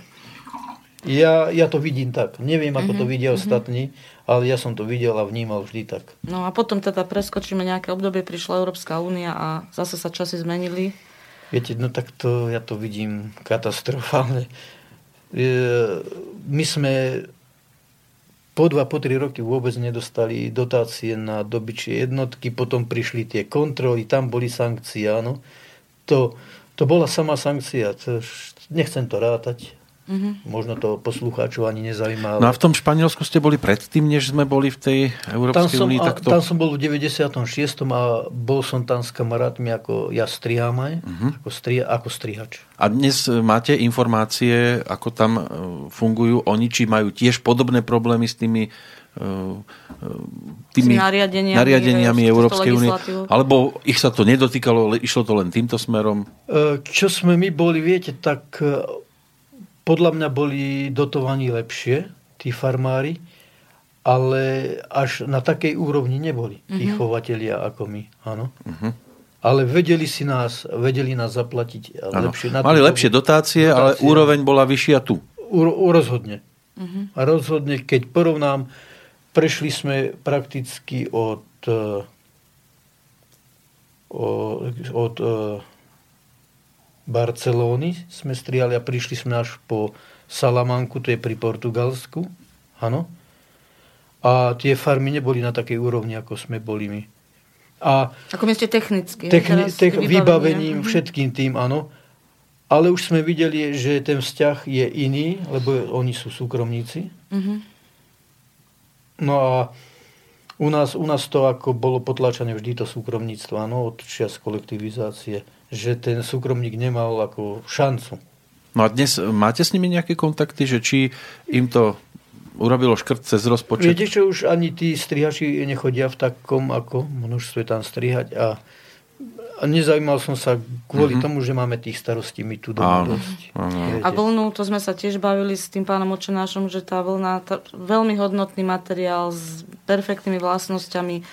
Ja, ja to vidím tak. Neviem, ako Mhm, to vidia ostatní, ale ja som to videl a vnímal vždy tak. No a potom teda preskočíme nejaké obdobie, prišla Európska únia a zase sa časy zmenili. Viete, no tak to, ja to vidím katastrofálne. E, My sme po dva, po tri roky vôbec nedostali dotácie na dobyčie jednotky, potom prišli tie kontroly, tam boli sankcie, áno. to, to bola sama sankcia. To, nechcem to rátať. Mm-hmm. Možno to poslucháčov ani nezaujíma. Ale... No a v tom Španielsku ste boli predtým, než sme boli v tej Európskej únii? Tam, to... tam som bol v 96. a bol som tam s kamarátmi ako ja strihám aj, mm-hmm. ako, stri, ako strihač. A dnes máte informácie, ako tam e, fungujú oni, či majú tiež podobné problémy s tými e, e, tými nariadeniami, nariadeniami Európskej únie, alebo ich sa to nedotýkalo, išlo to len týmto smerom? Čo sme my boli, viete, tak podľa mňa boli dotovaní lepšie, tí farmári, ale až na takej úrovni neboli tí mhm. chovatelia ako my. Áno. Mm-hmm. Ale vedeli si nás, vedeli nás zaplatiť lepšie. Na Mali lepšie dotácie, dotácie, ale úroveň bola vyššia tu. U, rozhodne. Mm-hmm. A rozhodne, keď porovnám, prešli sme prakticky od, eh, od, od eh, Barcelóny sme strihali a prišli sme až po Salamanku, to je pri Portugalsku. Áno. A tie farmy neboli na takej úrovni, ako sme boli my. A ako myslíte technicky? Techni- tech- vybavením, mhm. všetkým tým, áno. Ale už sme videli, že ten vzťah je iný, lebo oni sú súkromníci. Mm-hmm. No a u nás, u nás to ako bolo potlačené vždy to súkromníctvo, áno, od čias kolektivizácie že ten súkromník nemal ako šancu. No a dnes máte s nimi nejaké kontakty, že či im to urobilo škrt cez rozpočet? Viete, čo už ani tí strihači nechodia v takom ako množstve tam strihať a a nezaujímal som sa kvôli mm-hmm. tomu, že máme tých starostí my tu doma dosť. Áno. A vlnu, to sme sa tiež bavili s tým pánom Očenášom, že tá vlna, tá, veľmi hodnotný materiál s perfektnými vlastnosťami,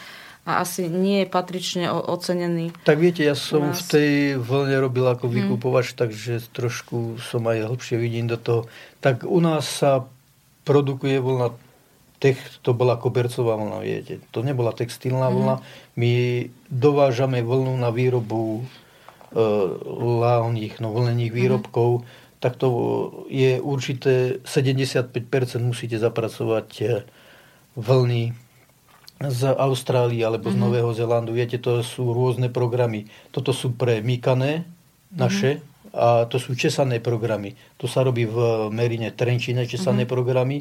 a asi nie je patrične ocenený. Tak viete, ja som v tej vlne robil ako mhm. vykupovač, hmm. takže trošku som aj hlbšie vidím do toho. Tak u nás sa produkuje vlna tech, to bola kobercová vlna, viete. To nebola textilná mm. vlna. My dovážame vlnu na výrobu e, láhních, no vlnených mhm. výrobkov. Mm. Tak to je určité 75% musíte zapracovať e, vlny z Austrálie alebo z mm-hmm. Nového Zelandu. Viete, to sú rôzne programy. Toto sú pre mykané naše mm-hmm. a to sú česané programy. To sa robí v Merine Trenčine, česané mm-hmm. programy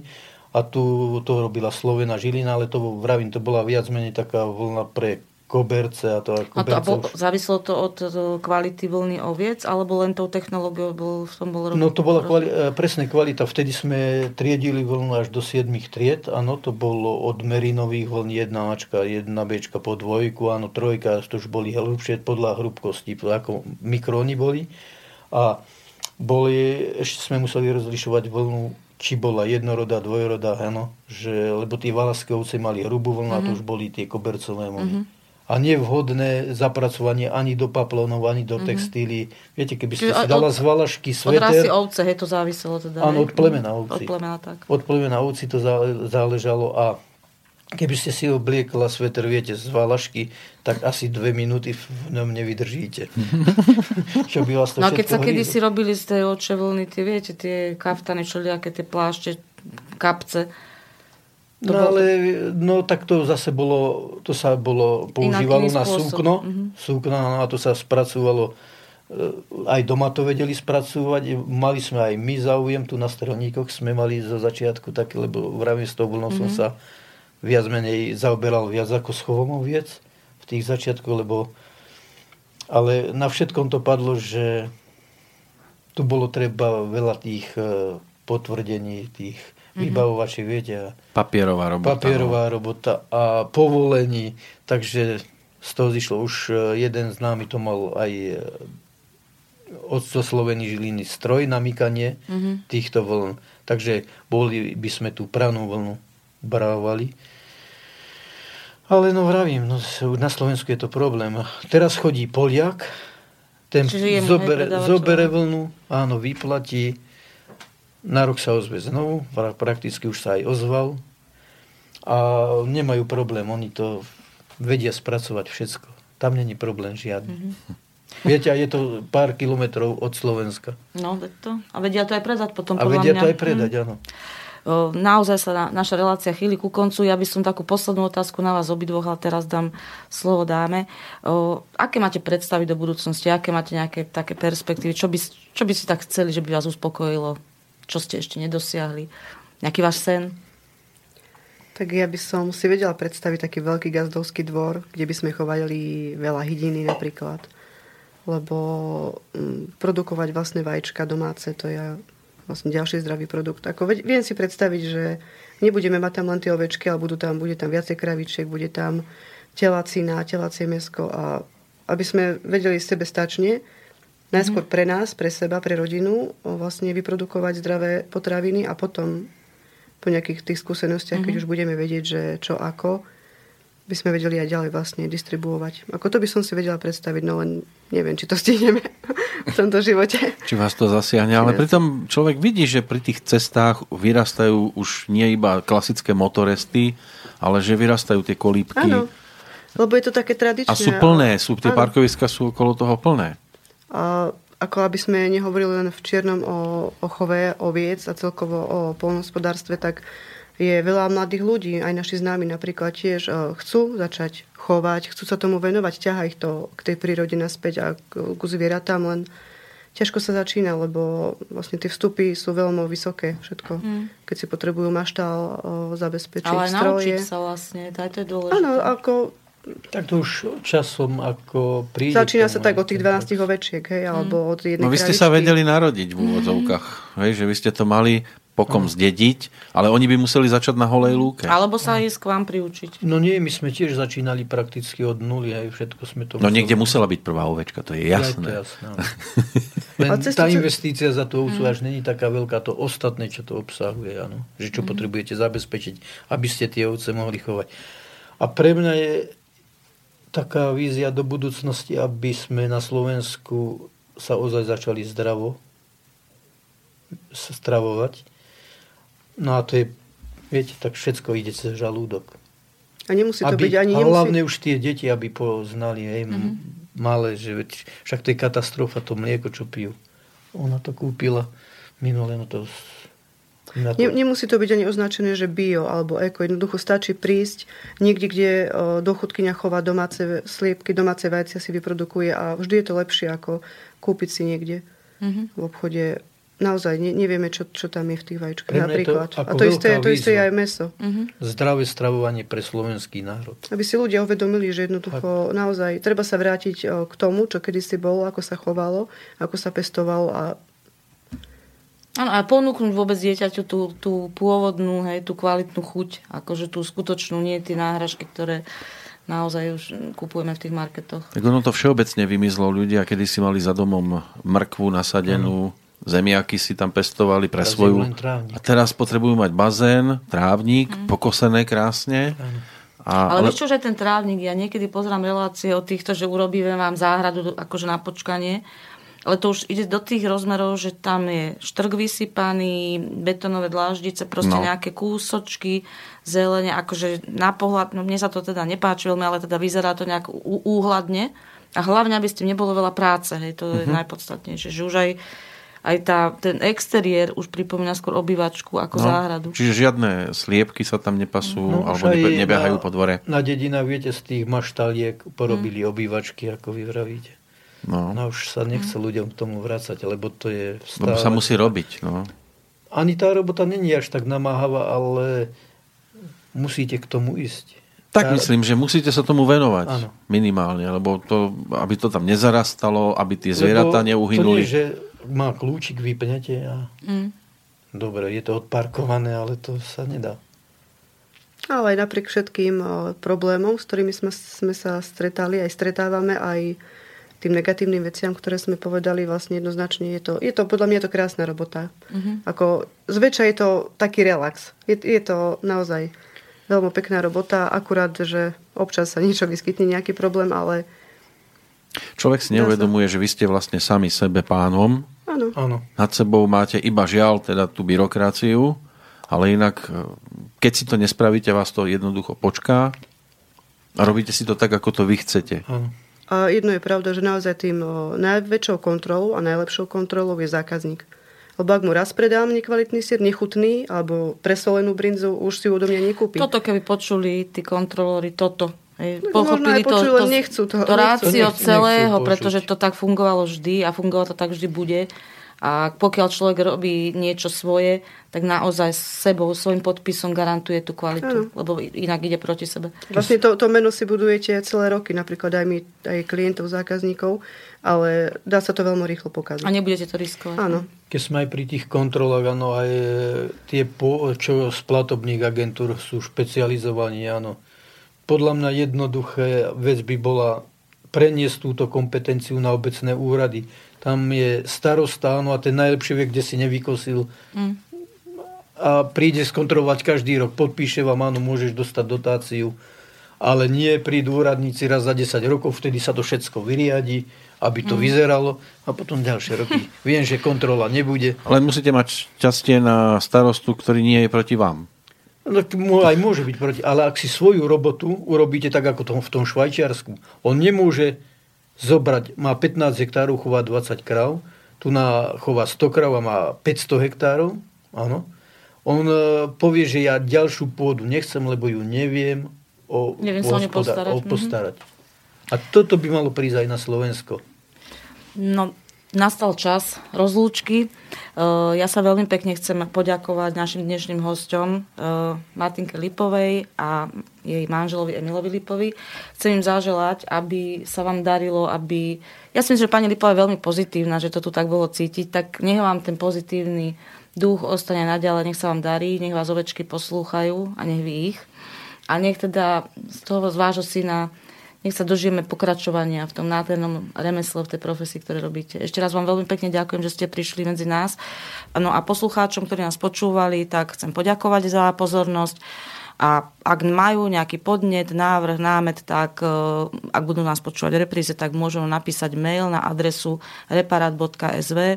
a tu to robila Slovena Žilina, ale to vravím, to bola viac menej taká vlna pre koberce a to A, to, a bol, záviselo to od kvality vlny oviec, alebo len tou technológiou bol, v tom bol robiť? No to bola kvali, e, presne kvalita. Vtedy sme triedili vlnu až do 7 tried. Áno, to bolo od merinových vln 1 Ačka, 1 Bčka po dvojku, áno, trojka, to už boli hrubšie podľa hrubkosti, ako mikróny boli. A boli, ešte sme museli rozlišovať vlnu či bola jednoroda, dvojroda, áno, že, lebo tie valaské ovce mali hrubú vlnu mm-hmm. a to mhm. už boli tie kobercové vlny. Mm-hmm a nevhodné zapracovanie ani do paplónov, ani do mm-hmm. textíly. Viete, keby ste si dala z valašky sveter... Od rasy ovce, hej, to záviselo teda. Áno, od plemena ovci. Od plemena, tak. Od plemena ovci to záležalo a keby ste si obliekla sveter, viete, z valašky, tak asi dve minúty v ňom nevydržíte. čo by vás to no a keď sa kedy si robili z tej oče vlny, tie, viete, tie kaftany, všelijaké tie plášte, kapce, to no ale no, tak to zase bolo, to sa bolo používalo na súkno, mm-hmm. súkno no, a to sa spracovalo e, aj doma to vedeli spracovať. Mali sme aj my záujem, tu na strelníkoch sme mali zo začiatku také, lebo vravím s tou vlnou mm-hmm. som mhm. sa viac menej zaoberal viac ako schovom viec v tých začiatkoch, lebo ale na všetkom to padlo, že tu bolo treba veľa tých e, potvrdení, tých. Vybavovači, viete. Papierová robota. Papierová no. robota a povolení. Takže z toho zišlo už e, jeden známy to mal aj e, od Žiliny stroj na mykanie mm-hmm. týchto vln. Takže boli by sme tú pranú vlnu brávali. Ale no vravím, no, na Slovensku je to problém. Teraz chodí Poliak, ten zobere, zobere vlnu, áno, vyplatí, na rok sa ozve znovu, prakticky už sa aj ozval a nemajú problém, oni to vedia spracovať všetko. Tam není problém žiadny. Mm-hmm. Viete, a je to pár kilometrov od Slovenska. No, to. A vedia to aj predať potom, A vedia mňa. to aj predať, mm. áno. Naozaj sa na, naša relácia chýli ku koncu. Ja by som takú poslednú otázku na vás obidvoch, ale teraz dám slovo dáme. Aké máte predstavy do budúcnosti? Aké máte nejaké také perspektívy? Čo by, čo by si tak chceli, že by vás uspokojilo? Čo ste ešte nedosiahli? Nejaký váš sen? Tak ja by som si vedela predstaviť taký veľký gazdovský dvor, kde by sme chovali veľa hydiny napríklad. Lebo mm, produkovať vlastné vajíčka domáce, to je vlastne ďalší zdravý produkt. Ako viem si predstaviť, že nebudeme mať tam len tie ovečky, ale budú tam, bude tam viacej kravičiek, bude tam telacina, telacie mesko a aby sme vedeli sebe stačne, najskôr pre nás, pre seba, pre rodinu, vlastne vyprodukovať zdravé potraviny a potom po nejakých tých skúsenostiach, mm-hmm. keď mhm. už budeme vedieť, že čo ako, by sme vedeli aj ďalej vlastne distribuovať. Ako to by som si vedela predstaviť, no len neviem, či to stihneme v tomto živote. Či vás to zasiahne, ale pritom človek vidí, že pri tých cestách vyrastajú už nie iba klasické motoresty, ale že vyrastajú tie kolípky. Áno, lebo je to také tradičné. A sú plné, sú, tie parkoviska sú okolo toho plné. A ako aby sme nehovorili len v čiernom o, o chove oviec a celkovo o polnospodárstve, tak je veľa mladých ľudí, aj naši známi napríklad tiež e, chcú začať chovať, chcú sa tomu venovať, ťaha ich to k tej prírode naspäť a k, k zvieratám, len ťažko sa začína, lebo vlastne tie vstupy sú veľmi vysoké všetko. Mm. Keď si potrebujú maštál o, e, zabezpečiť, Ale stroje. naučiť sa vlastne, to je dôležité. Áno, ako tak to už časom ako príde. Začína sa tak od tých 12 ovečiek, hej, alebo od jednej No vy ste kravičky. sa vedeli narodiť v úvodzovkách, hej, že vy ste to mali pokom zdediť, ale oni by museli začať na holej lúke. Alebo sa ísť k vám priučiť. No nie, my sme tiež začínali prakticky od nuly, aj všetko sme to... No niekde musela byť prvá ovečka, to je jasné. Ja, to jasné áno. Len tá investícia za tú ovcu až není taká veľká, to ostatné, čo to obsahuje, áno. Že čo potrebujete zabezpečiť, aby ste tie ovce mohli chovať. A pre mňa je taká vízia do budúcnosti, aby sme na Slovensku sa ozaj začali zdravo stravovať. No a to je, viete, tak všetko ide cez žalúdok. A nemusí to aby, byť ani... A Nemusí... hlavne už tie deti, aby poznali, hej, mm-hmm. malé, že veď, však to je katastrofa, to mlieko, čo pijú. Ona to kúpila minulé, no to na to... Nemusí to byť ani označené, že bio alebo eko. Jednoducho stačí prísť niekde, kde dochudkyňa chová domáce sliepky, domáce vajcia si vyprodukuje a vždy je to lepšie ako kúpiť si niekde mm-hmm. v obchode. Naozaj ne, nevieme, čo, čo tam je v tých vajíčkach napríklad. To, a to isté, to isté je aj meso. Mm-hmm. Zdravé stravovanie pre slovenský národ. Aby si ľudia uvedomili, že jednoducho tak. naozaj treba sa vrátiť k tomu, čo kedysi bolo, ako sa chovalo, ako sa pestovalo a Áno, a ponúknuť vôbec dieťaťu tú, tú pôvodnú, hej, tú kvalitnú chuť, akože tú skutočnú, nie tie náhražky, ktoré naozaj už kupujeme v tých marketoch. Tak ono to všeobecne vymizlo. Ľudia, kedy si mali za domom mrkvu nasadenú, mm. zemiaky si tam pestovali pre teraz svoju. A teraz potrebujú mať bazén, trávnik, mm. pokosené krásne. A, ale, ale vieš čo, že ten trávnik, ja niekedy pozerám relácie o týchto, že urobíme vám záhradu akože na počkanie ale to už ide do tých rozmerov, že tam je štrk vysypaný, betonové dláždice, proste no. nejaké kúsočky, zelene, akože na pohľad, no mne sa to teda nepáči veľmi, ale teda vyzerá to nejak úhľadne. A hlavne, aby s tým nebolo veľa práce, hej, to je uh-huh. najpodstatnejšie. Že už aj, aj tá, ten exteriér už pripomína skôr obývačku ako no, záhradu. Čiže žiadne sliepky sa tam nepasú, no, alebo nebehajú na, po dvore. Na dedinách, viete, z tých maštaliek porobili hmm. obývačky, ako vy vravíte. No. no už sa nechce ľuďom k tomu vrácať, lebo to je stále... Lebo sa musí robiť, no. Ani tá robota není až tak namáhavá, ale musíte k tomu ísť. Tak tá... myslím, že musíte sa tomu venovať ano. minimálne, lebo to, aby to tam nezarastalo, aby tie zvieratá neuhynuli. To nie, že má kľúčik, vypnete a... Mm. Dobre, je to odparkované, ale to sa nedá. Ale aj napriek všetkým problémom, s ktorými sme, sme sa stretali, aj stretávame, aj tým negatívnym veciam, ktoré sme povedali, vlastne jednoznačne je to, je to podľa mňa je to krásna robota. Mm-hmm. Ako, zväčša je to taký relax. Je, je to naozaj veľmi pekná robota, akurát, že občas sa niečo vyskytne, nejaký problém, ale... Človek si neuvedomuje, že vy ste vlastne sami sebe pánom. Áno. Áno. Nad sebou máte iba žiaľ, teda tú byrokraciu, ale inak, keď si to nespravíte, vás to jednoducho počká a robíte si to tak, ako to vy chcete. Áno. A jedno je pravda, že naozaj tým najväčšou kontrolou a najlepšou kontrolou je zákazník. Lebo ak mu raz predám nekvalitný sír, nechutný, alebo presolenú brinzu, už si ju odo mňa nekúpi. Toto keby počuli tí kontrolóri, toto. Hej, No, pochopili to, počuli, to, len nechcú to- to rácio Nechcú- celého, nechcú pretože to tak fungovalo vždy a fungovalo to tak vždy bude. A pokiaľ človek robí niečo svoje, tak naozaj s sebou, svojim podpisom garantuje tú kvalitu, lebo inak ide proti sebe. Vlastne to, to meno si budujete celé roky, napríklad aj my, aj klientov, zákazníkov, ale dá sa to veľmi rýchlo pokaziť. A nebudete to riskovať. Áno. Keď sme aj pri tých kontrolách, áno, aj e, tie, po, čo z platobných agentúr sú špecializovaní, áno. Podľa mňa jednoduché vec by bola preniesť túto kompetenciu na obecné úrady. Tam je starosta, áno, a ten najlepšie vie, kde si nevykosil. Mm. A príde skontrolovať každý rok, podpíše vám, áno, môžeš dostať dotáciu. Ale nie prídu úradníci raz za 10 rokov, vtedy sa to všetko vyriadi, aby to vyzeralo a potom ďalšie roky. Viem, že kontrola nebude. Ale musíte mať šťastie na starostu, ktorý nie je proti vám. No, aj môže byť proti, ale ak si svoju robotu urobíte tak, ako tom, v tom Švajčiarsku, on nemôže zobrať, má 15 hektárov, chová 20 kráv, tu na chová 100 kráv a má 500 hektárov, áno. On e, povie, že ja ďalšiu pôdu nechcem, lebo ju neviem o, Neviem o hospoda- postarať, o mhm. postarať. A toto by malo prísť aj na Slovensko. No, nastal čas rozlúčky. Uh, Ja sa veľmi pekne chcem poďakovať našim dnešným hosťom uh, Martinke Lipovej a jej manželovi Emilovi Lipovi. Chcem im zaželať, aby sa vám darilo, aby... Ja si myslím, že pani Lipová je veľmi pozitívna, že to tu tak bolo cítiť, tak nech vám ten pozitívny duch ostane naďalej, nech sa vám darí, nech vás ovečky poslúchajú a nech vy ich. A nech teda z toho z vášho syna nech sa dožijeme pokračovania v tom nádhernom remesle, v tej profesii, ktoré robíte. Ešte raz vám veľmi pekne ďakujem, že ste prišli medzi nás. No a poslucháčom, ktorí nás počúvali, tak chcem poďakovať za pozornosť. A ak majú nejaký podnet, návrh, námet, tak e, ak budú nás počúvať v repríze, tak môžu napísať mail na adresu reparat.sv e,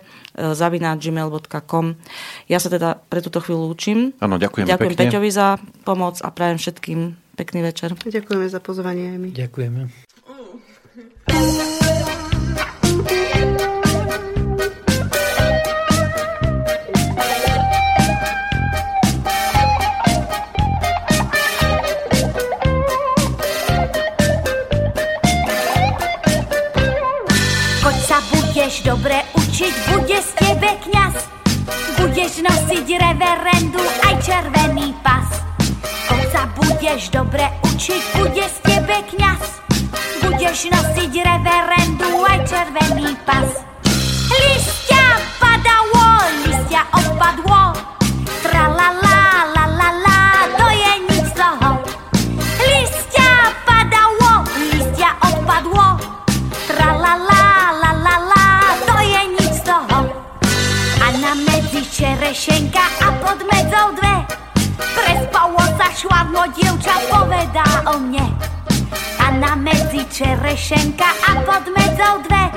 zavináč gmail.com. Ja sa teda pre túto chvíľu lúčim. Áno, ďakujem Ďakujem pekne. Peťovi za pomoc a prajem všetkým pekný večer. Ďakujeme za pozvanie aj my. Ďakujeme. Choď sa budeš dobre učiť, bude z tebe kňaz. Budeš nosiť reverendu aj červený pas. Sa budeš dobre učiť, bude z tebe kňaz. Budeš nosiť reverendu aj červený pas. Listia padalo, listia odpadlo. Tra la la la la la, to je nič z toho. Listia padalo, listia odpadlo. Tra la la la la la, to je nič z toho. A na medzi čerešenka a pod medzou dve. Prespalo švadlo, dievča povedá o mne. A na medzi čerešenka a pod medzou dve.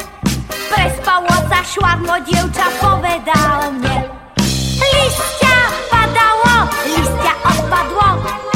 Prespalo sa švadlo, dievča povedá o mne. Listia padalo, listia odpadlo.